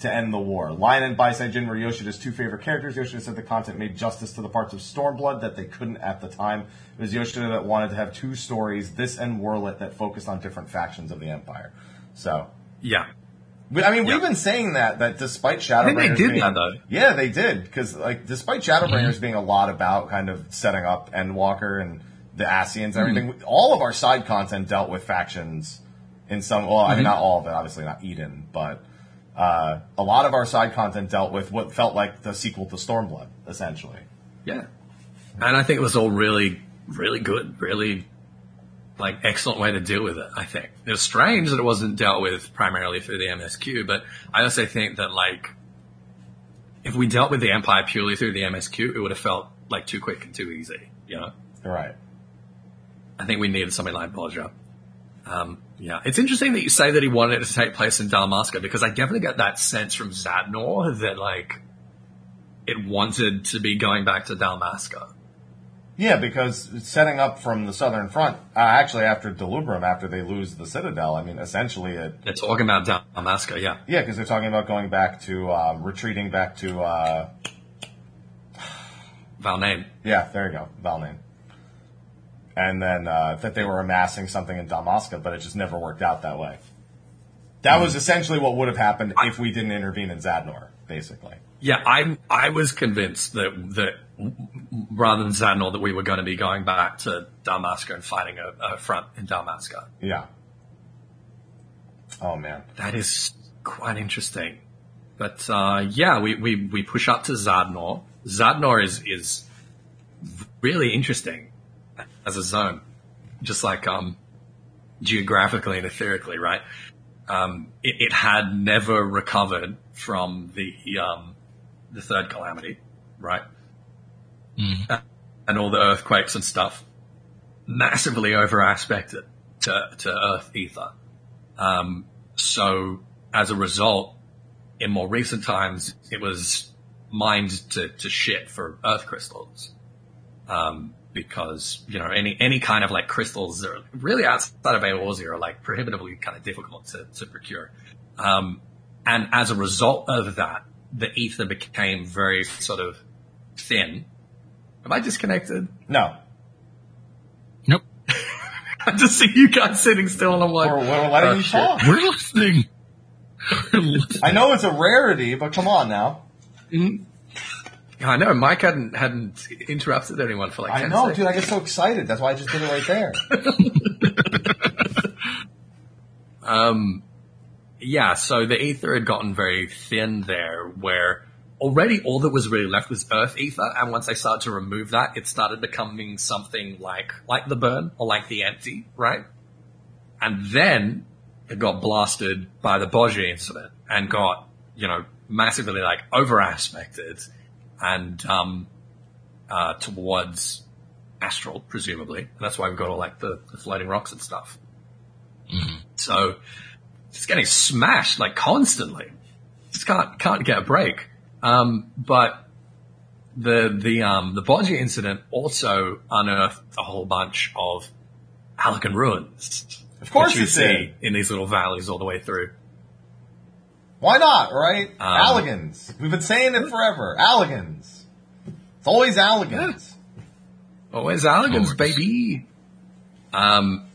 Speaker 2: to end the war. Lion and Baisai were Yoshida's two favorite characters. Yoshida said the content made justice to the parts of Stormblood that they couldn't at the time. It was Yoshida that wanted to have two stories, this and Werlyt, that focused on different factions of the Empire. So,
Speaker 1: Yeah,
Speaker 2: I mean,
Speaker 1: Yeah.
Speaker 2: we've been saying that that despite Shadowbringers,
Speaker 1: I think they did
Speaker 2: being,
Speaker 1: that, though.
Speaker 2: Yeah, they did because like despite Shadowbringers mm-hmm. being a lot about kind of setting up Endwalker and the Ascians and mm-hmm. everything, all of our side content dealt with factions in some. Well, I mean, mm-hmm. not all of it, obviously not Eden, but uh, a lot of our side content dealt with what felt like the sequel to Stormblood, essentially.
Speaker 1: yeah. And I think it was all really, really good, really like excellent way to deal with it. I think it was strange that it wasn't dealt with primarily through the MSQ, but I also think that like if we dealt with the Empire purely through the MSQ, it would have felt like too quick and too easy. You know,
Speaker 2: Right.
Speaker 1: I think we needed something like Bolger. Um, yeah, it's interesting that you say that he wanted it to take place in Dalmasca because I definitely get that sense from Zadnor that like it wanted to be going back to Dalmasca.
Speaker 2: Yeah, because setting up from the southern front, uh, actually after Delubrum, after they lose the Citadel, I mean, essentially it
Speaker 1: They're talking about Dalmasca, yeah.
Speaker 2: Yeah, because they're talking about going back to um, retreating back to uh,
Speaker 1: Valname.
Speaker 2: yeah, there you go, Valname. And then uh, that they were amassing something in Dalmasca, but it just never worked out that way. That was essentially what would have happened if we didn't intervene in Zadnor, basically.
Speaker 1: Yeah, I I was convinced that that rather than Zadnor that we were going to be going back to Dalmasca and fighting a, a front in Dalmasca.
Speaker 2: Yeah. Oh man.
Speaker 1: That is quite interesting. But uh, yeah, we, we, we push up to Zadnor. Zadnor is is really interesting as a zone, just like um, geographically and etherically, right? Um, it, it had never recovered from the um, the third calamity, right?
Speaker 3: Mm.
Speaker 1: And all the earthquakes and stuff, massively over aspected to to Earth ether. Um, so as a result, in more recent times, it was mined to, to shit for earth crystals. Um, because, you know, any, any kind of like crystals that are really outside of Eorzea are like prohibitively kind of difficult to, to procure. Um, and as a result of that, the ether became very sort of thin. Am I disconnected?
Speaker 2: No.
Speaker 3: Nope.
Speaker 1: I just see you guys sitting still and I'm like,
Speaker 2: We're, we're letting
Speaker 1: oh,
Speaker 2: you
Speaker 1: shit.
Speaker 2: talk.
Speaker 3: We're listening. We're listening.
Speaker 2: I know it's a rarity, but come on now.
Speaker 1: I know Mike hadn't hadn't interrupted anyone for like
Speaker 2: I
Speaker 1: 10
Speaker 2: know,
Speaker 1: seconds.
Speaker 2: dude. I get so excited. That's why I just did it right there.
Speaker 1: um, yeah, so the ether had gotten very thin there where already all that was really left was earth ether. And once I started to remove that, it started becoming something like, like the burn or like the empty, right? And then it got blasted by the Bozja incident and got, you know, massively like over aspected and, um, uh, towards astral, presumably. And that's why we've got all like the, the floating rocks and stuff. So it's getting smashed like constantly. Just can't can't get a break. Um, but the the um the Bozja incident also unearthed a whole bunch of Halligan ruins.
Speaker 2: Of course
Speaker 1: you see in these little valleys all the way through.
Speaker 2: Why not, right?
Speaker 1: Um,
Speaker 2: Alligans. We've been saying it forever. Alligans. It's always Alligans.
Speaker 1: Always Alligans,
Speaker 3: Always.
Speaker 1: baby. Um,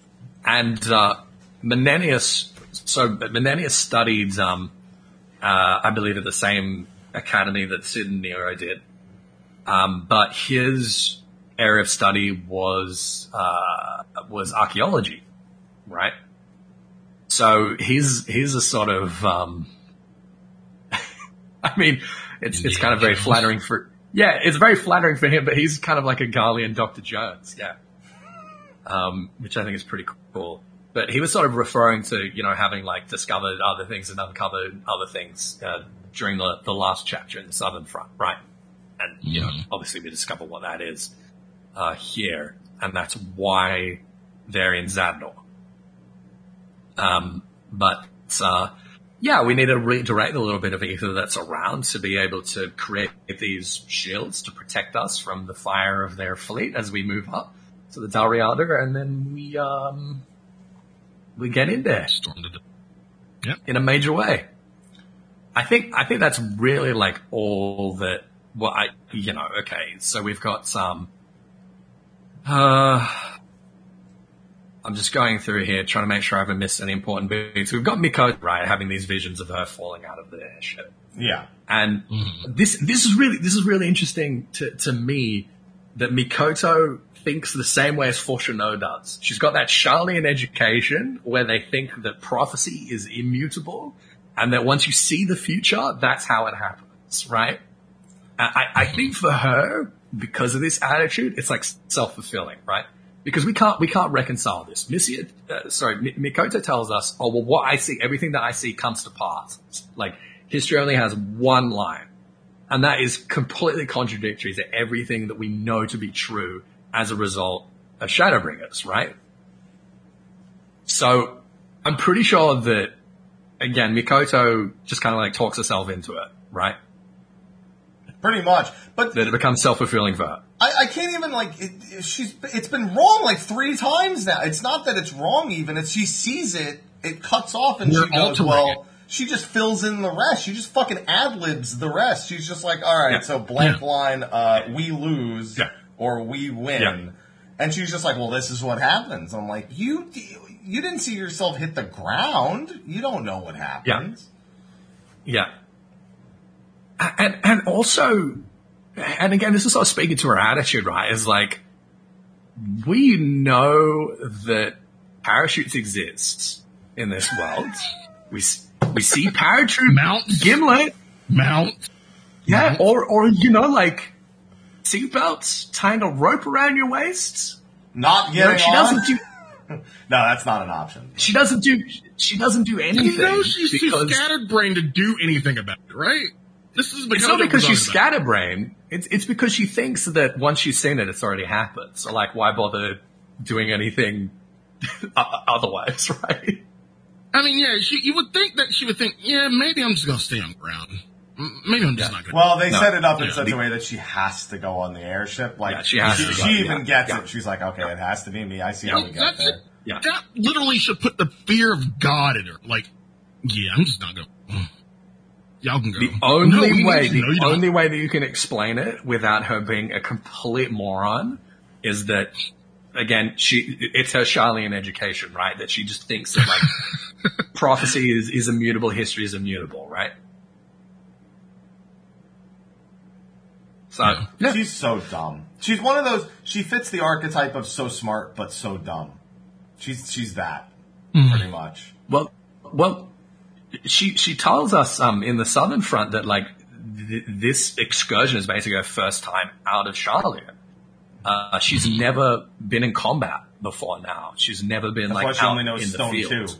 Speaker 1: and uh, Menenius. So Menenius studied, um, uh, I believe, at the same academy that Cid and Nero did. Um, but his area of study was uh, was archaeology, right? So he's he's a sort of. Um, I mean, it's it's kind of very flattering for. Yeah, it's very flattering for him, but he's kind of like a Garlean Dr. Jones, yeah. Um, which I think is pretty cool. But he was sort of referring to, you know, having like discovered other things and uncovered other things uh, during the, the last chapter in the Southern Front, right? And, you know,
Speaker 3: Mhm.
Speaker 1: obviously we discover what that is uh, here, and that's why they're in Zadnor. Um, but uh, yeah, we need to redirect a little bit of ether that's around to be able to create these shields to protect us from the fire of their fleet as we move up to the Dalriada, and then we um, we get in there
Speaker 3: it.
Speaker 1: in a major way. I think I think that's really like all that. Well, I you know okay, so we've got some. Uh, I'm just going through here trying to make sure I haven't missed any important bits. We've got Miko right having these visions of her falling out of the airship.
Speaker 2: Yeah.
Speaker 1: And mm-hmm. this this is really this is really interesting to, to me that Mikoto thinks the same way as Fourchenault does. She's got that Sharlayan education where they think that prophecy is immutable and that once you see the future, that's how it happens, right? I, I I think for her, because of this attitude, it's like self-fulfilling, right? Because we can't, we can't reconcile this. Missy, uh, sorry, Mi- Mikoto tells us, oh, well, what I see, everything that I see comes to pass. Like, history only has one line. And that is completely contradictory to everything that we know to be true as a result of Shadowbringers, right? So, I'm pretty sure that, again, Mikoto just kind of like talks herself into it, right?
Speaker 2: Pretty much. But
Speaker 1: That it becomes self-fulfilling for her.
Speaker 2: I, I can't even like it, it- she's it's been wrong like three times now. It's not that it's wrong even. It's she sees it, it cuts off, and
Speaker 3: You're
Speaker 2: she goes, "Well."
Speaker 3: it.
Speaker 2: She just fills in the rest. She just fucking ad libs the rest. She's just like, all right,
Speaker 1: Yeah.
Speaker 2: so blank
Speaker 3: Yeah.
Speaker 2: line, uh, we lose
Speaker 1: Yeah.
Speaker 2: or we win,
Speaker 1: Yeah.
Speaker 2: and she's just like, well, this is what happens. I'm like, you you didn't see yourself hit the ground. You don't know what happens.
Speaker 1: Yeah. And, and also, and again, this is sort of speaking to her attitude, right? Is like, we know that parachutes exist in this world. We, we see parachute
Speaker 3: mount
Speaker 1: gimlet.
Speaker 3: Mount.
Speaker 1: Yeah. Or, or, you know, like seatbelts, tying a rope around your waist.
Speaker 2: Not
Speaker 1: You know,
Speaker 2: getting
Speaker 1: she
Speaker 2: on.
Speaker 1: doesn't do,
Speaker 2: no, that's not an option.
Speaker 1: she doesn't do, she doesn't do anything.
Speaker 3: You know she's too
Speaker 1: because-
Speaker 3: scatterbrained to do anything about it, right? This is
Speaker 1: It's not because she's
Speaker 3: about.
Speaker 1: scatterbrained. It's it's because she thinks that once she's seen it, it's already happened. So like, why bother doing anything otherwise, right?
Speaker 3: I mean, yeah, she, you would think that she would think, yeah, maybe I'm just gonna stay on the ground. Maybe I'm just
Speaker 1: Yeah.
Speaker 3: not gonna.
Speaker 2: Well, they
Speaker 1: No.
Speaker 2: set it up in
Speaker 3: Yeah.
Speaker 2: such a way that she has to go on the airship. Like
Speaker 1: Yeah, she has
Speaker 2: she,
Speaker 1: to
Speaker 2: she even
Speaker 1: yeah,
Speaker 2: gets
Speaker 1: yeah.
Speaker 2: it. She's like, okay, it has to be me. I see
Speaker 3: You
Speaker 2: how we get there.
Speaker 3: it.
Speaker 1: Yeah.
Speaker 3: That literally should put the fear of God in her. Like, yeah, I'm just not going. Y'all can go.
Speaker 1: The only
Speaker 3: No,
Speaker 1: way, the
Speaker 3: know you don't.
Speaker 1: only way that you can explain it without her being a complete moron is that, again, she it's her Sharlayan education, right? That she just thinks that like prophecy is is immutable, history is immutable, right? So
Speaker 3: Yeah.
Speaker 1: yeah.
Speaker 2: She's so dumb. She's one of those. She fits the archetype of so smart but so dumb. She's she's that
Speaker 3: Hmm.
Speaker 2: pretty much.
Speaker 1: Well, well, she she tells us um in the Southern Front that like th- this excursion is basically her first time out of Charlotte. Uh, she's never been in combat before now. She's never been
Speaker 2: That's why
Speaker 1: like
Speaker 2: she
Speaker 1: out
Speaker 2: only knows
Speaker 1: in
Speaker 2: Stone
Speaker 1: the field.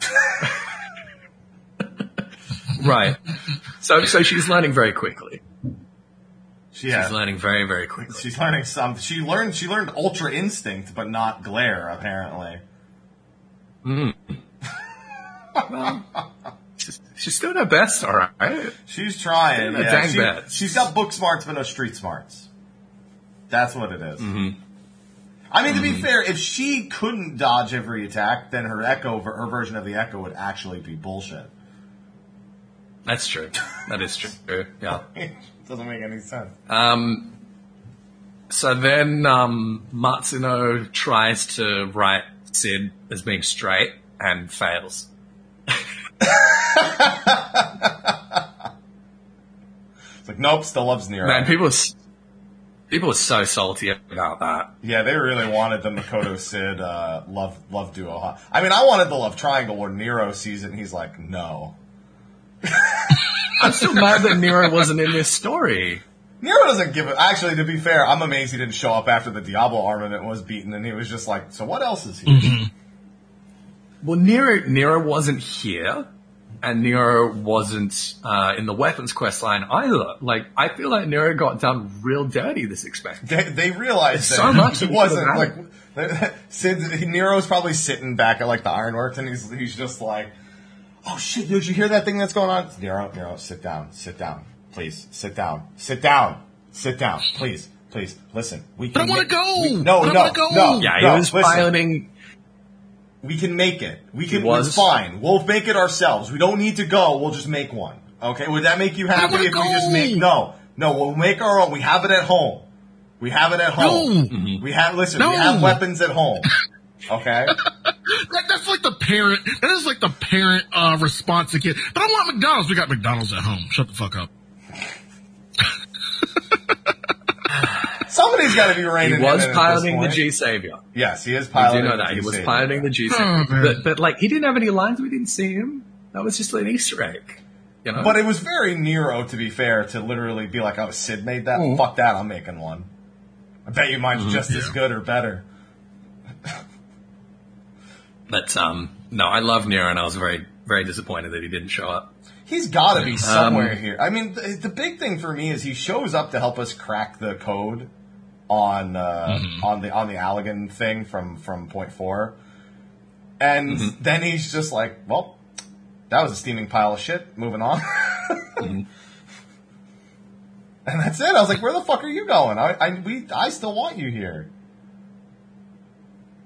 Speaker 2: 2.
Speaker 1: Right. So so she's learning very quickly.
Speaker 2: Yeah.
Speaker 1: She's learning very very quickly.
Speaker 2: She's learning some. She learned. She learned Ultra Instinct, but not Glare. Apparently.
Speaker 1: She's, she's doing her best, all right.
Speaker 2: She's trying.
Speaker 1: Yeah,
Speaker 2: Yeah,
Speaker 1: dang
Speaker 2: she,
Speaker 1: bad.
Speaker 2: she's got book smarts, but no street smarts. That's what it is.
Speaker 1: Mm-hmm.
Speaker 2: I mean, to be fair, if she couldn't dodge every attack, then her Echo, her version of the Echo, would actually be bullshit.
Speaker 1: That's true. That is true. Yeah.
Speaker 2: Doesn't make any sense.
Speaker 1: Um, so then um, Matsuno tries to write Cid as being straight and fails.
Speaker 2: It's like, nope, still loves Nero.
Speaker 1: Man, people are, people are so salty about that.
Speaker 2: Yeah, they really wanted the Mikoto Cid uh, love love duo. huh? I mean, I wanted the love triangle where Nero sees it and he's like, no.
Speaker 1: I'm still mad that Nero wasn't in this story.
Speaker 2: Nero doesn't give it. Actually, to be fair, I'm amazed he didn't show up after the Diablo armament was beaten, and he was just like, "So what else is here?"
Speaker 1: Well, Nero Nero wasn't here, and Nero wasn't uh, in the weapons quest line either. Like, I feel like Nero got done real dirty this expansion.
Speaker 2: They, they realized that
Speaker 1: so much
Speaker 2: it
Speaker 1: he
Speaker 2: wasn't
Speaker 1: could've
Speaker 2: like Cid. Nero's probably sitting back at like the ironworks, and he's he's just like, "Oh shit! Did you hear that thing that's going on?" Nero, Nero, sit down, sit down, please, sit down, sit down, sit down, please, please. Listen, we
Speaker 3: But I
Speaker 2: can.
Speaker 3: wanna go!
Speaker 2: we- no,
Speaker 3: But I
Speaker 2: no,
Speaker 3: wanna go!
Speaker 2: no.
Speaker 1: Yeah,
Speaker 2: no,
Speaker 1: he was
Speaker 2: listen.
Speaker 1: piloting.
Speaker 2: We can make it. We can.
Speaker 1: was?
Speaker 2: It's fine. We'll make it ourselves. We don't need to go. We'll just make one. Okay? Would that make you happy
Speaker 3: wanna
Speaker 2: if we just make? No, no. We'll make our own. We have it at home. We have it at home.
Speaker 3: No.
Speaker 2: We have. Listen,
Speaker 3: No.
Speaker 2: we have weapons at home. Okay.
Speaker 3: That, that's like the parent. That is like the parent uh, response to kid. But I want McDonald's. We got McDonald's at home. Shut the fuck up.
Speaker 2: Somebody's got to be
Speaker 1: He
Speaker 2: reining
Speaker 1: was
Speaker 2: in
Speaker 1: piloting the. G Savior.
Speaker 2: Yes, he is
Speaker 1: I
Speaker 2: piloting.
Speaker 1: do know
Speaker 2: the
Speaker 1: that he was
Speaker 2: G-Savior.
Speaker 1: piloting the G
Speaker 3: Oh,
Speaker 1: Savior,
Speaker 3: man.
Speaker 1: but but like he didn't have any lines. We didn't see him. That was just an Easter egg. You know.
Speaker 2: But it was very Nero, to be fair, to literally be like, "Oh, Cid made that.
Speaker 1: Mm.
Speaker 2: Fuck that. I'm making one. I bet you mine's just as good or better."
Speaker 1: But um, no, I love Nero, and I was very, very disappointed that he didn't show up.
Speaker 2: He's got to be somewhere
Speaker 1: Um,
Speaker 2: here. I mean, the, the big thing for me is he shows up to help us crack the code on uh, mm-hmm. on the on the Allagan thing from from Point Four, and mm-hmm. then he's just like, "Well, that was a steaming pile of shit. Moving on." Mm-hmm. And that's it. I was like, "Where the fuck are you going? I, I we I still want you here."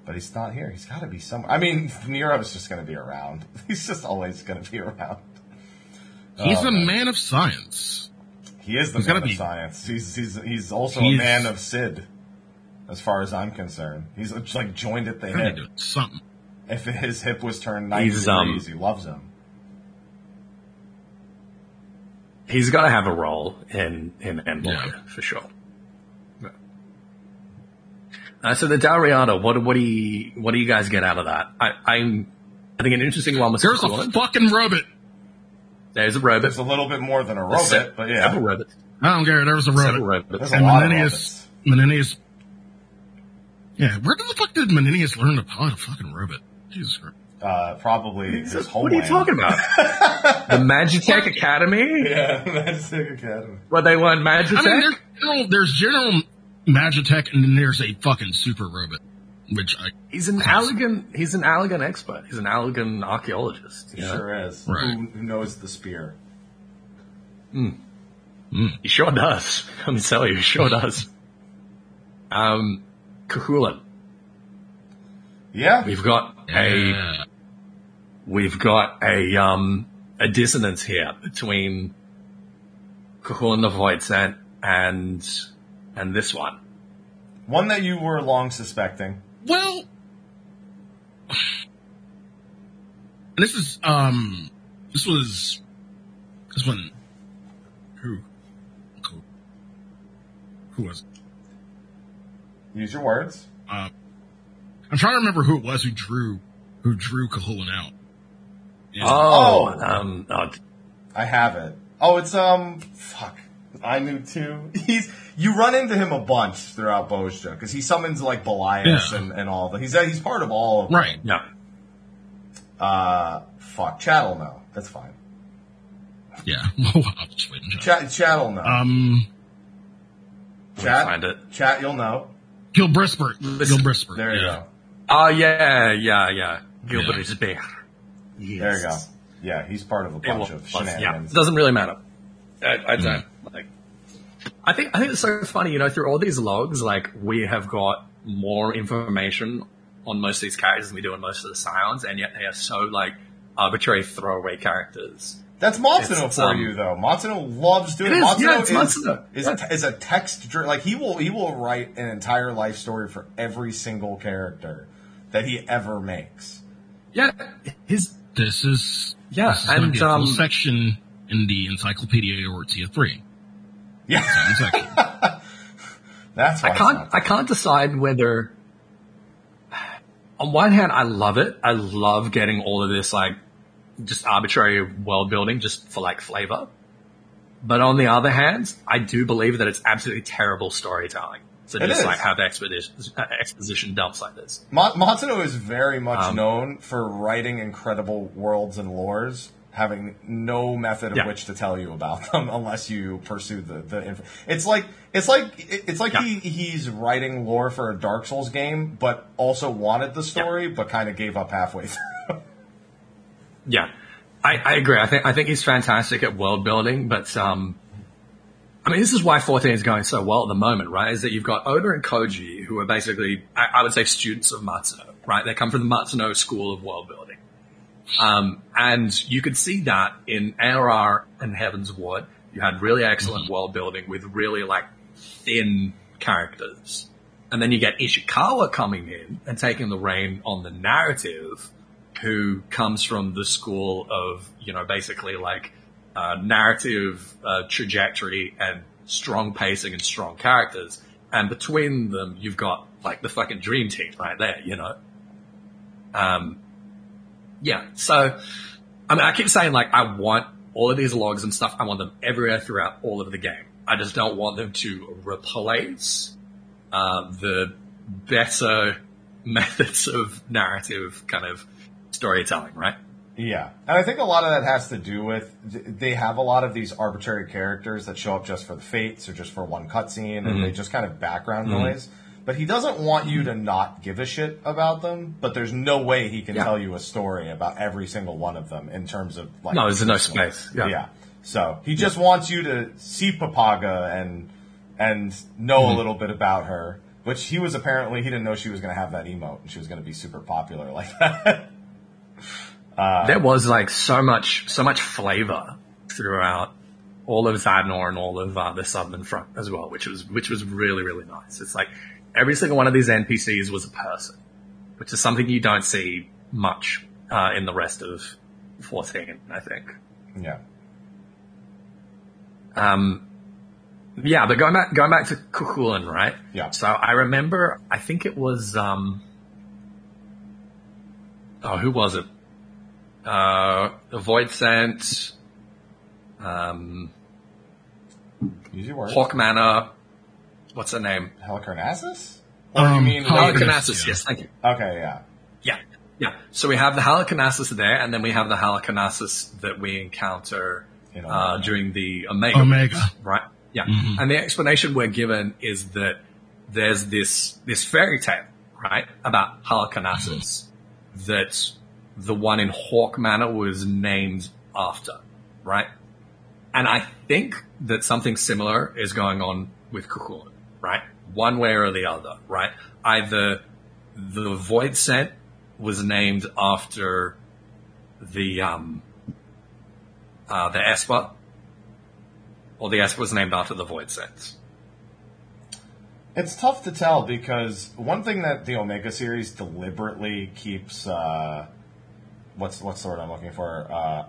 Speaker 2: But he's not here. He's got to be somewhere. I mean, Nero's just going to be around. He's just always going to be around.
Speaker 3: He's
Speaker 2: Oh,
Speaker 3: a
Speaker 2: man
Speaker 3: of science.
Speaker 2: He is the
Speaker 3: He's
Speaker 2: man of
Speaker 3: be-
Speaker 2: science. He's he's he's also a man of Cid, as far as I'm concerned. He's just like joined at the
Speaker 3: Gotta
Speaker 2: hip.
Speaker 3: something.
Speaker 2: If his hip was turned ninety
Speaker 1: He's, um,
Speaker 2: degrees, he loves him.
Speaker 1: He's got to have a role in in Endwalker
Speaker 3: Yeah.
Speaker 1: for sure. Uh, so the Dalriada, what what do you what do you guys get out of that? I, I'm I think an interesting one was
Speaker 3: There's a
Speaker 1: Cthulhu.
Speaker 3: fucking robot.
Speaker 1: There's a robot.
Speaker 2: It's a little bit more than a robot,
Speaker 1: se-
Speaker 2: but yeah,
Speaker 1: several robots.
Speaker 3: I don't care. There was a
Speaker 1: Several
Speaker 3: robot.
Speaker 2: There's a
Speaker 3: And
Speaker 2: lot of
Speaker 3: Menenius, Menenius. Yeah, where the fuck did Menenius learn to pilot a fucking robot? Jesus Christ.
Speaker 2: uh, probably his
Speaker 1: What are you
Speaker 2: homeland.
Speaker 1: talking about? the Magitech Academy?
Speaker 2: Yeah, Magic Academy.
Speaker 1: Where they learn Magitech?
Speaker 3: I mean, there's general, there's general Magitech, and then there's a fucking super robot, which I
Speaker 1: he's an Allagan. He's an Allagan expert. He's an Allagan archaeologist.
Speaker 2: He
Speaker 1: you know?
Speaker 2: sure is.
Speaker 3: Right.
Speaker 2: Who, who knows the spear?
Speaker 1: He sure does. Let me tell you, he sure does. Um, Cuchulainn.
Speaker 2: Yeah,
Speaker 1: We've got a
Speaker 3: yeah.
Speaker 1: we've got a um a dissonance here between Cuchulainn the Void Sent and and this one.
Speaker 2: one that you were long suspecting.
Speaker 3: Well, this is um, this was this one. Who? Who, who was? it?
Speaker 2: Use your words.
Speaker 3: Uh, I'm trying to remember who it was who drew who drew Cuchulainn out. is-
Speaker 1: Oh,
Speaker 2: Oh.
Speaker 1: um, oh,
Speaker 2: I have it. Oh, it's um, fuck. I knew too. He's you run into him a bunch throughout Bozja because he summons like Belias
Speaker 3: Yeah.
Speaker 2: and, and all of He's uh, he's part of all of them.
Speaker 3: right.
Speaker 1: yeah.
Speaker 2: Uh, fuck. Chat'll know. That's fine.
Speaker 3: Yeah. I'll just wait and check.
Speaker 2: Chat Chat'll know.
Speaker 3: Um,
Speaker 2: Chat.
Speaker 1: find it.
Speaker 2: Chat. You'll know.
Speaker 3: Gilbrisper.
Speaker 1: Listen,
Speaker 3: Gilbrisper.
Speaker 2: There you
Speaker 3: yeah.
Speaker 2: go.
Speaker 1: Oh, yeah, yeah, yeah. Gilbert
Speaker 3: Yeah.
Speaker 1: Yes.
Speaker 2: There you go. Yeah, he's part of a bunch
Speaker 1: was-
Speaker 2: of
Speaker 1: yeah,
Speaker 2: shenanigans.
Speaker 1: it doesn't really matter. I, I don't like. I think I think it's so funny, you know, through all these logs, like we have got more information on most of these characters than we do on most of the Scions, and yet they are so like arbitrary throwaway characters.
Speaker 2: That's Matsuno
Speaker 1: It's,
Speaker 2: for
Speaker 1: um,
Speaker 2: you, though. Matsuno loves doing
Speaker 1: It is,
Speaker 2: Matsuno
Speaker 1: yeah, it's
Speaker 2: is,
Speaker 1: Matsuno.
Speaker 2: is,
Speaker 1: Yeah.
Speaker 2: is a text like he will he will write an entire life story for every single character that he ever makes.
Speaker 1: Yeah, his
Speaker 3: This is
Speaker 1: Yeah,
Speaker 3: This is
Speaker 1: and,
Speaker 3: be a
Speaker 1: um,
Speaker 3: section in the Encyclopedia Eorzea three.
Speaker 2: Yeah,
Speaker 3: Same section.
Speaker 2: that's why
Speaker 1: I can't I can't decide whether on one hand I love it. I love getting all of this like just arbitrary world building just for like flavor. But on the other hand, I do believe that it's absolutely terrible storytelling. So
Speaker 2: It
Speaker 1: just
Speaker 2: is.
Speaker 1: like have expedition uh, exposition dumps like this.
Speaker 2: Ma- Matsuno is very much
Speaker 1: Um,
Speaker 2: known for writing incredible worlds and lores, having no method of
Speaker 1: Yeah.
Speaker 2: which to tell you about them unless you pursue the the. Inf- it's like it's like it's like
Speaker 1: Yeah.
Speaker 2: he he's writing lore for a Dark Souls game, but also wanted the story, but kind of gave up halfway through.
Speaker 1: Yeah, I, I agree. I think I think he's fantastic at world building, but um, I mean, this is why 14 is going so well at the moment, right? Is that you've got Oda and Koji, who are basically, I, I would say, students of Matsuno, right? They come from the Matsuno school of world building, um, and you could see that in ARR and Heavensward. You had really excellent world building with really like thin characters. And then you get Ishikawa coming in and taking the reign on the narrative, who comes from the school of, you know, basically like uh, narrative uh, trajectory and strong pacing and strong characters. And between them, you've got like the fucking dream team right there, you know? Um, yeah. So, I mean, I keep saying like, I want all of these logs and stuff. I want them everywhere throughout all of the game. I just don't want them to replace uh, the better methods of narrative kind of storytelling, right?
Speaker 2: Yeah, and I think a lot of that has to do with they have a lot of these arbitrary characters that show up just for the fates or just for one cutscene, and they just kind of background noise. But he doesn't want you to not give a shit about them. But there's no way he can
Speaker 1: Yeah.
Speaker 2: tell you a story about every single one of them in terms of like.
Speaker 1: No, there's no space. Yeah. yeah.
Speaker 2: So he just wants you to see Pagaga and and know
Speaker 1: Mm-hmm.
Speaker 2: a little bit about her. Which he was apparently he didn't know she was going to have that emote and she was going to be super popular like that.
Speaker 1: there was like so much, so much flavor throughout all of Zadnor and all of uh, the Southern Front as well, which was which was really really nice. It's like every single one of these NPCs was a person, which is something you don't see much uh, in the rest of 14. I think.
Speaker 2: yeah.
Speaker 1: Um, yeah, but going back, going back to Cuchulainn, right?
Speaker 2: Yeah.
Speaker 1: So I remember, I think it was, um, oh, who was it? Uh, Void Sent, um,
Speaker 2: words.
Speaker 1: Haukke Manor, what's her name?
Speaker 2: Helicarnassus? Or you
Speaker 3: Um,
Speaker 2: mean
Speaker 3: Helicarnassus,
Speaker 1: Halicarnassus,
Speaker 3: yeah.
Speaker 1: yes, thank you.
Speaker 2: Okay, yeah.
Speaker 1: Yeah, yeah. So we have the Halicarnassus there, and then we have the Halicarnassus that we encounter uh, during the Omega.
Speaker 3: Omega.
Speaker 1: books, right? Yeah. And the explanation we're given is that there's this this fairy tale, right, about Halicarnassus that the one in Haukke Manor was named after, right? And I think that something similar is going on with Cuchulainn, right? One way or the other, right? Either the Void Scent was named after the um uh the Esper, or the Esper was named after the Void Scent.
Speaker 2: It's tough to tell because one thing that the Omega series deliberately keeps uh, what's what's the word I'm looking for? Uh,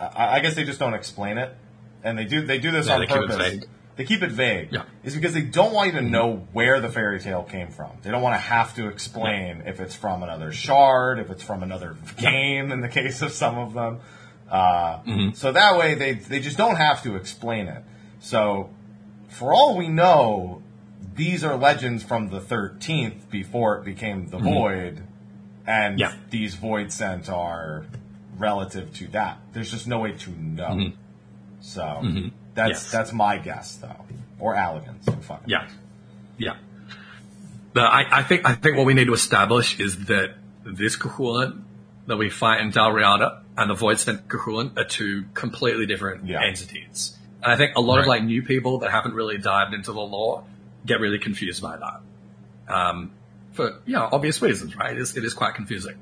Speaker 2: I, I guess they just don't explain it, and they do they do this on
Speaker 1: they keep it
Speaker 2: purpose. They keep it vague,
Speaker 1: Yeah.
Speaker 2: is because they don't want you to know where the fairy tale came from. They don't want to have to explain if it's from another shard, if it's from another game. In the case of some of them, uh, mm-hmm. so that way they they just don't have to explain it. So, for all we know, these are legends from the 13th before it became the mm-hmm. Void, and
Speaker 1: Yeah.
Speaker 2: these Void Scent are relative to that. There's just no way to know. Mm-hmm. So that's
Speaker 1: Yes.
Speaker 2: that's my guess, though, or who fucking
Speaker 1: Yeah. Yeah. But I, I think I think what we need to establish is that this Cuchulainn that we fight in Dalriada and the Void Sent Cuchulainn are two completely different
Speaker 2: Yeah.
Speaker 1: entities. And I think a lot of like new people that haven't really dived into the lore get really confused by that. Um, for you know, obvious reasons, right? It is, it is quite confusing.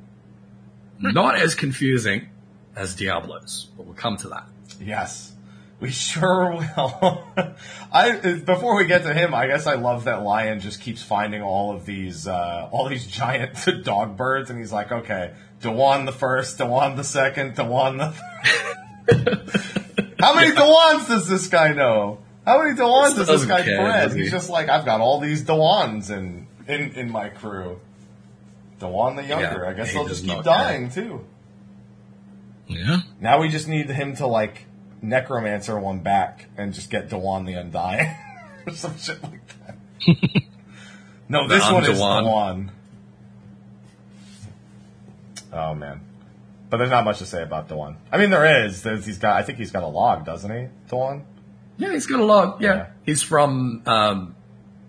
Speaker 1: Not as confusing as Diablos, but we'll come to that.
Speaker 2: Yes, we sure will. I before we get to him, I guess I love that Lion just keeps finding all of these uh, all these giant dog birds, and he's like, okay, Dawon the first, Dawon the second, Dawon the. How many Dawons does this guy know? How many Dawons does this guy
Speaker 1: care,
Speaker 2: bred? He's just like, I've got all these Dawons in in in my crew. Dawon the younger.
Speaker 1: Yeah,
Speaker 2: I guess
Speaker 1: he
Speaker 2: they'll just keep
Speaker 1: not care.
Speaker 2: dying too.
Speaker 3: Yeah.
Speaker 2: Now we just need him to like necromancer one back and just get Dawon the Undying or some shit like that. no, this
Speaker 1: The
Speaker 2: one is
Speaker 1: Undewan.
Speaker 2: Dawon. Oh man, but there's not much to say about Dawon. I mean, there is. There's, he's got. I think he's got a log, doesn't he, Dawon?
Speaker 1: Yeah, he's got a log. Yeah,
Speaker 2: Yeah.
Speaker 1: he's from um,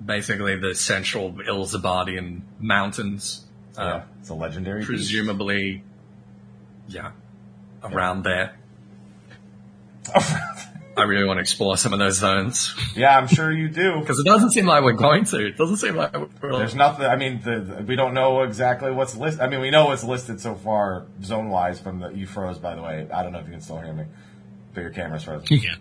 Speaker 1: basically the central Ilsabardian mountains, uh,
Speaker 2: it's a legendary. beast.
Speaker 1: presumably. Yeah, around there. I really want to explore some of those zones
Speaker 2: yeah, I'm sure you do.
Speaker 1: because it doesn't seem like we're going to. It doesn't seem like we're.
Speaker 2: There's nothing. I mean, the, the- we don't know exactly what's listed. I mean, we know what's listed so far, zone wise. From the you froze, by the way. I don't know if you can still hear me, but your camera's frozen.
Speaker 3: He can.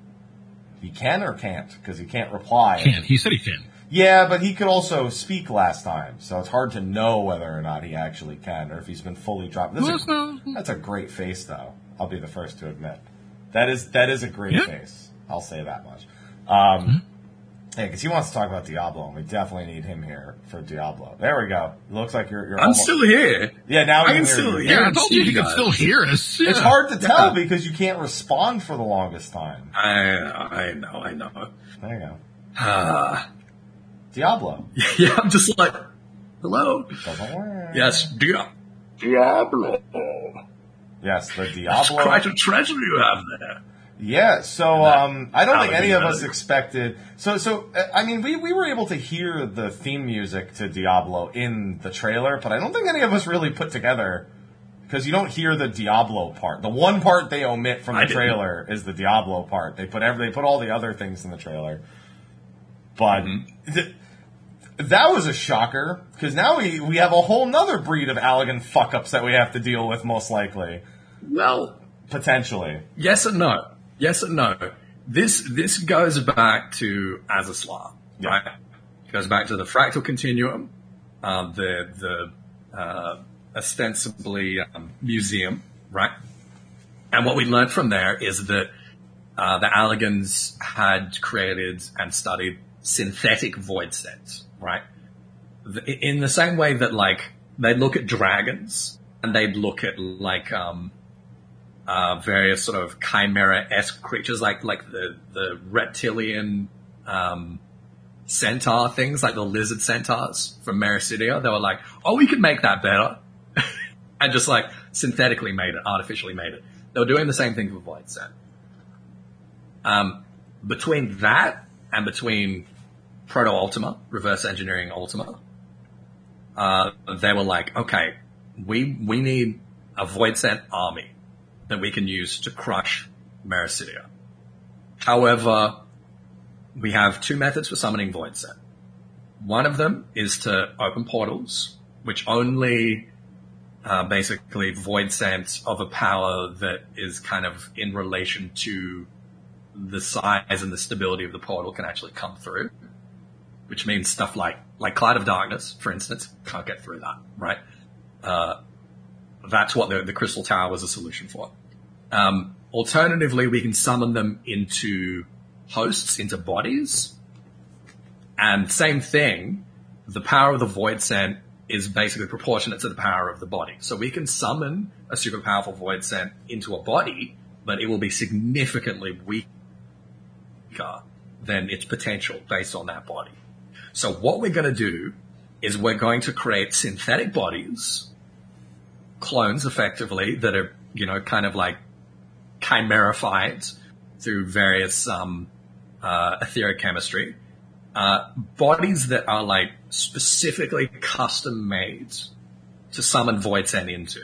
Speaker 2: He can or can't because he can't reply.
Speaker 3: Can. He said he can.
Speaker 2: Yeah, but he could also speak last time, so it's hard to know whether or not he actually can or if he's been fully dropped. That's,
Speaker 3: Well,
Speaker 2: a,
Speaker 3: that's
Speaker 2: a great face, though. I'll be the first to admit that is that is a great
Speaker 3: Yeah.
Speaker 2: face. I'll say that much. Um, Yeah, because he wants to talk about Diablo, and we definitely need him here for Diablo. There we go. It looks like you're. you're
Speaker 1: I'm
Speaker 2: almost-
Speaker 1: still here.
Speaker 2: Yeah, now
Speaker 1: I
Speaker 2: can
Speaker 1: can still
Speaker 3: Yeah, I told you
Speaker 1: you guys.
Speaker 3: still hear us.
Speaker 2: It's hard to tell because you can't respond for the longest time.
Speaker 1: I I know, I know.
Speaker 2: There you go.
Speaker 1: Ah,
Speaker 2: Diablo.
Speaker 1: yeah, I'm just like, hello.
Speaker 2: Doesn't work.
Speaker 1: Yes, Dia- Diablo.
Speaker 2: Yes, the Diablo.
Speaker 1: quite a treasure you have there.
Speaker 2: Yeah, so um, I don't think any of us expected. So, so uh, I mean, we, we were able to hear the theme music to Diablo in the trailer, but I don't think any of us really put together because you don't hear the Diablo part. The one part they omit from the
Speaker 1: I didn't.
Speaker 2: trailer is the Diablo part. They put every, they put all the other things in the trailer, but
Speaker 1: Mm-hmm.
Speaker 2: th- that was a shocker because now we we have a whole nother breed of Allagan fuck ups that we have to deal with, most likely,
Speaker 1: Well,
Speaker 2: potentially.
Speaker 1: yes and no. Yes and no. This this goes back to Azys Lla,
Speaker 2: Yeah.
Speaker 1: right? It goes back to the fractal continuum, uh, the the uh, ostensibly um, museum, right? And what we learned from there is that uh, the Allagans had created and studied synthetic void sets, right? In the same way that like they look at dragons and they'd look at like um, uh, various sort of chimera-esque creatures, like like the the reptilian um, centaur things, like the lizard centaurs from Meracydia. They were like, "Oh, we could make that better," and just like synthetically made it, artificially made it. They were doing the same thing for Void Set. Um, between that and between Proto Ultima, reverse engineering Ultima, uh, they were like, okay, we we need a Void Sent army that we can use to crush Meracydia. However, we have two methods for summoning Void Set. One of them is to open portals, which only uh, basically void sent of a power that is kind of in relation to the size and the stability of the portal can actually come through. Which means stuff like like Cloud of Darkness, for instance, can't get through that, right? Uh, that's what the, the Crystal Tower was a solution for. Um, alternatively, we can summon them into hosts into bodies. And same thing, the power of the void scent is basically proportionate to the power of the body. So we can summon a super powerful void scent into a body, but it will be significantly weaker than its potential based on that body. So what we're going to do is we're going to create synthetic bodies, clones effectively, that are, you know, kind of like chimerified through various um, uh, etheric chemistry. Uh, bodies that are like specifically custom made to summon void scent into.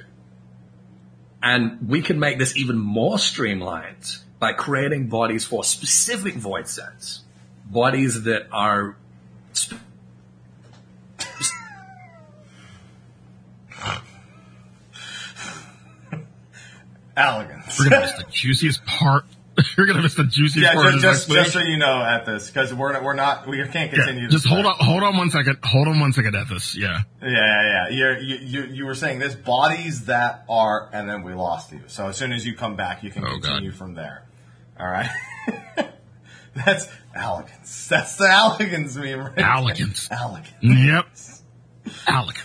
Speaker 1: And we can make this even more streamlined by creating bodies for specific void sets, Bodies that are
Speaker 2: Elegance.
Speaker 3: We're gonna miss the juiciest part. You're gonna miss the juiciest
Speaker 2: Yeah,
Speaker 3: part.
Speaker 2: just,
Speaker 3: of
Speaker 2: just,
Speaker 3: this
Speaker 2: just so you know at this, because we're we're not we can't continue.
Speaker 3: Yeah,
Speaker 2: this
Speaker 3: just hold on, hold on one second. Hold on one second, Ethos. Yeah.
Speaker 2: Yeah, yeah, yeah. You you you were saying there's bodies that are, and then we lost you. So as soon as you come back, you can
Speaker 3: Oh, God.
Speaker 2: continue from there. All right. That's elegance. That's the elegance meme. Right there.
Speaker 3: Elegance.
Speaker 2: Elegance.
Speaker 3: Yep. Alec.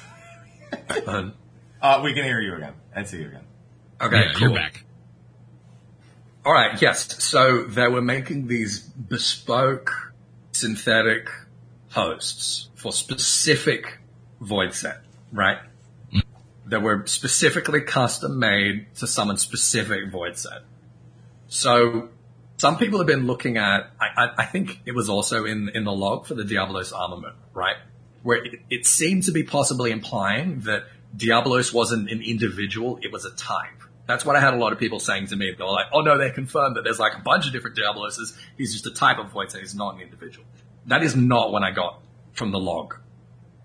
Speaker 1: uh,
Speaker 2: Uh, we can hear you again and see you again.
Speaker 1: okay,
Speaker 3: yeah,
Speaker 1: cool.
Speaker 3: you're back.
Speaker 1: All right, yes. So they were making these bespoke synthetic hosts for specific void set, right? That were specifically custom made to summon specific void set. So some people have been looking at, I, I, I think it was also in, in the log for the Diablos armament, right? Where it, it seemed to be possibly implying that Diablos wasn't an individual, it was a type. That's what I had a lot of people saying to me. They were like, oh no, they confirmed that there's like a bunch of different Diabloses. He's just a type of void, so he's not an individual. That is not what I got from the log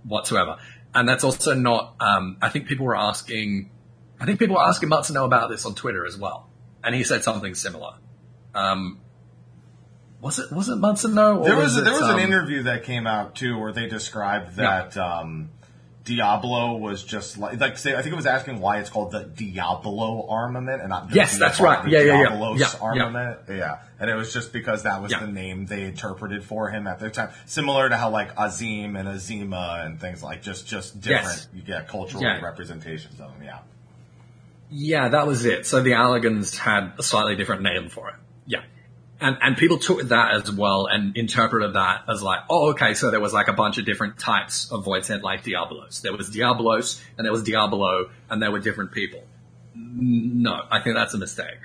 Speaker 1: whatsoever. And that's also not, um, I think people were asking, I think people were asking Matsuno about this on Twitter as well. And he said something similar. Um, was it, was it Matsuno? Or
Speaker 2: There was
Speaker 1: it,
Speaker 2: there was
Speaker 1: um,
Speaker 2: an interview that came out too where they described that um, Diablo was just like like say I think it was asking why it's called the Diablo armament and not the
Speaker 1: Yes, that's right. Yeah, yeah, yeah.
Speaker 2: Diablos
Speaker 1: Yeah, yeah.
Speaker 2: armament. Yeah. and it was just because that was
Speaker 1: Yeah.
Speaker 2: the name they interpreted for him at the time, similar to how like Azim and Azima and things like just just different.
Speaker 1: Yes.
Speaker 2: You get cultural
Speaker 1: Yeah.
Speaker 2: representations of them. Yeah.
Speaker 1: Yeah, that was it. So the Allagans had a slightly different name for it. Yeah. And, and people took that as well and interpreted that as like, oh, okay, so there was like a bunch of different types of void sent like Diablos. There was Diablos and there was Diablo and there were different people. No, I think that's a mistake.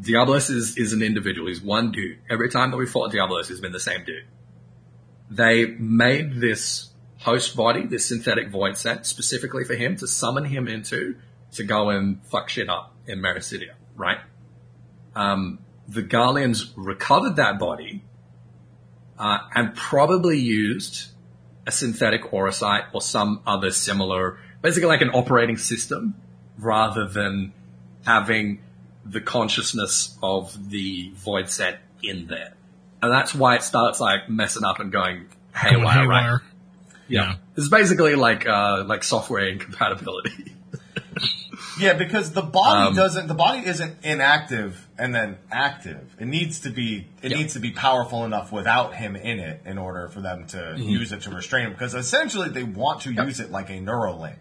Speaker 1: Diablos is, is an individual. He's one dude. Every time that we fought Diablos, he's been the same dude. They made this host body, this synthetic void set, specifically for him to summon him into to go and fuck shit up in Meracydia, right? Um, the Garleans recovered that body uh, and probably used a synthetic orosite or some other similar, basically like an operating system, rather than having the consciousness of the void set in there. And that's why it starts like messing up and going haywire,
Speaker 3: Going
Speaker 1: right?
Speaker 3: haywire.
Speaker 1: Yeah.
Speaker 3: Yeah.
Speaker 1: It's basically like, uh, like software incompatibility.
Speaker 2: Yeah, because the body
Speaker 1: Um,
Speaker 2: doesn't. The body isn't inactive and then active. It needs to be. It
Speaker 1: Yeah.
Speaker 2: needs to be powerful enough without him in it in order for them to
Speaker 1: Mm-hmm.
Speaker 2: use it to restrain him. Because essentially, they want to
Speaker 1: Yeah.
Speaker 2: use it like a Neuralink.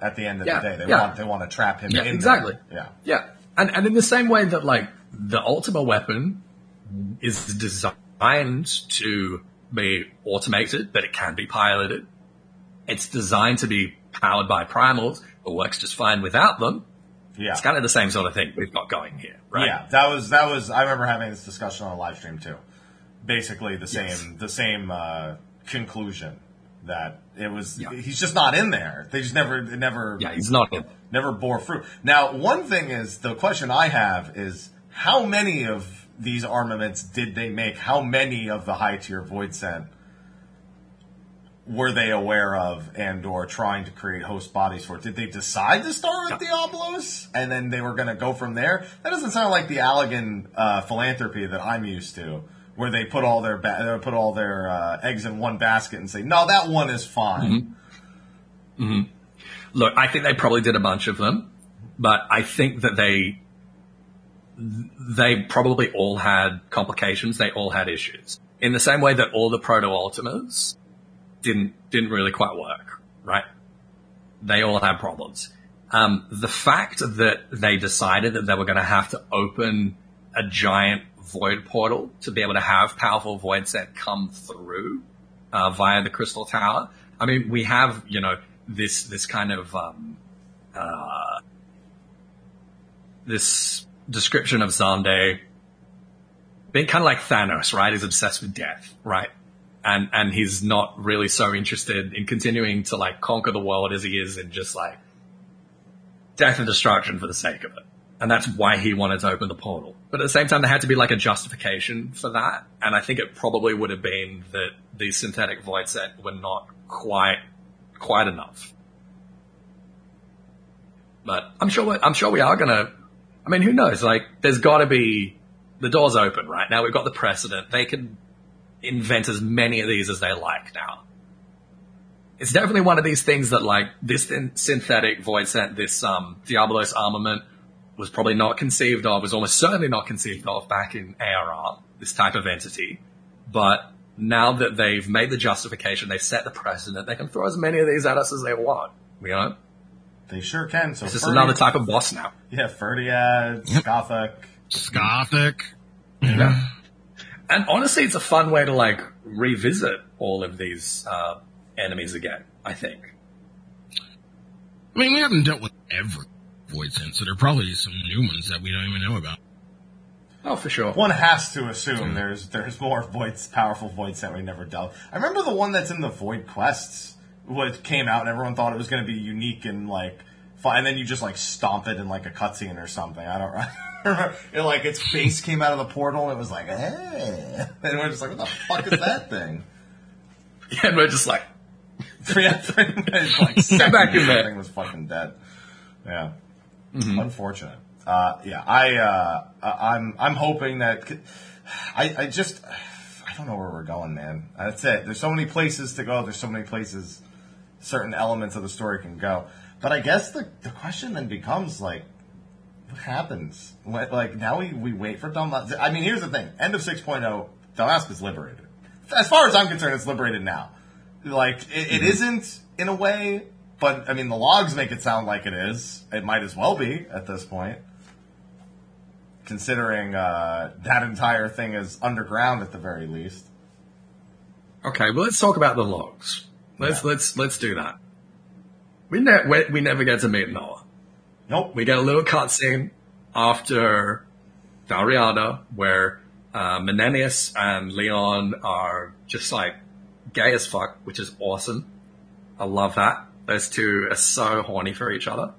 Speaker 2: At the end of
Speaker 1: Yeah,
Speaker 2: the day, they
Speaker 1: yeah.
Speaker 2: want they want to trap him
Speaker 1: Yeah,
Speaker 2: in. there.
Speaker 1: exactly.
Speaker 2: Yeah.
Speaker 1: Yeah. And, and in the same way that like the Ultima weapon is designed to be automated, but it can be piloted. It's designed to be powered by primals, but works just fine without them.
Speaker 2: Yeah.
Speaker 1: It's kind of the same sort of thing we've got going here, right?
Speaker 2: Yeah, that was that was. I remember having this discussion on a live stream too. Basically, the same
Speaker 1: Yes.
Speaker 2: the same uh, conclusion that it was.
Speaker 1: Yeah.
Speaker 2: He's just not in there. They just never never
Speaker 1: Yeah, he's not in.
Speaker 2: never bore fruit. Now, one thing is the question I have is how many of these armaments did they make? How many of the high tier void sent were they aware of and or trying to create host bodies for? Did they decide to start with Diablos and then they were going to go from there? That doesn't sound like the Allagan uh, philanthropy that I'm used to. Where they put all their ba- uh, put all their uh, eggs in one basket and say, no, that one is fine.
Speaker 1: Look, I think they probably did a bunch of them, but I think that they they probably all had complications. They all had issues in the same way that all the proto Ultimas didn't, didn't really quite work, right? They all had problems. Um, the fact that they decided that they were going to have to open a giant void portal to be able to have powerful void set come through uh, via the crystal tower. I mean, we have you know this this kind of um, uh, this description of Xande being kind of like Thanos, right? He's obsessed with death, right? And and he's not really so interested in continuing to like conquer the world as he is in just like death and destruction for the sake of it. And that's why he wanted to open the portal. But at the same time, there had to be like a justification for that. And I think it probably would have been that the synthetic void set were not quite, quite enough. But I'm sure, I'm sure we are gonna, I mean, who knows? Like, there's gotta be, the door's open right now. We've got the precedent. They can invent as many of these as they like now it's definitely one of these things that like this synthetic void set, this um, Diabolos armament was probably not conceived of, was almost certainly not conceived of back in ARR, this type of entity. But now that they've made the justification, they've set the precedent, they can throw as many of these at us as they want. You know?
Speaker 2: They sure can. So
Speaker 1: it's just another type of boss now.
Speaker 2: Yeah, Fhirdiad, yep. Skothic.
Speaker 3: Skothic.
Speaker 1: Yeah. And honestly, it's a fun way to like revisit all of these uh, enemies again, I think.
Speaker 3: I mean, we haven't dealt with every void sense, so there are probably some new ones that we don't even know about.
Speaker 1: Oh, for sure.
Speaker 2: One has to assume mm. there's there's more voids, powerful void set we never dealt. I remember the one that's in the void quests, what came out, and everyone thought it was going to be unique and like, fun, and then you just like stomp it in like a cutscene or something. I don't remember. it, like its face came out of the portal, and it was like, hey, and we're just like, what the fuck is that thing?
Speaker 1: Yeah, and we're just like,
Speaker 2: yeah, like Get back in there. Thing was fucking dead. Yeah, mm-hmm. unfortunate. Uh, yeah, I uh, I'm I'm hoping that I I just I don't know where we're going, man. That's it. There's so many places to go. There's so many places certain elements of the story can go. But I guess the the question then becomes like, happens? Like now we, we wait for Dalmasca. I mean, here's the thing. End of 6.0, Dalmasca is liberated. As far as I'm concerned, it's liberated now. Like it, it mm-hmm. isn't in a way, but I mean the logs make it sound like it is. It might as well be at this point, considering uh, that entire thing is underground at the very least.
Speaker 1: Okay, well let's talk about the logs. Let's yeah. let's let's do that. We, ne- we we never get to meet Noah.
Speaker 2: Nope.
Speaker 1: We get a little cutscene after Dalriada where uh, Menenius and Leon are just like gay as fuck, which is awesome. I love that. Those two are so horny for each other.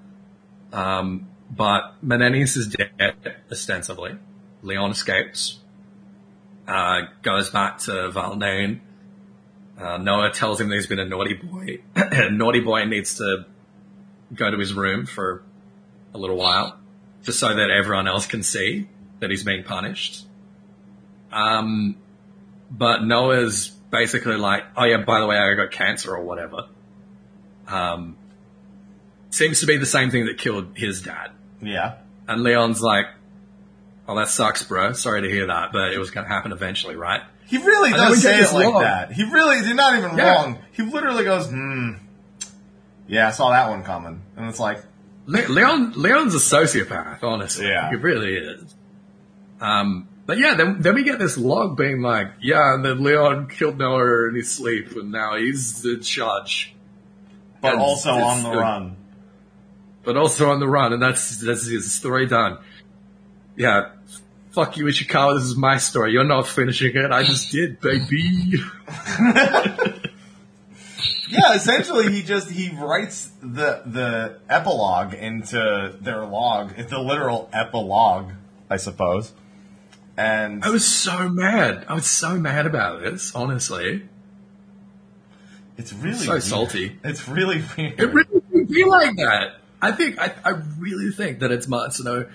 Speaker 1: Um, but Menenius is dead, ostensibly. Leon escapes, uh, goes back to Valdain. Uh, Noah tells him that he's been a naughty boy. naughty boy needs to go to his room for a little while, just so that everyone else can see that he's being punished. Um, but Noah's basically like, oh yeah, by the way, I got cancer or whatever. Um, seems to be the same thing that killed his dad.
Speaker 2: Yeah.
Speaker 1: And Leon's like, oh, that sucks, bro. Sorry to hear that, but it was going to happen eventually, right?
Speaker 2: He really and does say it like long. that. He really, you're not even yeah. wrong. He literally goes, hmm. Yeah, I saw that one coming. And it's like,
Speaker 1: Le- Leon, Leon's a sociopath, honestly.
Speaker 2: Yeah.
Speaker 1: He really is. Um, but yeah, then, then we get this log being like, yeah, and then Leon killed Noah in his sleep, and now he's in charge.
Speaker 2: But and also on the run.
Speaker 1: But also on the run, and that's, that's his story done. Yeah, fuck you, Ishikawa, this is my story. You're not finishing it, I just did, baby.
Speaker 2: yeah, essentially he just, he writes the, the epilogue into their log, it's a literal epilogue, I suppose. And
Speaker 1: I was so mad. I was so mad about this, honestly.
Speaker 2: It's really
Speaker 1: so
Speaker 2: weird.
Speaker 1: salty.
Speaker 2: It's really weird.
Speaker 1: It really be like that. I think I, I really think that it's Matsuno,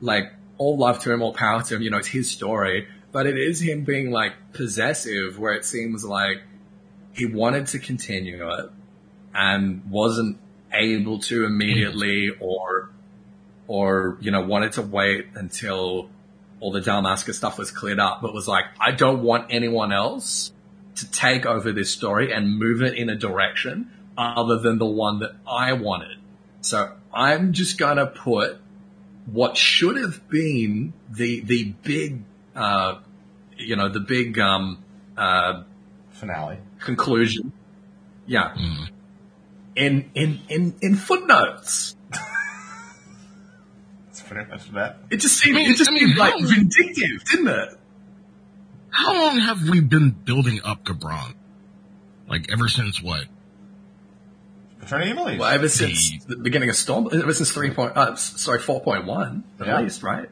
Speaker 1: like all love to him, all power to him. You know, it's his story, but it is him being like possessive, where it seems like he wanted to continue it and wasn't able to immediately, or or, you know, wanted to wait until all the Dalmasca stuff was cleared up, but was like, I don't want anyone else to take over this story and move it in a direction other than the one that I wanted. So I'm just gonna put what should have been the, the big, uh, you know, the big, um, uh,
Speaker 2: Finale.
Speaker 1: Conclusion. Yeah. In, in, in, in footnotes.
Speaker 2: That's pretty much that.
Speaker 1: It just seemed,
Speaker 3: I mean-
Speaker 1: it just
Speaker 3: I mean,
Speaker 1: seemed like
Speaker 3: how-
Speaker 1: vindictive, didn't it?
Speaker 3: How long have we been building up Gabranth? Like ever since what?
Speaker 2: Paternity of Elise.
Speaker 1: Well, ever since the beginning of Storm, ever since three point, uh, sorry, four point one at
Speaker 2: Yeah.
Speaker 1: least, right?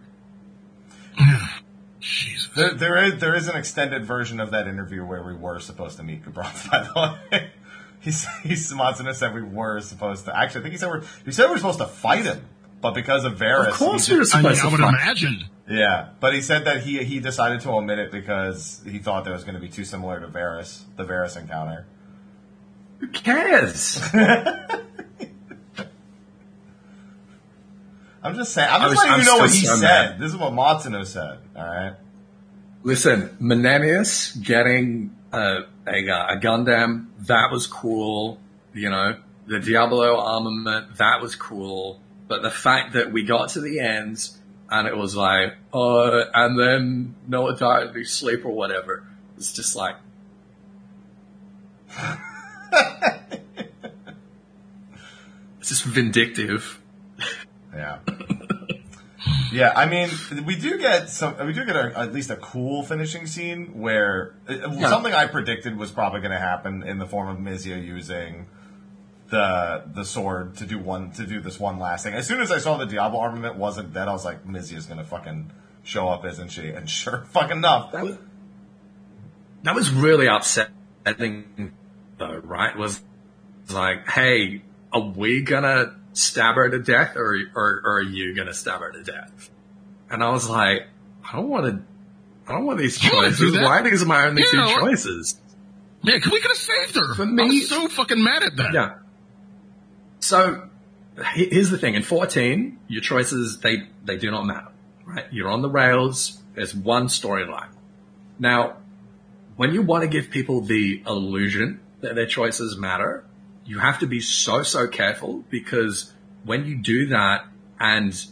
Speaker 3: Jesus.
Speaker 2: There, there is there is an extended version of that interview where we were supposed to meet Gabranth. By the way, he's he's Matsuno said we were supposed to. Actually, I think he said we're he said we were supposed to fight him, but because of Varis,
Speaker 1: Of course,
Speaker 2: he
Speaker 1: we were
Speaker 2: just-
Speaker 3: I, mean,
Speaker 1: supposed
Speaker 3: I would
Speaker 1: fight.
Speaker 3: imagine.
Speaker 2: yeah. But he said that he he decided to omit it because he thought that was going to be too similar to Varis, the Varis encounter.
Speaker 1: Who cares?
Speaker 2: I'm just saying. I'm just
Speaker 1: was-
Speaker 2: letting
Speaker 1: I'm
Speaker 2: you know what he said.
Speaker 1: mad.
Speaker 2: This is what Matsuno said. All right.
Speaker 1: Listen, Menenius getting a, a, uh, a Gundam, that was cool. You know, the Diablo armament, that was cool. But the fact that we got to the end and it was like, uh, and then Noah died his sleep or whatever, it's just like, it's just vindictive.
Speaker 2: Yeah. yeah, I mean, we do get some. We do get a, at least a cool finishing scene where uh,
Speaker 1: Yeah.
Speaker 2: something I predicted was probably going to happen in the form of Misija using the the sword to do one to do this one last thing. As soon as I saw the Diablo armament wasn't dead, I was like, Misija's going to fucking show up, isn't she? And sure, fucking enough.
Speaker 1: That was that was really upsetting, though. Right? Was like, hey, are we gonna stab her to death, or or, or are you gonna stab her to death? And I was like, I don't want to. I don't want these
Speaker 3: I don't wanna do
Speaker 1: choices. Why are these my only two
Speaker 3: Yeah, what-
Speaker 1: choices?
Speaker 3: Yeah, we could have saved her.
Speaker 1: For me,
Speaker 3: I
Speaker 1: me-
Speaker 3: was so fucking mad at that.
Speaker 1: Yeah. So here's the thing: in 14, your choices they they do not matter. Right? You're on the rails. There's one storyline. Now, when you want to give people the illusion that their choices matter, you have to be so so careful because when you do that and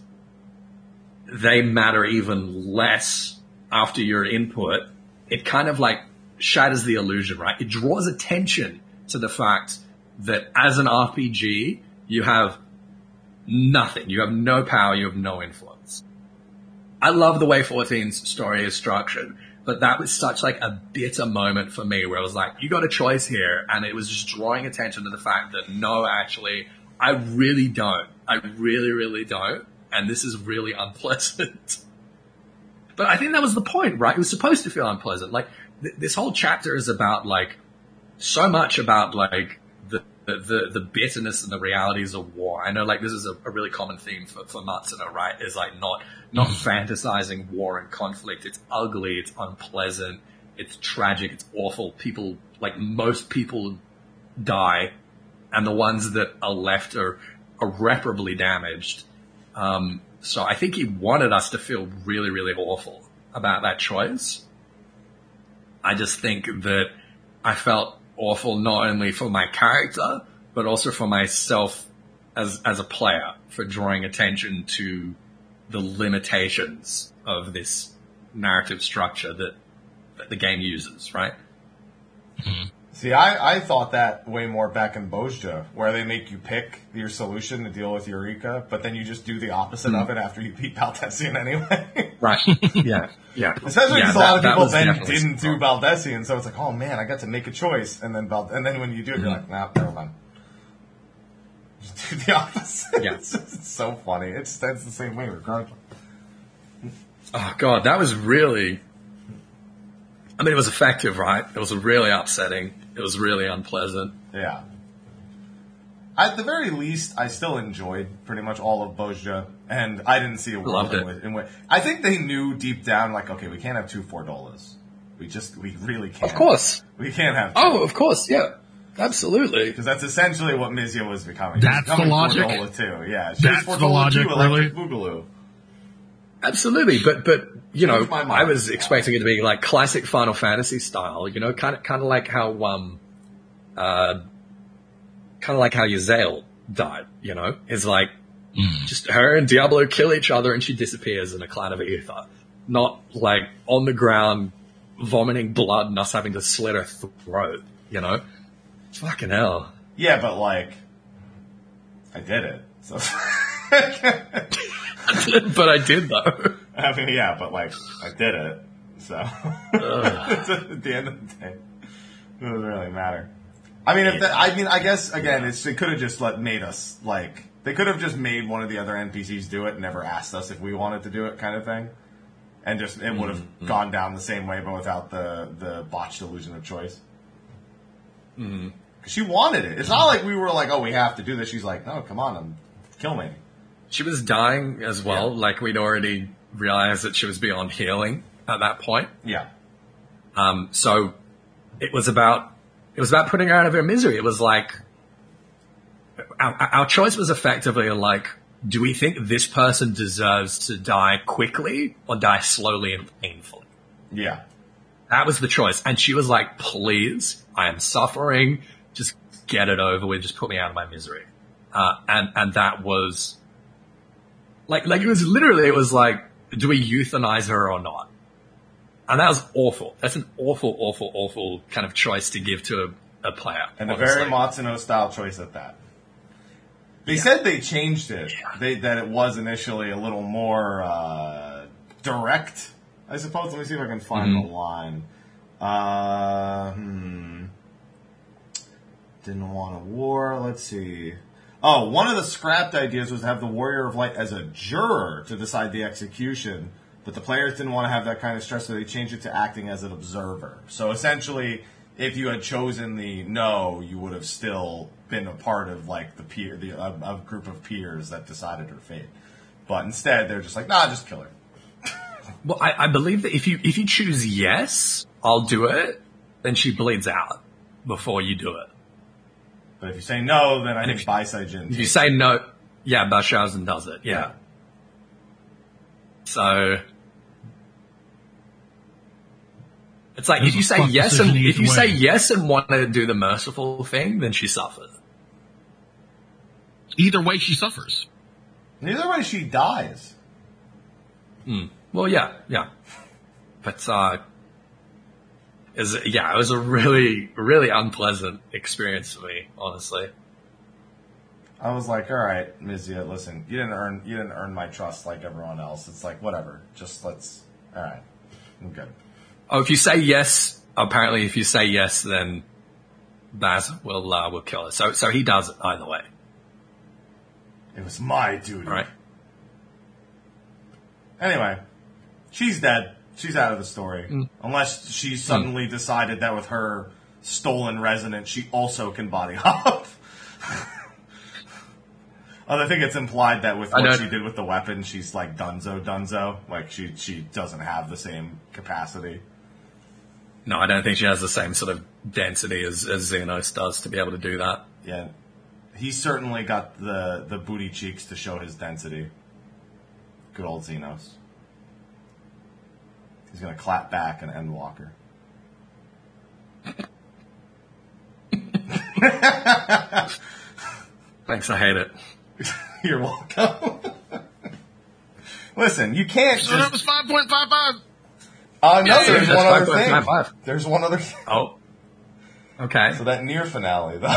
Speaker 1: they matter even less after your input, it kind of like shatters the illusion, right? It draws attention to the fact that as an RPG, you have nothing. You have no power. You have no influence. I love the way 14's story is structured, but that was such like a bitter moment for me where I was like, you got a choice here. And it was just drawing attention to the fact that no, actually, I really don't. I really, really don't. And this is really unpleasant. But I think that was the point, right? It was supposed to feel unpleasant. Like th- this whole chapter is about like so much about like the, the, the, bitterness and the realities of war. I know like this is a, a really common theme for, for Matsuno, right? Is like not, not fantasizing war and conflict. It's ugly. It's unpleasant. It's tragic. It's awful. People, like most people die and the ones that are left are irreparably damaged. Um, so I think he wanted us to feel really, really awful about that choice. I just think that I felt awful not only for my character, but also for myself as, as a player for drawing attention to the limitations of this narrative structure that, that the game uses, right? Mm-hmm.
Speaker 2: See, I, I thought that way more back in Bozja, where they make you pick your solution to deal with Eureka, but then you just do the opposite of hmm. it after you beat Baldesion anyway.
Speaker 1: Right. yeah. Yeah.
Speaker 2: Especially
Speaker 1: yeah,
Speaker 2: because a lot of people then didn't do Baldesion, so it's like, oh man, I got to make a choice, and then Bald- and then when you do it, you're hmm. like, nah, never mind. Just do the opposite.
Speaker 1: Yeah.
Speaker 2: It's, just, it's so funny. It's that's the same way regardless.
Speaker 1: Oh god, that was really. I mean, it was effective, right? It was really upsetting. It was really unpleasant.
Speaker 2: Yeah. At the very least, I still enjoyed pretty much all of Bozja, and I didn't see a world
Speaker 1: Loved
Speaker 2: in
Speaker 1: it.
Speaker 2: which, in which I think they knew deep down, like, okay, we can't have two Fordolas. We just, we really can't.
Speaker 1: Of course.
Speaker 2: we can't have. Oh, two.
Speaker 1: Oh, of course. Yeah. Absolutely.
Speaker 2: Because that's essentially what Misija was becoming.
Speaker 3: That's
Speaker 2: Becoming
Speaker 3: the logic?
Speaker 2: Fordola too. Yeah, she
Speaker 3: That's
Speaker 2: was
Speaker 3: the logic,
Speaker 2: too,
Speaker 3: really?
Speaker 2: Boogaloo.
Speaker 1: Absolutely, but but you know, I was expecting it to be like classic Final Fantasy style. You know, kind of kind of like how um, uh, kind of like how Ysayle died. You know, it's like
Speaker 3: Mm.
Speaker 1: just her and Diablo kill each other and she disappears in a cloud of ether. Not like on the ground vomiting blood and us having to slit her throat. You know, fucking hell.
Speaker 2: Yeah, but like, I did it. So,
Speaker 1: but I did though.
Speaker 2: I mean, yeah, but like, I did it. So, at the end of the day, it doesn't really matter. I mean, if that, I mean, I guess again, it's, they could have just let made us like they could have just made one of the other NPCs do it and never asked us if we wanted to do it, kind of thing, and just it would have
Speaker 1: Mm-hmm.
Speaker 2: gone down the same way, but without the the botched illusion of choice.
Speaker 1: Mm-hmm.
Speaker 2: She wanted it. It's not like we were like, oh, we have to do this. She's like, no, come on, um, kill me.
Speaker 1: She was dying as well.
Speaker 2: Yeah.
Speaker 1: Like we'd already realized that she was beyond healing at that point.
Speaker 2: Yeah.
Speaker 1: Um, so it was about it was about putting her out of her misery. It was like our, our choice was effectively like, do we think this person deserves to die quickly or die slowly and painfully?
Speaker 2: Yeah.
Speaker 1: That was the choice, and she was like, "Please, I am suffering. Just get it over with. Just put me out of my misery." Uh, and and that was like like it was literally it was like, do we euthanize her or not? And that was awful. That's an awful, awful, awful kind of choice to give to a, a player.
Speaker 2: And a very Matsuno style choice at that. They said they changed it. They, that it was initially a little more uh, direct, I suppose. Let me see if I can find
Speaker 1: Mhm.
Speaker 2: the line. Uh, hmm. Didn't want a war. Let's see. Oh, one of the scrapped ideas was to have the Warrior of Light as a juror to decide the execution, but the players didn't want to have that kind of stress, so they changed it to acting as an observer. So essentially, if you had chosen the no, you would have still been a part of like the peer, the a, a group of peers that decided her fate. But instead, they're just like, nah, just kill her.
Speaker 1: Well, I, I believe that if you if you choose yes, I'll do it. Then she bleeds out before you do it.
Speaker 2: But if you say no, then I
Speaker 1: And
Speaker 2: think
Speaker 1: if-
Speaker 2: Baisai
Speaker 1: If you say no, yeah, Bajsaljen does it. Yeah.
Speaker 2: Yeah.
Speaker 1: So it's like
Speaker 3: There's
Speaker 1: if you say yes and if you
Speaker 3: either
Speaker 1: say yes and want to do the merciful thing, then she suffers.
Speaker 3: Either way, she suffers.
Speaker 2: Either way, she dies.
Speaker 1: Well, yeah, yeah, but uh, is yeah, it was a really really unpleasant experience for me, honestly.
Speaker 2: I was like, all right, Misija, listen, you didn't earn you didn't earn my trust like everyone else. It's like whatever. Just let's all right. I'm good.
Speaker 1: Oh, if you say yes, apparently, if you say yes, then Baz will uh, will kill her. So so he does it either way,
Speaker 2: It was my duty.
Speaker 1: right?
Speaker 2: Anyway, she's dead. She's out of the story.
Speaker 1: Mm.
Speaker 2: Unless she suddenly decided that with her stolen resonance, she also can body hop. I think it's implied that with what she did with the weapon, she's like Dunzo Dunzo. Like she she doesn't have the same capacity.
Speaker 1: No, I don't think she has the same sort of density as, as Zenos does to be able to do that.
Speaker 2: Yeah, he certainly got the the booty cheeks to show his density. Good old Zenos. He's gonna clap back and Endwalker.
Speaker 1: Thanks, I hate it.
Speaker 2: You're welcome. Listen, you can't
Speaker 3: So that was 5.55.
Speaker 2: Uh, no,
Speaker 3: Yeah,
Speaker 2: there's
Speaker 1: that's
Speaker 2: one other
Speaker 1: 5.55.
Speaker 2: thing. There's one other. Thing.
Speaker 1: Oh. Okay.
Speaker 2: So that NieR finale, though.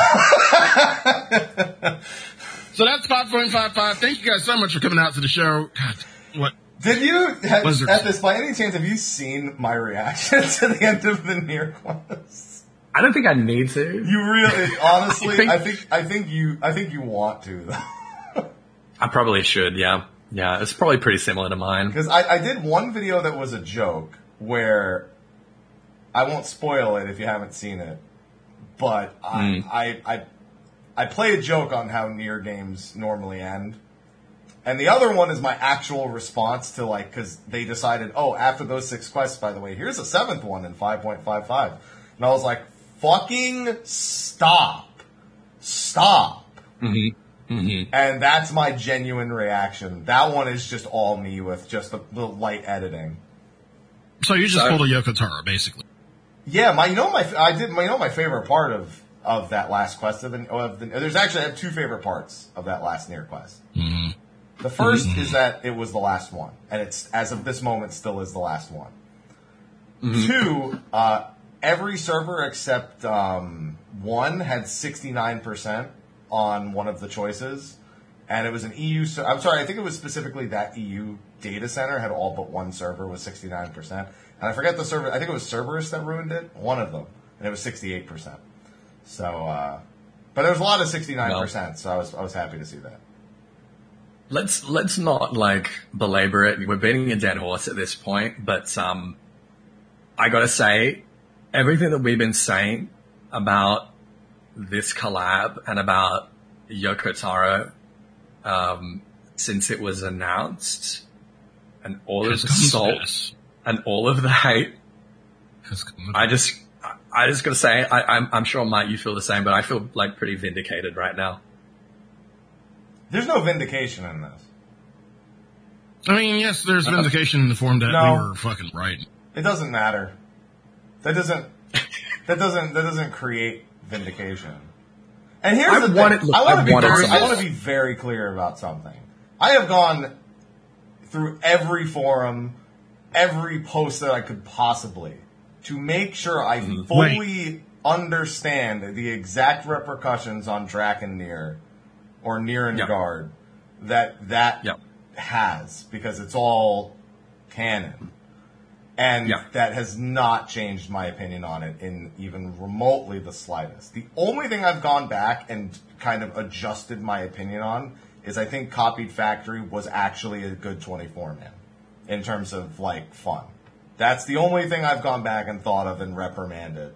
Speaker 3: So that's 5.55. Thank you guys so much for coming out to the show. God, what?
Speaker 2: Did you have, at this by any chance have you seen my reaction to the end of the NieR quest?
Speaker 1: I don't think I need to.
Speaker 2: You really, honestly,
Speaker 1: I
Speaker 2: I
Speaker 1: think-
Speaker 2: think, I think you, I think you want to though,
Speaker 1: I probably should, yeah. Yeah, it's probably pretty similar to mine.
Speaker 2: because I, I did one video that was a joke where I won't spoil it if you haven't seen it, but I, hmm. I, I, I play a joke on how NieR games normally end. And the other one is my actual response to like, because they decided, oh, after those six quests, by the way, here's a seventh one in 5.55. And I was like, fucking stop. Stop.
Speaker 1: Mm-hmm.
Speaker 2: And that's my genuine reaction. That one is just all me with just the, the light editing.
Speaker 3: So you just
Speaker 1: So-
Speaker 3: pulled a Yoko Taro, basically.
Speaker 2: Yeah, my you know my I did my you know my favorite part of of that last quest of the, of the there's actually I have two favorite parts of that last NieR quest.
Speaker 3: hmm
Speaker 2: The 1st is that it was the last one, and it's as of this moment still is the last one. Two, uh, every server except um, one had sixty nine percent on one of the choices, and it was an EU. ser- I'm sorry, I think it was specifically that EU data center had all but one server with sixty nine percent, and I forget the server. I think it was Cerberus that ruined it, one of them, and it was sixty eight percent. So, uh, but there was a lot of sixty nine percent, so I was I was happy to see that.
Speaker 1: Let's let's not like belabor it. We're beating a dead horse at this point, but um, I gotta say, everything that we've been saying about this collab and about Yoko Taro um, since it was announced, and all of the salt and all of the hate,
Speaker 3: Has come to
Speaker 1: I just I- I just gotta say, I, I'm I'm sure Mike you feel the same, but I feel like pretty vindicated right now.
Speaker 2: There's no vindication in this.
Speaker 3: I mean, yes, there's vindication in the form that
Speaker 2: No.
Speaker 3: we were fucking right.
Speaker 2: It doesn't matter. That doesn't. that doesn't. That doesn't create vindication. And here's
Speaker 1: I
Speaker 2: the
Speaker 1: wanted-
Speaker 2: thing.
Speaker 1: look,
Speaker 2: I want
Speaker 1: I
Speaker 2: to be very. I want to be very clear about something. I have gone through every forum, every post that I could possibly to make sure I
Speaker 1: Mm-hmm.
Speaker 2: fully understand the exact repercussions on Drakengard or Nier and
Speaker 1: Yep.
Speaker 2: That that
Speaker 1: Yep.
Speaker 2: has because it's all canon. And
Speaker 1: Yeah.
Speaker 2: that has not changed my opinion on it in even remotely the slightest. The only thing I've gone back and kind of adjusted my opinion on is I think Copied Factory was actually a good 24 man in terms of like fun. That's the only thing I've gone back and thought of and reprimanded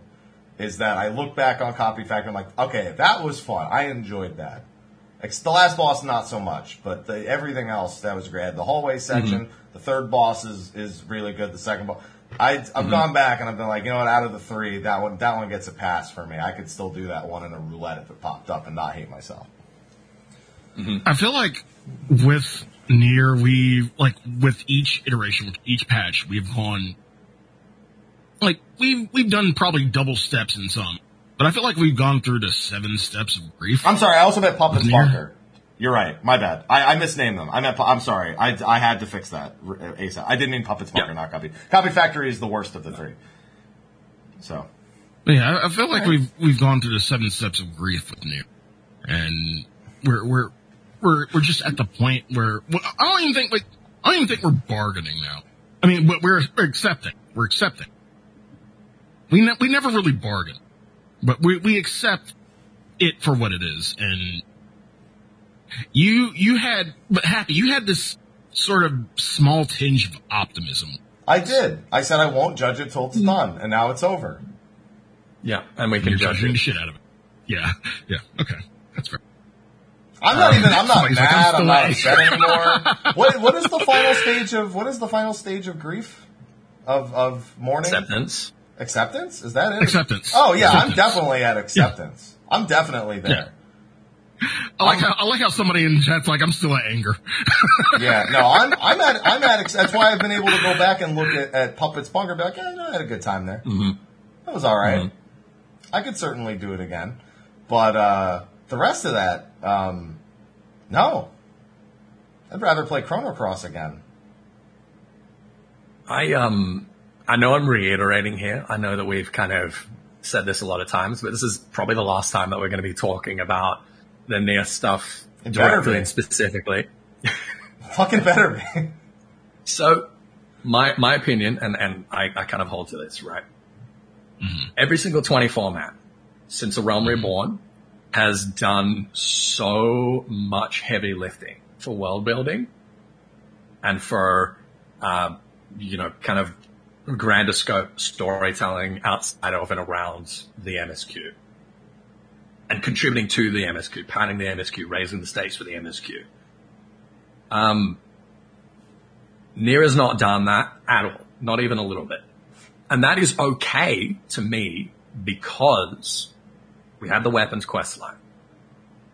Speaker 2: is that I look back on Copy Factory. I'm like, okay, that was fun. I enjoyed that. Like, the last boss, not so much, but the, everything else that was great. The hallway section, mm-hmm. the third boss is is really good. The second boss, I I've mm-hmm. gone back and I've been like, you know what? Out of the three, that one that one gets a pass for me. I could still do that one in a roulette if it popped up and not hate myself. Mm-hmm.
Speaker 3: I feel like with Nier we like with each iteration, with each patch, we've gone like we've we've done probably double steps in some, but I feel like we've gone through the seven steps of grief.
Speaker 2: I'm sorry. I also meant Puppets
Speaker 3: Yeah.
Speaker 2: Parker. You're right. My bad. I, I misnamed them. I meant. I'm sorry. I, I had to fix that r- uh, ASAP. I didn't mean Puppets Parker,
Speaker 1: Yeah.
Speaker 2: not Copy. Copy Factory is the worst of the three. So
Speaker 3: yeah, I, I feel like we've we've gone through the seven steps of grief with Nier, and we're we're we're we're just at the point where well, I don't even think like I don't even think we're bargaining now. I mean, but we're, we're accepting. We're accepting. We ne- we never really bargain, but we we accept it for what it is. And you you had but happy you had this sort of small tinge of optimism.
Speaker 2: I did. I said I won't judge it till it's mm. done, and now it's over.
Speaker 1: Yeah, and we
Speaker 3: And
Speaker 1: can
Speaker 3: you're
Speaker 1: judge it.
Speaker 3: the shit out of it. Yeah, yeah, okay, that's fair.
Speaker 2: I'm not even. I'm not
Speaker 3: somebody's like,
Speaker 2: mad.
Speaker 3: I'm
Speaker 2: I'm, not upset anymore. what What is the final stage of What is the final stage of grief? Of of mourning
Speaker 1: Acceptance.
Speaker 2: Acceptance? Is that it?
Speaker 3: Acceptance.
Speaker 2: Oh yeah, I'm definitely at acceptance. I'm definitely there.
Speaker 3: I like how I like how somebody in the chat's like, I'm still at anger.
Speaker 2: Yeah, no, I'm I'm at I'm at. That's why I've been able to go back and look at, at Puppets Bunker. and Be like, yeah, no, I had a good time there.
Speaker 1: Mm-hmm.
Speaker 2: That was all right.
Speaker 1: Mhm.
Speaker 2: I could certainly do it again, but uh, the rest of that, um, no. I'd rather play Chrono Cross again.
Speaker 1: I um I know I'm reiterating here. I know that we've kind of said this a lot of times, but this is probably the last time that we're going to be talking about the Nier stuff
Speaker 2: It
Speaker 1: directly and specifically.
Speaker 2: Fucking better be.
Speaker 1: So my my opinion, and and I, I kind of hold to this, right? Every single 24 man since A Realm Reborn has done so much heavy lifting for world building and for uh, you know kind of grander scope storytelling outside of and around the MSQ and contributing to the MSQ, pounding the MSQ, raising the stakes for the MSQ. Um, Nier has not done that at all, not even a little bit. And that is okay to me because we had the weapons quest line,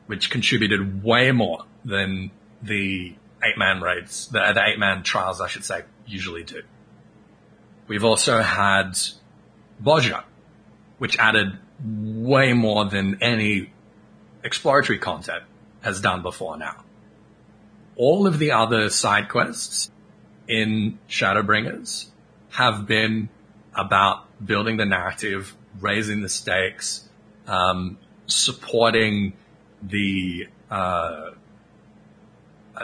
Speaker 1: which contributed way more than the eight man raids, the, the eight man trials, I should say, usually do. We've also had Bozja, which added way more than any exploratory content has done before now. All of the other side quests in Shadowbringers have been about building the narrative, raising the stakes, um, supporting the, uh,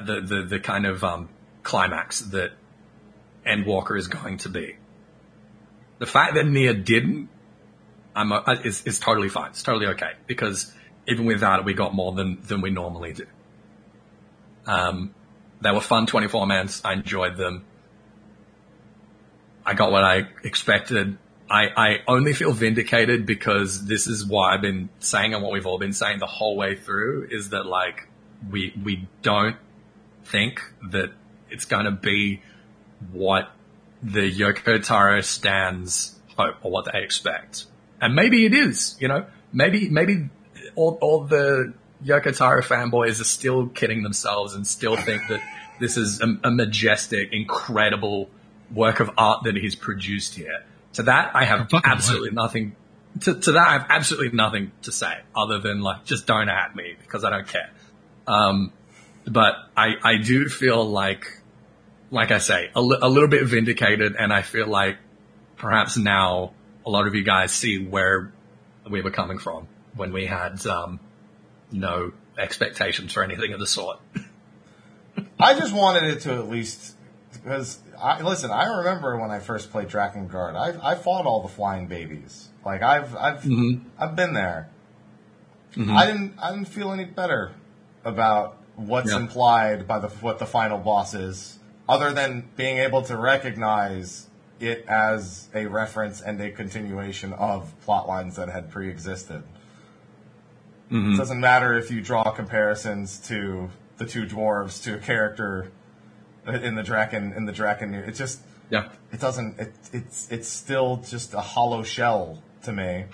Speaker 1: the, the, the kind of, um, climax that Endwalker is going to be. The fact that Nier didn't, I'm, is, totally fine. It's totally okay because even without it, we got more than, than we normally do. Um, they were fun 24 mans. I enjoyed them. I got what I expected. I, I only feel vindicated because this is what I've been saying and what we've all been saying the whole way through is that like we, we don't think that it's going to be what the Yoko Taro stands hope or what they expect. And maybe it is, you know, maybe, maybe all, all the Yoko Taro fanboys are still kidding themselves and still think that this is a, a majestic, incredible work of art that he's produced here. To that, I have absolutely what? nothing. To, to that, I have absolutely nothing to say other than like, just don't at me because I don't care. Um, but I, I do feel like, like I say, a, li- a little bit vindicated, and I feel like perhaps now a lot of you guys see where we were coming from when we had um, no expectations for anything of the sort.
Speaker 2: I just wanted it to at least because I listen. I remember when I first played Drakengard. I I fought all the flying babies. Like I've I've mm-hmm. I've been there. Mm-hmm. I didn't I didn't feel any better about what's implied by the what the final boss is, other than being able to recognize it as a reference and a continuation of plot lines that had pre-existed. Mm-hmm. It doesn't matter if you draw comparisons to the two dwarves to a character in the Draken in the Draken. It just
Speaker 1: yeah.
Speaker 2: It doesn't. It, it's it's still just a hollow shell to me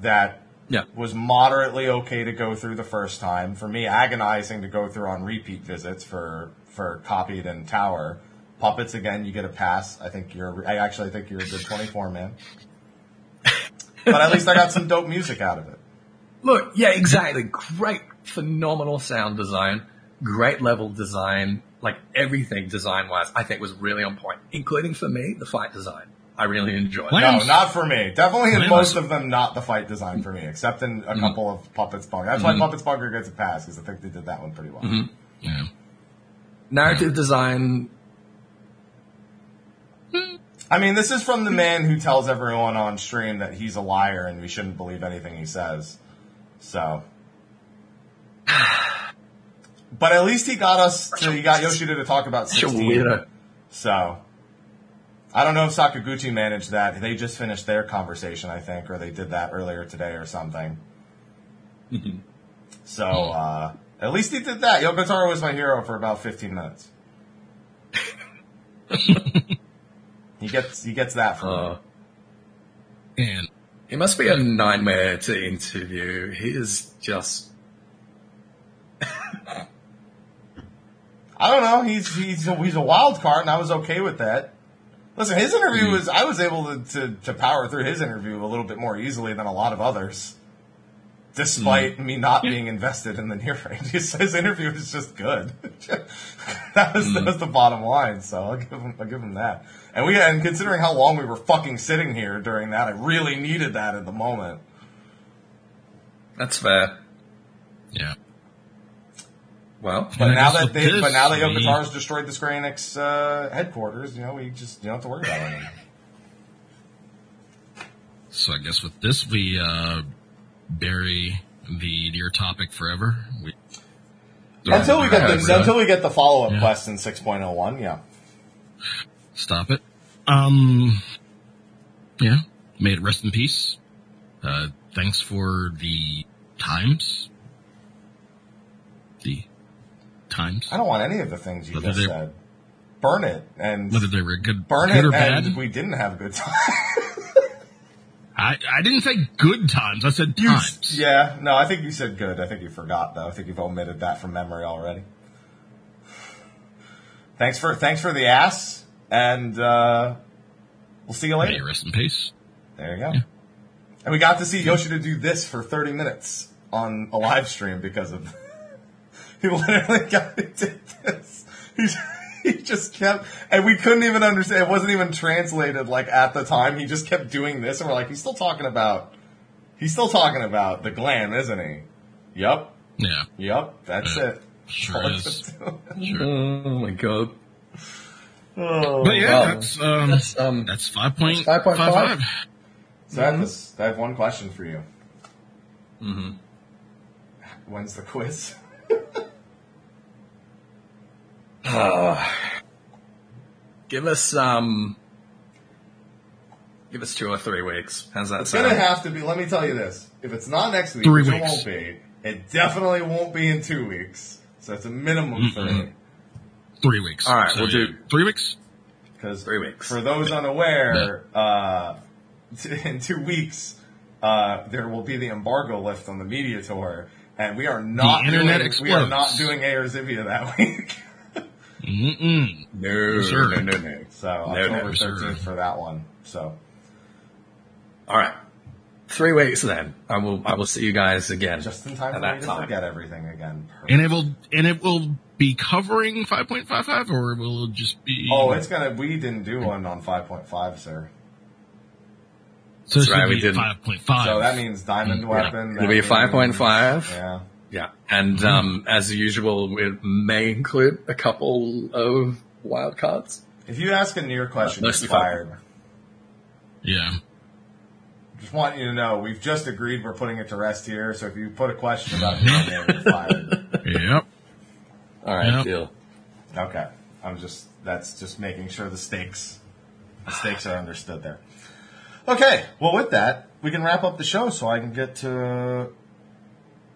Speaker 2: that
Speaker 1: yeah.
Speaker 2: was moderately okay to go through the first time. For me, agonizing to go through on repeat visits for for copied and tower puppets. Again, you get a pass. I think you're. I actually think you're a good twenty four man. but at least I got some dope music out of it.
Speaker 1: Look, yeah, exactly. Great, phenomenal sound design, great level design, like everything design wise, I think was really on point, including for me, the fight design. I really enjoyed.
Speaker 2: No, not for me. Definitely in most of them, not the fight design for me, except in a mm-hmm. couple of Puppets Bunker. That's mm-hmm. why Puppets Bunker gets a pass, because I think they did that one pretty well.
Speaker 3: Mm-hmm. Yeah.
Speaker 1: Narrative yeah. design.
Speaker 2: I mean, this is from the man who tells everyone on stream that he's a liar and we shouldn't believe anything he says. So, but at least he got us. To, he got Yoshida to talk about sixteen. So, I don't know if Sakaguchi managed that. They just finished their conversation, I think, or they did that earlier today or something. Mm-hmm. So, uh, at least he did that. Yoko Taro was my hero for about fifteen minutes. he gets he gets that from uh,
Speaker 3: me. And
Speaker 1: he must be a nightmare to interview. He is just.
Speaker 2: I don't know. He's he's a, he's a wild card, and I was okay with that. Listen, his interview was I was able to, to, to power through his interview a little bit more easily than a lot of others, despite mm. me not being invested in the Nier range. His, his interview was just good. that was mm. that was the bottom line. So I'll give him I'll give him that. And we and considering how long we were fucking sitting here during that, I really needed that at the moment.
Speaker 1: That's fair.
Speaker 3: Yeah.
Speaker 1: Well,
Speaker 2: but now that they, but now that Yoko Taro's destroyed the Square Enix uh, headquarters, you know, we just you don't have to worry about it anymore.
Speaker 3: So I guess with this, we uh, bury the dear topic forever. We,
Speaker 2: until we get the until we get the follow up yeah. quest in six point oh one, yeah.
Speaker 3: Stop it. Um, yeah, may it rest in peace. Uh, thanks for the times. The times.
Speaker 2: I don't want any of the things you whether just said. Burn it and
Speaker 3: whether they were good,
Speaker 2: burn
Speaker 3: good
Speaker 2: it
Speaker 3: or bad.
Speaker 2: we didn't have a good time.
Speaker 3: I, I didn't say good times. I said
Speaker 2: You,
Speaker 3: times.
Speaker 2: yeah, no, I think you said good. I think you forgot though. I think you've omitted that from memory already. Thanks for thanks for the ass, and uh, we'll see you
Speaker 3: May
Speaker 2: later.
Speaker 3: you rest in peace.
Speaker 2: There you go. And we got to see Yoshida do this for 30 minutes on a live stream because of. he literally got to did this. He, he just kept, and we couldn't even understand. It wasn't even translated like at the time. He just kept doing this, and we're like, he's still talking about. He's still talking about the glam, isn't he? Yup.
Speaker 3: Yeah,
Speaker 2: Yup. That's
Speaker 3: Yeah.
Speaker 2: it.
Speaker 3: sure is. Sure.
Speaker 1: Oh my god.
Speaker 2: Oh.
Speaker 3: But yeah,
Speaker 1: Well,
Speaker 3: that's um,
Speaker 1: That's um.
Speaker 3: that's five point
Speaker 1: 5.5.
Speaker 3: five five.
Speaker 2: So I have, this, I have one question for you.
Speaker 1: Mm-hmm.
Speaker 2: When's the quiz?
Speaker 1: Uh, give us um. Give us two or three weeks. How's that
Speaker 2: It's
Speaker 1: sound?
Speaker 2: gonna have to be. Let me tell you this: if it's not next week,
Speaker 3: Three
Speaker 2: which
Speaker 3: weeks.
Speaker 2: it won't be, it definitely won't be in two weeks. So it's a minimum
Speaker 3: Mm-mm.
Speaker 2: three.
Speaker 3: Three weeks.
Speaker 1: All right,
Speaker 3: So,
Speaker 1: we'll do-
Speaker 3: three weeks.
Speaker 2: Because
Speaker 1: Three weeks.
Speaker 2: for those unaware, uh, in two weeks uh, there will be the embargo lift on the media tour, and we are not
Speaker 3: internet
Speaker 2: doing, we are not
Speaker 3: explodes.
Speaker 2: doing Air Zivia that week.
Speaker 3: Mm-mm.
Speaker 1: No,
Speaker 3: sir.
Speaker 1: no, no, no.
Speaker 2: So
Speaker 1: No,
Speaker 2: October
Speaker 1: no,
Speaker 2: thirteenth for that one. So
Speaker 1: All right. Three weeks then. I will. I will see you guys again.
Speaker 2: just in time for
Speaker 1: that
Speaker 2: me to
Speaker 1: time.
Speaker 2: forget everything again.
Speaker 3: And it will and it will be covering five point five five, or will it just be?
Speaker 2: Oh, it's gonna. We didn't do one on five point five, sir.
Speaker 3: so this
Speaker 1: That's right,
Speaker 3: will
Speaker 1: we didn't.
Speaker 3: five point five.
Speaker 2: So that means diamond
Speaker 3: Mm,
Speaker 2: weapon.
Speaker 1: It'll be 5.5.
Speaker 2: Yeah.
Speaker 1: Yeah, and um, as usual, it may include a couple of wild cards.
Speaker 2: If you ask a Nier question, you're fired.
Speaker 3: yeah.
Speaker 2: Just want you to know, we've just agreed we're putting it to rest here. So if you put a question about your name, you're fired.
Speaker 3: Yep.
Speaker 1: All right,
Speaker 3: Yep.
Speaker 1: deal.
Speaker 2: Okay. I'm just. That's just making sure the stakes, the stakes are understood there. Okay. Well, with that, we can wrap up the show, so I can get to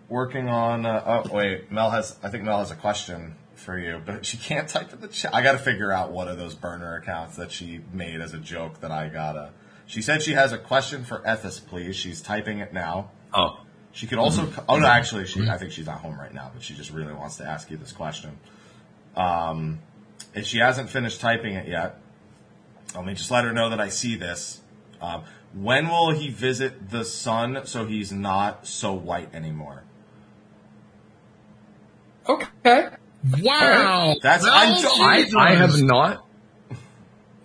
Speaker 2: working on. Uh, oh wait, Mel has. I think Mel has a question for you, but she can't type in the chat. I got to figure out what are those burner accounts that she made as a joke that I gotta. She said she has a question for Ethys, please. She's typing it now.
Speaker 1: Oh,
Speaker 2: She could also. Oh no, actually, she. I think she's not home right now, but she just really wants to ask you this question. Um, and she hasn't finished typing it yet. Let me just let her know that I see this. Um, when will he visit the sun so he's not so white anymore?
Speaker 1: okay.
Speaker 3: Wow.
Speaker 2: That's-
Speaker 3: Well,
Speaker 2: I
Speaker 1: I, I have not.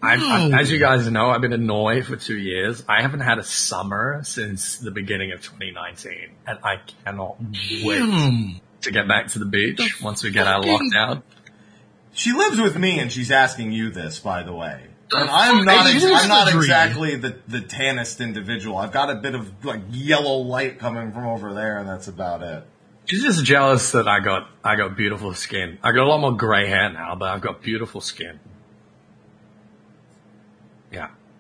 Speaker 1: I've, I,
Speaker 3: No.
Speaker 1: as you guys know, I've been in Norway for two years. I haven't had a summer since the beginning of 2019, and I cannot wait
Speaker 3: Damn.
Speaker 1: to get back to the beach
Speaker 3: The
Speaker 1: once we get out of lockdown.
Speaker 2: She lives with me, and she's asking you this, by the way. And I'm not. Ex- I'm not exactly the the tannest individual. I've got a bit of like yellow light coming from over there, and that's about it.
Speaker 1: She's just jealous that I got I got beautiful skin. I got a lot more gray hair now, but I've got beautiful skin.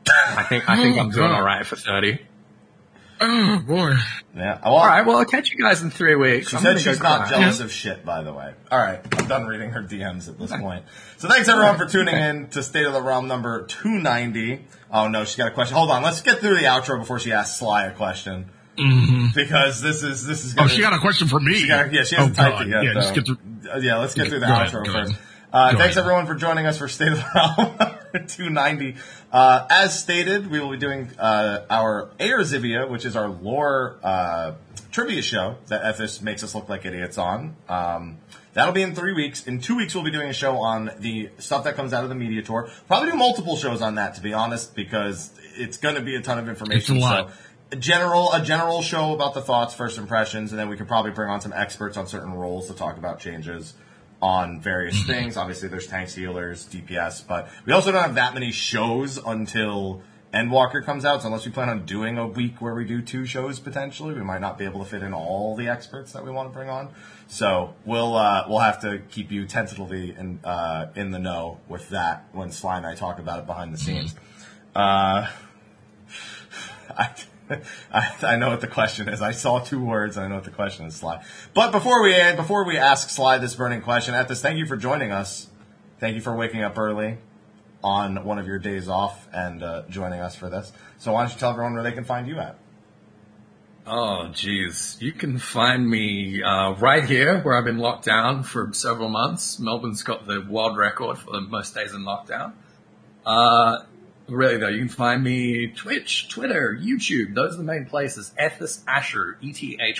Speaker 1: Yeah, I think I think
Speaker 3: Oh,
Speaker 1: I'm doing
Speaker 3: God.
Speaker 1: all right for thirty.
Speaker 3: Oh boy.
Speaker 2: Yeah. Well,
Speaker 1: All right, well I'll catch you guys in three weeks.
Speaker 2: She
Speaker 1: I'm
Speaker 2: said she's not
Speaker 1: cry.
Speaker 2: jealous of shit, by the way. All right, I'm done reading her DMs at this point. So thanks everyone for tuning in to State of the Realm number 290. Oh no, she's got a question. Hold on, let's get through the outro before she asks Sly a question
Speaker 3: hmm
Speaker 2: because this is this is.
Speaker 3: Oh,
Speaker 2: Gonna,
Speaker 3: she got a question for me.
Speaker 2: She got, yeah, she
Speaker 3: oh,
Speaker 2: hasn't typed it yet.
Speaker 3: Yeah, just
Speaker 2: though.
Speaker 3: get through.
Speaker 2: Yeah, let's get through the
Speaker 3: Go ahead,
Speaker 2: outro
Speaker 3: go
Speaker 2: first. Uh, thanks
Speaker 3: ahead.
Speaker 2: everyone for joining us for State of the Realm 290. Uh, as stated, we will be doing uh, our Air Zivia, which is our lore uh, trivia show that Ethys makes us look like idiots on. Um, that'll be in three weeks. In two weeks, we'll be doing a show on the stuff that comes out of the media tour. Probably do multiple shows on that, to be honest, because it's going to be a ton of information.
Speaker 3: It's a lot.
Speaker 2: So a general a general show about the thoughts, first impressions, and then we could probably bring on some experts on certain roles to talk about changes on various
Speaker 3: Mm-hmm.
Speaker 2: things. Obviously, there's tanks, healers, DPS, but we also don't have that many shows until Endwalker comes out. So unless we plan on doing a week where we do two shows potentially, we might not be able to fit in all the experts that we want to bring on. So we'll uh, we'll have to keep you tentatively in uh, in the know with that when Sly and I talk about it behind the scenes. Uh, I, I, I know what the question is. I saw two words. and I know what the question is, Sly. But before we before we ask Sly this burning question, at this, thank you for joining us. Thank you for waking up early. on one of your days off and uh, joining us for this. So why don't you tell everyone where they can find you at?
Speaker 1: Oh, geez. You can find me uh, right here where I've been locked down for several months. Melbourne's got the world record for the most days in lockdown. Uh, really though, you can find me Twitch, Twitter, YouTube. Those are the main places. Ethys Asher, E-T-H-Y-S-A-S-H-E-R.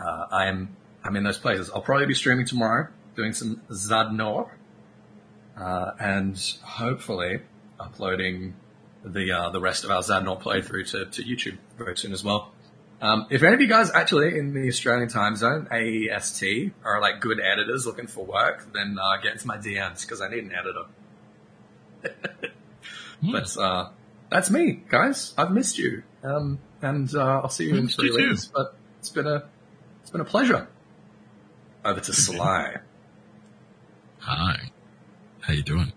Speaker 1: Uh, I'm, I'm in those places. I'll probably be streaming tomorrow, doing some Zadnor, uh, and hopefully uploading the uh, the rest of our Zadnor playthrough to, to YouTube very soon as well. Um, if any of you guys actually in the Australian time zone, AEST, are like good editors looking for work, then uh, get into my DMs because I need an editor. but uh, that's me, guys. I've missed you, um, and uh, I'll see you in three weeks. But it's been a it's been a pleasure. Over to Sly.
Speaker 3: Hi. How you doing?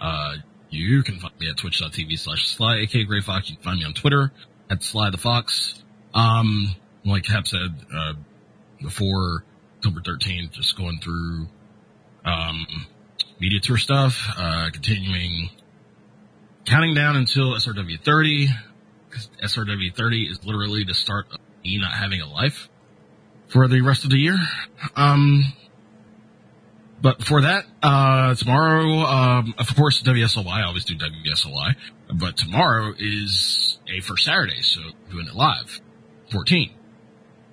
Speaker 3: Uh, you can find me at twitch.tv slash sly, aka Gray Fox. You can find me on Twitter at Sly the Fox. Um, like Hap said, uh, before October 13th, just going through, um, media tour stuff, uh, continuing counting down until SRW 30, because SRW 30 is literally the start of me not having a life for the rest of the year. Um, but before that, uh, tomorrow, um, of course, WSLY, I always do WSLY, but tomorrow is a first Saturday, so doing it live, 14.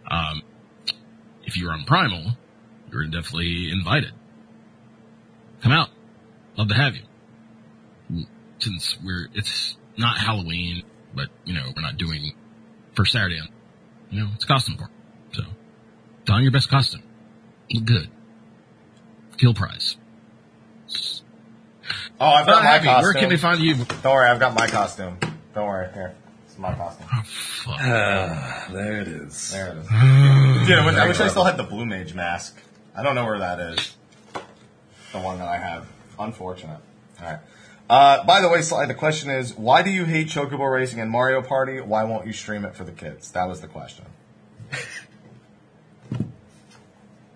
Speaker 3: Um, if you're on Primal, you're definitely invited. Come out. Love to have you. Since we're, it's not Halloween, but, you know, we're not doing first Saturday, on, you know, it's costume party. So, don your best costume. Look good. Kill prize.
Speaker 2: Oh, I've got my
Speaker 3: Abby,
Speaker 2: costume.
Speaker 3: where can they find you?
Speaker 2: Don't worry, I've got my costume. Don't worry, here. It's my costume.
Speaker 3: Oh, fuck.
Speaker 1: Ah, there it is.
Speaker 2: There it is. Dude, I wish, I wish I still had the Blue Mage mask. I don't know where that is. The one that I have. Unfortunate. Alright. Uh, by the way, Sly, the question is, why do you hate Chocobo Racing and Mario Party? Why won't you stream it for the kids? That was the question.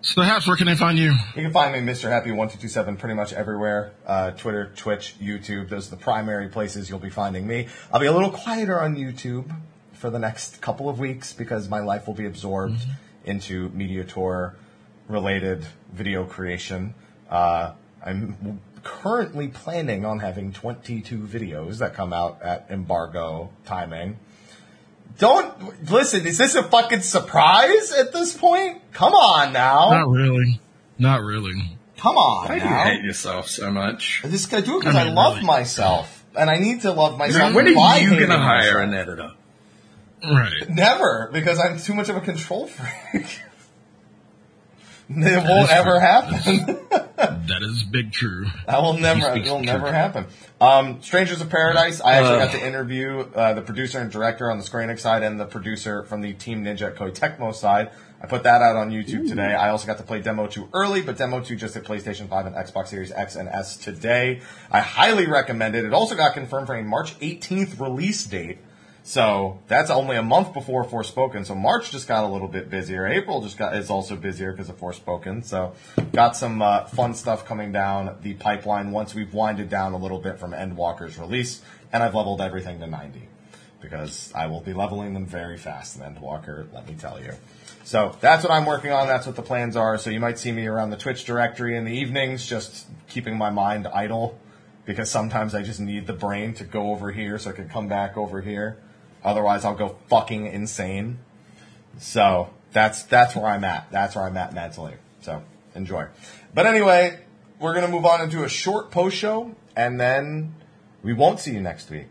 Speaker 3: So perhaps where can I find you?
Speaker 2: You can find me, Mr. Happy1227, pretty much everywhere. Uh, Twitter, Twitch, YouTube. Those are the primary places you'll be finding me. I'll be a little quieter on YouTube for the next couple of weeks because my life will be absorbed into Media Tour related video creation. Uh, I'm currently planning on having 22 videos that come out at embargo timing. Don't listen. Is this a fucking surprise at this point? Come on now.
Speaker 3: Not really. Not really.
Speaker 2: Come on
Speaker 1: Why do you
Speaker 2: now.
Speaker 1: hate yourself so much?
Speaker 2: I just gotta do it because
Speaker 3: I
Speaker 2: I, love
Speaker 3: really.
Speaker 2: myself, and I need to love myself.
Speaker 1: When are
Speaker 2: by
Speaker 1: you going to hire
Speaker 2: myself.
Speaker 1: an editor?
Speaker 3: Right.
Speaker 2: Never, because I'm too much of a control freak. it won't ever happen.
Speaker 3: That is big true.
Speaker 2: That will never. It'll never
Speaker 3: truth.
Speaker 2: happen. Um, Strangers of Paradise. I actually
Speaker 1: Ugh.
Speaker 2: got to interview uh, the producer and director on the Square Enix side, and the producer from the Team Ninja at Koei Tecmo side. I put that out on YouTube today. I also got to play Demo 2 early, but Demo 2 just at PlayStation 5 and Xbox Series X and S today. I highly recommend it. It also got confirmed for a March 18th release date. So that's only a month before Forspoken. So March just got a little bit busier. April just got is also busier because of Forspoken. So got some uh, fun stuff coming down the pipeline once we've winded down a little bit from Endwalker's release, and I've leveled everything to 90 because I will be leveling them very fast in Endwalker. Let me tell you. So that's what I'm working on. That's what the plans are. So you might see me around the Twitch directory in the evenings, just keeping my mind idle because sometimes I just need the brain to go over here so I can come back over here. Otherwise, I'll go fucking insane. So that's that's where I'm at. That's where I'm at mentally. So enjoy. But anyway, we're gonna move on into a short post show, and then we won't see you next week,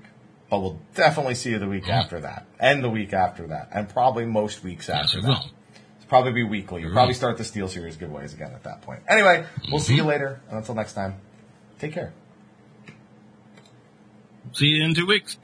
Speaker 2: but we'll definitely see you the week after that, and the week after that, and probably most weeks after that.
Speaker 3: will.
Speaker 2: It's probably be weekly. You'll probably mm-hmm. start the SteelSeries giveaways again at that point. Anyway, we'll see you mm-hmm. later, and until next time, take care.
Speaker 3: See you in two weeks.